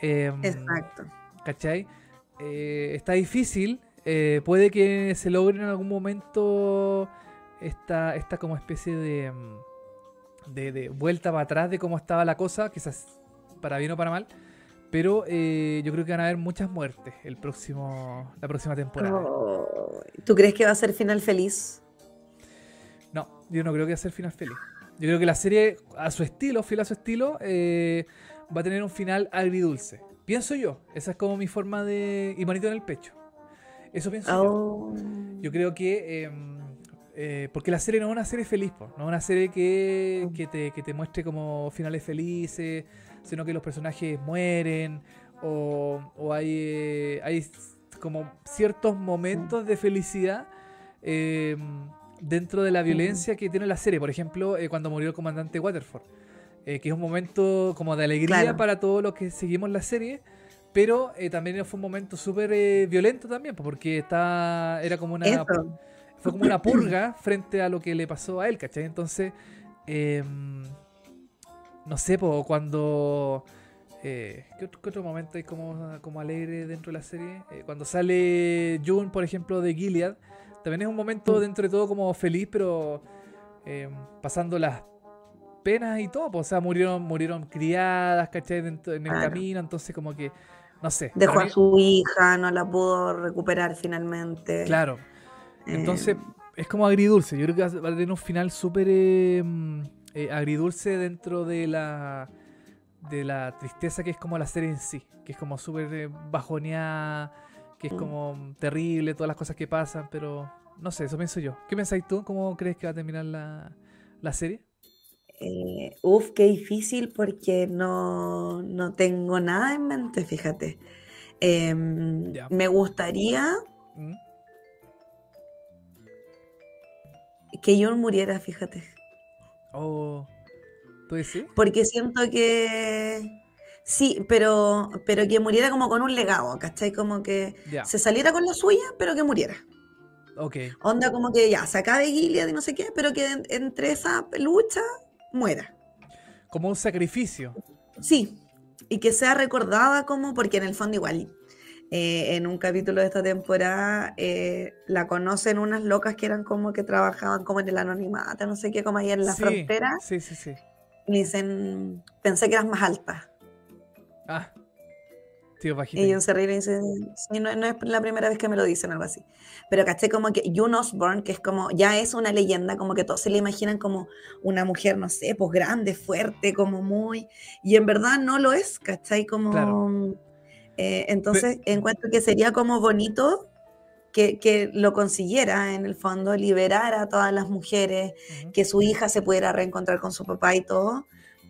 Em, Exacto. ¿Cachai? está difícil, puede que se logre en algún momento esta, esta como especie de, de, de vuelta para atrás de cómo estaba la cosa, quizás para bien o para mal pero eh, yo creo que van a haber muchas muertes el próximo, la próxima temporada. ¿Tú crees que va a ser final feliz? No, yo no creo que va a ser final feliz. Yo creo que la serie, a su estilo, fiel a su estilo, eh, va a tener un final agridulce. Pienso yo. Esa es como mi forma de. Y manito en el pecho. Eso pienso yo. Oh. Yo creo que. Em, eh, porque la serie no es una serie feliz, no es una serie que, que, te, que te muestre como finales felices sino que los personajes mueren o, hay, eh, hay como ciertos momentos de felicidad em, dentro de la violencia que tiene la serie. Por ejemplo, eh, cuando murió el comandante Waterford, eh, que es un momento como de alegría para todos los que seguimos la serie. Pero también fue un momento súper violento también, porque está, era como una, fue como una purga frente a lo que le pasó a él, ¿cachai? Entonces, em, no sé, cuando... Eh, ¿qué, otro, momento hay como, como alegre dentro de la serie? Eh, cuando sale June, por ejemplo, de Gilead, también es un momento mm. dentro de todo como feliz, pero eh, pasando las penas y todo. Pues, o sea, murieron, murieron criadas, ¿cachai? Dentro, en el camino, entonces como que, no sé. Dejó a su hija, no la pudo recuperar finalmente. Claro. Entonces, es como agridulce. Yo creo que va a tener un final súper eh, agridulce dentro de la de la tristeza que es como la serie en sí, que es como súper eh, bajoneada, que es mm. como terrible, todas las cosas que pasan, pero no sé, eso pienso yo. ¿Qué pensáis tú? ¿Cómo crees que va a terminar la, serie? Eh, uf, qué difícil porque no, tengo nada en mente, fíjate. Em, me gustaría ¿Mm? Que John muriera, fíjate. Oh, ¿tú decís? Porque siento que... Sí, pero, pero que muriera como con un legado, ¿cachai? Como que se saliera con la suya, pero que muriera. Ok. Onda como que ya, se acabe Gilead y no sé qué, pero que entre esa lucha muera. Como un sacrificio. Sí, y que sea recordada como, porque en el fondo igual eh, en un capítulo de esta temporada eh, la conocen unas locas que eran como que trabajaban como en el anonimato, no sé qué, como ahí en la frontera. Sí, sí, sí. Y dicen, pensé que eras más alta. Ah, tío, bajita. Y ellos se ríen y dicen, sí, no, es la primera vez que me lo dicen, algo así. Pero caché como que June Osborne, que es como, ya es una leyenda, como que todos se le imaginan como una mujer, no sé, pues grande, fuerte, como muy. Y en verdad no lo es, ¿cachai? Como. Eh, entonces encuentro que sería como bonito que, lo consiguiera en el fondo, liberar a todas las mujeres, que su hija se pudiera reencontrar con su papá y todo,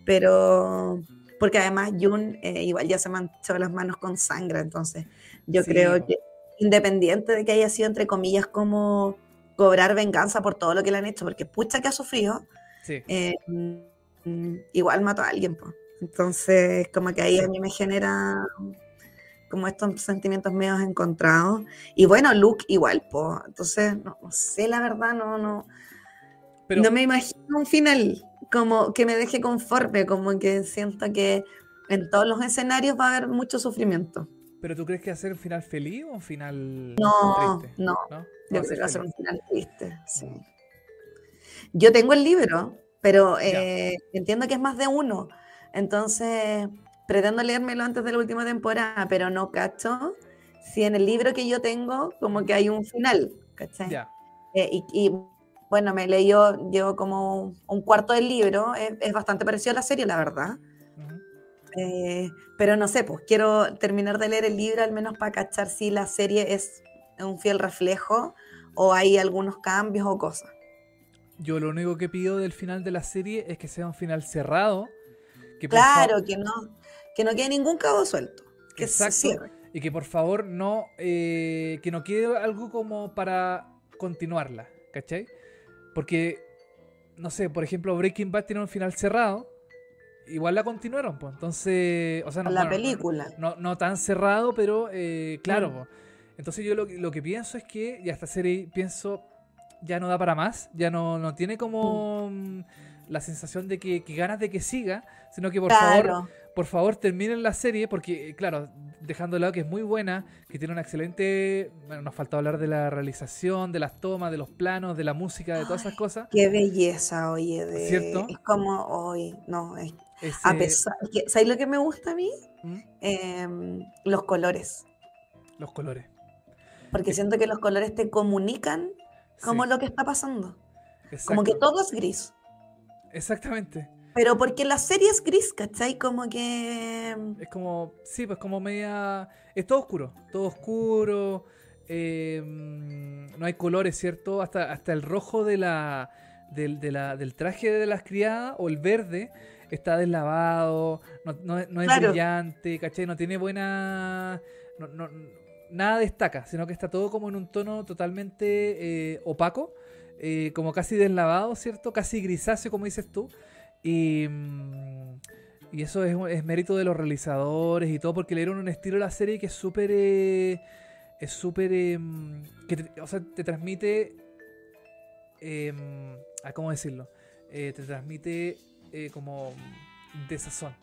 pero porque además Jun eh, igual ya se manchó las manos con sangre, entonces yo creo que independiente de que haya sido, entre comillas, como cobrar venganza por todo lo que le han hecho, porque pucha que ha sufrido, eh, mm, igual mató a alguien. pues. Entonces, como que ahí a mí me genera como estos sentimientos medios encontrados. Y bueno, Luke igual, pues. Entonces, no, sé, la verdad, no, no. Pero, no me imagino un final como que me deje conforme, como que siento que en todos los escenarios va a haber mucho sufrimiento. ¿Pero tú crees que va a ser un final feliz o un final no, triste? No, no. Yo creo que va a ser un final triste, sí. Yo tengo el libro, pero eh, entiendo que es más de uno. Entonces, pretendo leérmelo antes de la última temporada, pero no cacho si en el libro que yo tengo como que hay un final, ¿cachai? Eh, y, bueno, me leí yo, llevo como un cuarto del libro, es, bastante parecido a la serie, la verdad. Eh, pero no sé, pues quiero terminar de leer el libro al menos para cachar si la serie es un fiel reflejo o hay algunos cambios o cosas. Yo lo único que pido del final de la serie es que sea un final cerrado. claro, que no, que no quede ningún cabo suelto. Que se cierre. Y que por favor no, eh, que no quede algo como para continuarla, ¿cachai? Porque, no sé, por ejemplo, Breaking Bad tiene un final cerrado igual la continuaron, pues. Entonces, o sea, no, la película. No, no, tan cerrado, pero eh, claro, pues. Entonces yo lo, lo, que pienso es que ya esta serie, pienso, ya no da para más, ya no, no tiene como mm, la sensación de que, ganas de que siga, sino que por favor, por favor terminen la serie, porque claro, dejando de lado que es muy buena, que tiene una excelente, bueno, nos falta hablar de la realización, de las tomas, de los planos, de la música, de todas esas cosas. Qué belleza, oye, de, ¿cierto? Es como hoy, no, es a pesar, ¿sabes lo que me gusta a mí? ¿Mm? Em, los colores. Los colores. Porque siento que los colores te comunican como lo que está pasando. Como que todo es gris. Exactamente. Pero porque la serie es gris, ¿cachai? Como que... Em, es como, sí, pues como media... Es todo oscuro, todo oscuro. Em, no hay colores, ¿cierto? Hasta, hasta el rojo de la, del, del traje de las criadas o el verde está deslavado, no, es brillante, ¿cachai? No tiene buena... nada destaca, sino que está todo como en un tono totalmente eh, opaco, eh, como casi deslavado, ¿cierto? Casi grisáceo, como dices tú. Y, mm, y eso es, mérito de los realizadores y todo, porque le dieron un estilo a la serie que es súper... Eh, es súper... Em, o sea, te transmite... Em, ¿Cómo decirlo? te transmite eh, como desazón.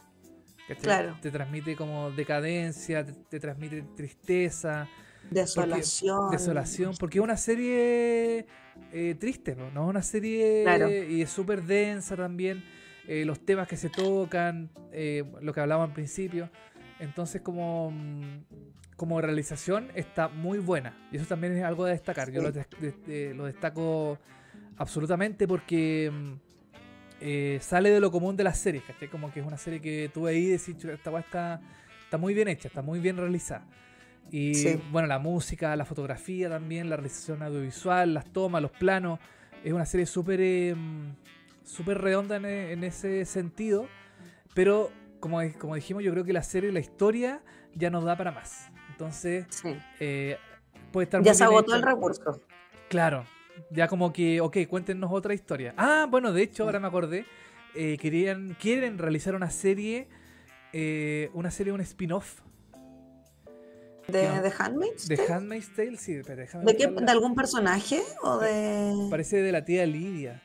Claro. Te transmite como decadencia, te, transmite tristeza. Desolación. desolación, porque es una serie eh, triste, ¿no? ¿no? Una serie y es súper densa también. Eh, los temas que se tocan, lo que hablaba al principio. Entonces, como, mm, como realización, está muy buena. Y eso también es algo de destacar. Yo lo, lo, destaco absolutamente porque mm, eh, sale de lo común de las series, ¿cachai? Como que es una serie que tú ahí decís, esta está, está muy bien hecha, está muy bien realizada. Y bueno, la música, la fotografía también, la realización audiovisual, las tomas, los planos. Es una serie súper em, súper redonda en, ese sentido. Pero como, como dijimos, yo creo que la serie, la historia, ya nos da para más. Entonces, eh, puede estar Ya se agotó el recurso. Claro, ya como que, ok, cuéntenos otra historia. Ah, bueno, de hecho, ahora me acordé. Eh, querían, quieren realizar una serie, eh, una serie, un spin-off. ¿De, ¿De Handmaid's Tale? De Handmaid's Tale, sí. Pero ¿De, qué, ¿De algún personaje o de...? Parece de la tía Lidia.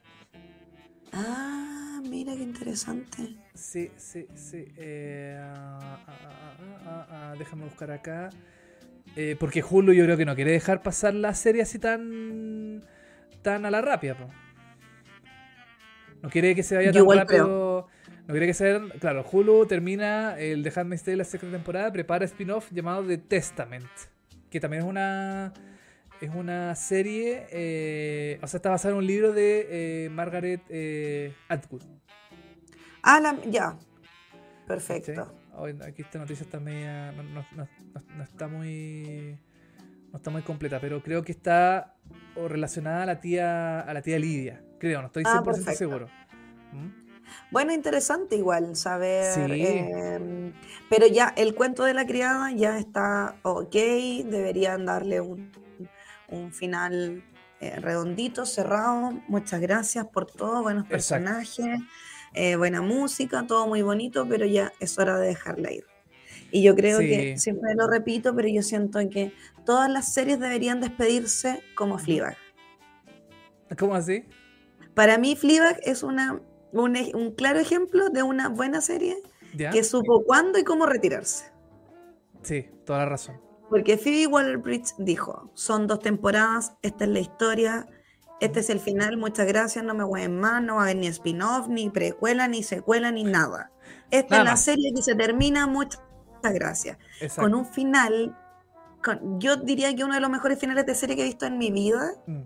Ah, mira qué interesante. Sí, sí, sí. Eh, ah, ah, ah, déjame buscar acá. porque Hulu yo creo que no quiere dejar pasar la serie así tan tan a la rápida. No quiere que se vaya tan rápido. No quiere que sea. Claro, Hulu termina el de Handmaid's Tale la sexta temporada, prepara spin-off llamado The Testament. Que también es una. Es una serie. Eh, o sea, está basada en un libro de eh, Margaret eh, Atwood. Ah, ya. Perfecto. Aquí esta noticia está media. no está muy no está muy completa, pero creo que está relacionada a la tía a la tía Lidia. Creo, no estoy 100% ah, seguro. ¿Mm? Bueno, interesante igual saber. Em, pero ya el cuento de la criada ya está ok, deberían darle un, final eh, redondito, cerrado. Muchas gracias por todo, buenos personajes, eh, buena música, todo muy bonito, pero ya es hora de dejarla ir. Y yo creo que, siempre lo repito, pero yo siento que todas las series deberían despedirse como Fleabag. ¿Cómo así? Para mí Fleabag es una un, claro ejemplo de una buena serie que supo cuándo y cómo retirarse. Sí, toda la razón. Porque Phoebe Waller-Bridge dijo, son dos temporadas, esta es la historia, este es el final, muchas gracias, no me voy en más, no va a haber ni spin-off, ni precuela, ni secuela, ni nada. Esta es la serie que se termina, muchas gracias. Con un final, yo diría que uno de los mejores finales de serie que he visto en mi vida. Mm.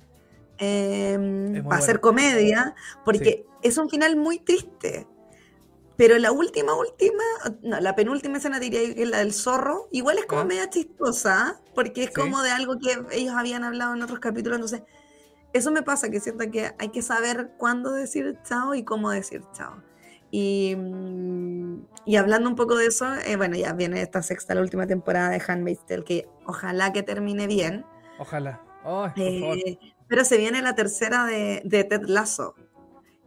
Em, va a ser comedia, porque es un final muy triste. Pero la última, última, no, la penúltima escena diría que es la del zorro, igual es como media chistosa, porque es como de algo que ellos habían hablado en otros capítulos, entonces eso me pasa, que siento que hay que saber cuándo decir chao y cómo decir chao. Y, mm, y hablando un poco de eso, eh, bueno, ya viene esta sexta, la última temporada de Handmaid's Tale, que ojalá que termine bien. Ojalá. Eh, pero se viene la tercera de, de Ted Lasso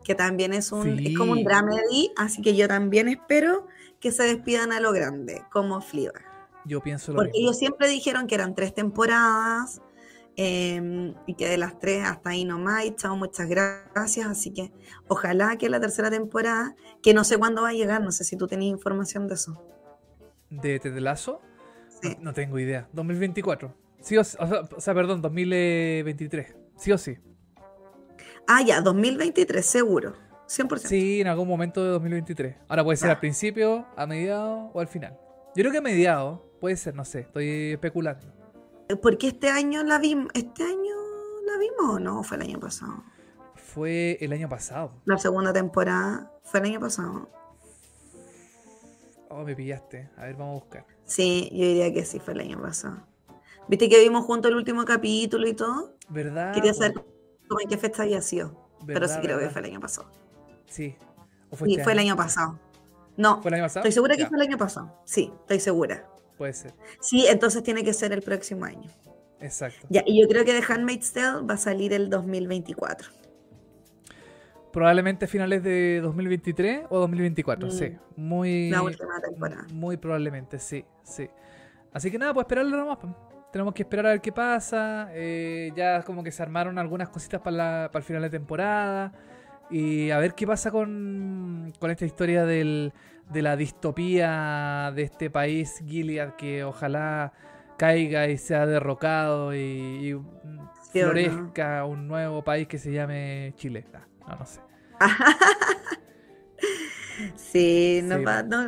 que también es un es como un dramedy, así que yo también espero que se despidan a lo grande, como Fleabag. Yo pienso lo Porque ellos siempre dijeron que eran tres temporadas em, y que de las tres hasta ahí nomás, y chao, muchas gracias, así que ojalá que la tercera temporada, que no sé cuándo va a llegar, no sé si tú tenías información de eso. ¿De Ted Lasso? Sí. No, tengo idea. 2024. Sí o, o sea, perdón, 2023. Sí o sí. Ah, ya, 2023, seguro. 100%. Sí, en algún momento de 2023. Ahora puede ser al principio, a mediados o al final. Yo creo que a mediados, puede ser, no sé, estoy especulando. Porque este año la vimos, ¿este año la vimos o no? ¿Fue el año pasado? Fue el año pasado. La segunda temporada fue el año pasado. Oh, me pillaste. A ver, vamos a buscar. Sí, yo diría que sí, fue el año pasado. ¿Viste que vimos junto el último capítulo y todo? ¿Verdad? Quería saber como en qué fecha había sido. Pero sí creo que fue el año pasado. Sí. fue, este fue el año pasado. No. ¿Fue el año pasado? Estoy segura que fue el año pasado. Sí, estoy segura. Puede ser. Sí, entonces tiene que ser el próximo año. Exacto. Ya, y yo creo que The Handmaid's Tale va a salir el 2024. Probablemente finales de 2023 o 2024, sí. Mm. Muy. La última temporada. Muy probablemente, sí, sí. Así que nada, pues esperarlo nomás tenemos que esperar a ver qué pasa. Eh, ya como que se armaron algunas cositas para, el final de temporada. Y a ver qué pasa con, esta historia de la distopía de este país, Gilead, que ojalá caiga y sea derrocado y, florezca un nuevo país que se llame Chile. Ah, no, no sé. sí, no,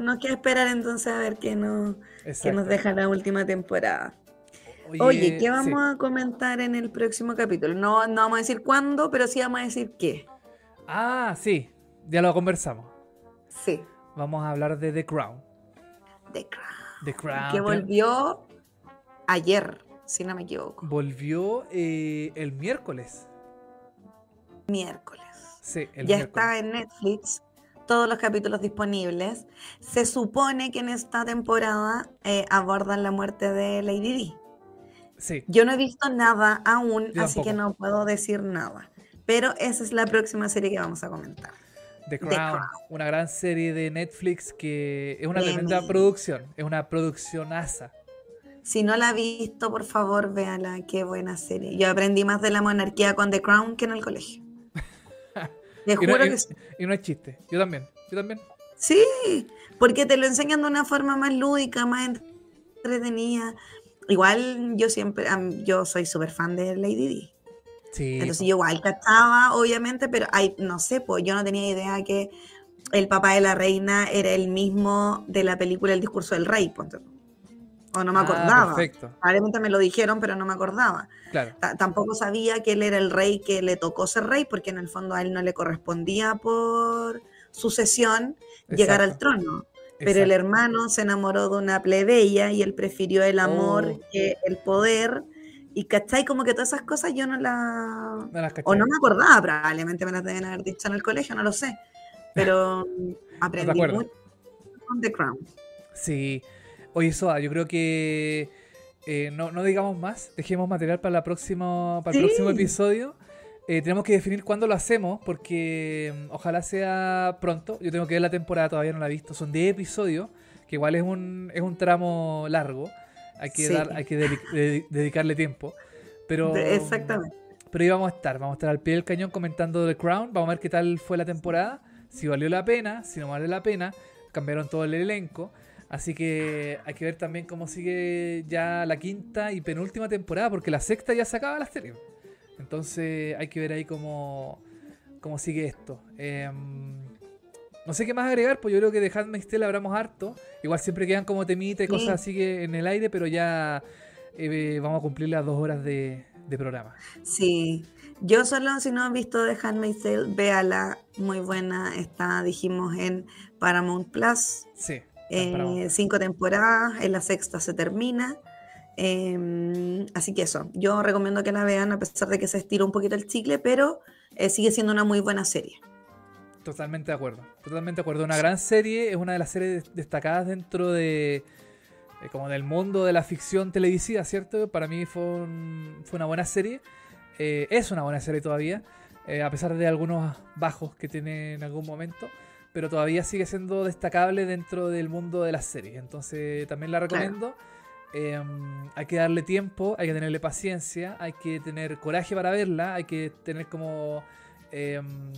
no, quiero esperar entonces a ver qué, no, qué nos deja la última temporada. Oye, ¿qué vamos a comentar en el próximo capítulo? No, no vamos a decir cuándo, pero sí vamos a decir qué. Ah, sí, ya lo conversamos. Sí. Vamos a hablar de The Crown. The Crown. The Crown. Que volvió ayer, si no me equivoco. Volvió eh, el miércoles. Miércoles. Sí, el ya está en Netflix todos los capítulos disponibles. Se supone que en esta temporada eh, abordan la muerte de Lady D. Yo no he visto nada aún, así que no puedo decir nada. Pero esa es la próxima serie que vamos a comentar. The Crown, una gran serie de Netflix que es una tremenda producción, es una produccionaza. Si no la ha visto, por favor, véala, qué buena serie. Yo aprendí más de la monarquía con The Crown que en el colegio. Te juro que sí. Y no es chiste, yo también, yo también. Sí, porque te lo enseñan de una forma más lúdica, más entretenida. Igual yo siempre, yo soy súper fan de Lady D. Sí. Entonces yo igual cachaba, obviamente, pero hay, no sé, pues yo no tenía idea que el papá de la reina era el mismo de la película El discurso del rey, O no me ah, acordaba. Perfecto. Probablemente me lo dijeron, pero no me acordaba. Claro. tampoco sabía que él era el rey que le tocó ser rey, porque en el fondo a él no le correspondía por sucesión llegar al trono. Pero el hermano se enamoró de una plebeya y él prefirió el amor oh. que el poder. Y cachai, como que todas esas cosas yo no las. o no me acordaba, probablemente me las deben haber dicho en el colegio, no lo sé. pero aprendí mucho con The Crown. Sí. Oye, Soa, yo creo que eh, no, no, digamos más, dejemos material para, la próxima, para el próximo episodio. Eh, tenemos que definir cuándo lo hacemos, porque mm, ojalá sea pronto. Yo tengo que ver la temporada, todavía no la he visto. Son 10 episodios, que igual es un, es un tramo largo. Hay que, dar, hay que dedicarle tiempo. Pero, Exactamente. Pero ahí vamos a estar, vamos a estar al pie del cañón comentando The Crown. Vamos a ver qué tal fue la temporada, si valió la pena, si no vale la pena. Cambiaron todo el elenco. Así que hay que ver también cómo sigue ya la quinta y penúltima temporada, porque la sexta ya se acaba la serie. Entonces hay que ver ahí cómo, cómo sigue esto. Em, no sé qué más agregar, pues yo creo que de Handmaid's Tale hablamos harto. Igual siempre quedan como temitas y cosas así que en el aire, pero ya eh, vamos a cumplir las dos horas de, programa. Sí, yo solo, si no han visto The Handmaid's Tale, véala, muy buena. Está, dijimos, en Paramount Plus. Sí. Eh, cinco temporadas, en la sexta se termina. Em, así que eso, yo recomiendo que la vean a pesar de que se estiró un poquito el chicle, pero eh, sigue siendo una muy buena serie. Totalmente de acuerdo, totalmente de acuerdo. Una gran serie, es una de las series destacadas dentro de como del mundo de la ficción televisiva, ¿cierto? Para mí fue, fue una buena serie, eh, es una buena serie todavía, a pesar de algunos bajos que tiene en algún momento pero todavía sigue siendo destacable dentro del mundo de las series. Entonces también la recomiendo. Em, hay que darle tiempo, hay que tenerle paciencia, hay que tener coraje para verla, hay que tener como... Em,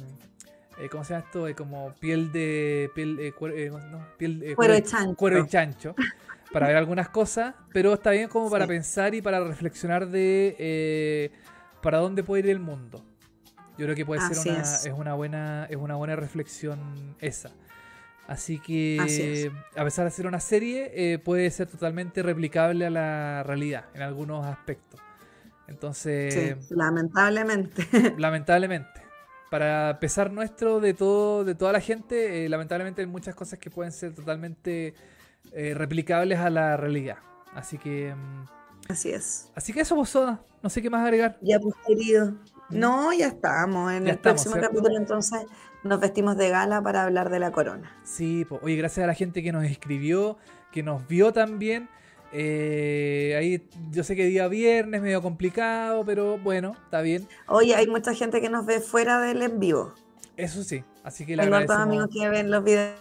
eh, ¿Cómo se llama esto? Eh, como piel de... Piel, eh, piel, cuero, de chancho. Cuero chancho. para ver algunas cosas, pero está bien como para pensar y para reflexionar de para dónde puede ir el mundo. Yo creo que puede ser una, es. una buena, es una buena reflexión esa. Así que, a pesar de ser una serie, eh, puede ser totalmente replicable a la realidad en algunos aspectos. Entonces. lamentablemente. Lamentablemente. Para pesar nuestro de todo, de toda la gente, eh, lamentablemente hay muchas cosas que pueden ser totalmente eh, replicables a la realidad. Así que. Mm, así es. Así que eso, vos, No sé qué más agregar. Ya, pues, querido. No, ya estamos. En el próximo capítulo entonces nos vestimos de gala para hablar de la corona. Sí, pues, oye, gracias a la gente que nos escribió, que nos vio también. Eh, ahí yo sé que día viernes medio complicado, pero bueno, está bien. Oye, hay mucha gente que nos ve fuera del en vivo. Eso sí, así que la Tengo amigos que ven los videos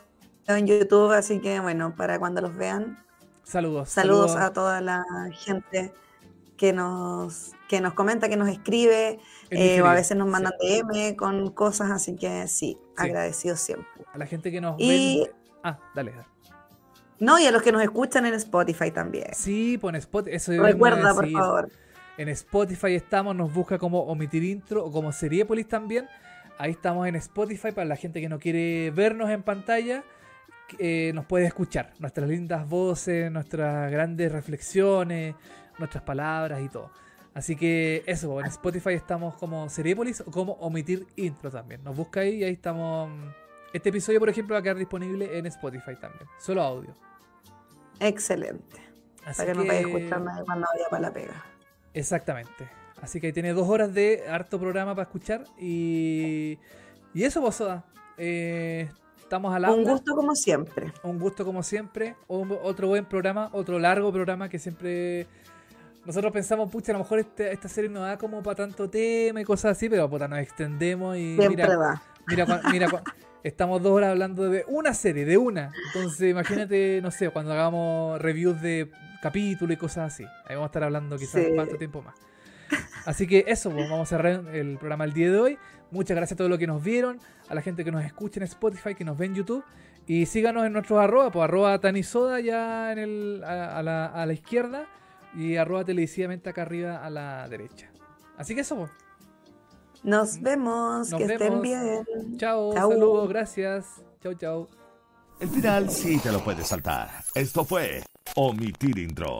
en YouTube, así que bueno, para cuando los vean. Saludos. Saludos, a toda la gente que nos, que nos comenta, que nos escribe, eh, o a veces nos mandan DM con cosas, así que sí, agradecido siempre. A la gente que nos y... Ah, dale, No, y a los que nos escuchan en Spotify también. Sí, pon pues Spotify. Eso Recuerda, por favor. En Spotify estamos, nos busca como Omitir Intro o como Seriepolis también. Ahí estamos en Spotify para la gente que no quiere vernos en pantalla. Eh, nos puede escuchar nuestras lindas voces, nuestras grandes reflexiones, nuestras palabras y todo. Así que eso, en Spotify estamos como Seriepolis o como Omitir Intro también. Nos busca ahí y ahí estamos. Este episodio, por ejemplo, va a quedar disponible en Spotify también. Solo audio. Excelente. Así para que, no vaya a escuchar nadie cuando vaya para la pega. Exactamente. Así que ahí tiene dos horas de harto programa para escuchar. Y, y eso, vos, eh, estamos al Un gusto como siempre. Un gusto como siempre. otro buen programa, otro largo programa que siempre nosotros pensamos, pucha, a lo mejor este, esta serie no da como para tanto tema y cosas así, pero puta, nos extendemos y mira, mira, mira, estamos dos horas hablando de una serie, de una. Entonces, imagínate, no sé, cuando hagamos reviews de capítulos y cosas así. Ahí vamos a estar hablando quizás cuánto tiempo más. Así que eso, pues, vamos a cerrar el programa el día de hoy. Muchas gracias a todos los que nos vieron, a la gente que nos escucha en Spotify, que nos ve en YouTube. Y síganos en nuestros arroba, pues arroba Tanisoda ya en el, a, la, a la izquierda y arroba televisivamente acá arriba a la derecha. Así que eso. Nos vemos, que estén bien. Chao, saludos, gracias. Chao, chao. El final sí te lo puedes saltar. Esto fue Omitir Intro.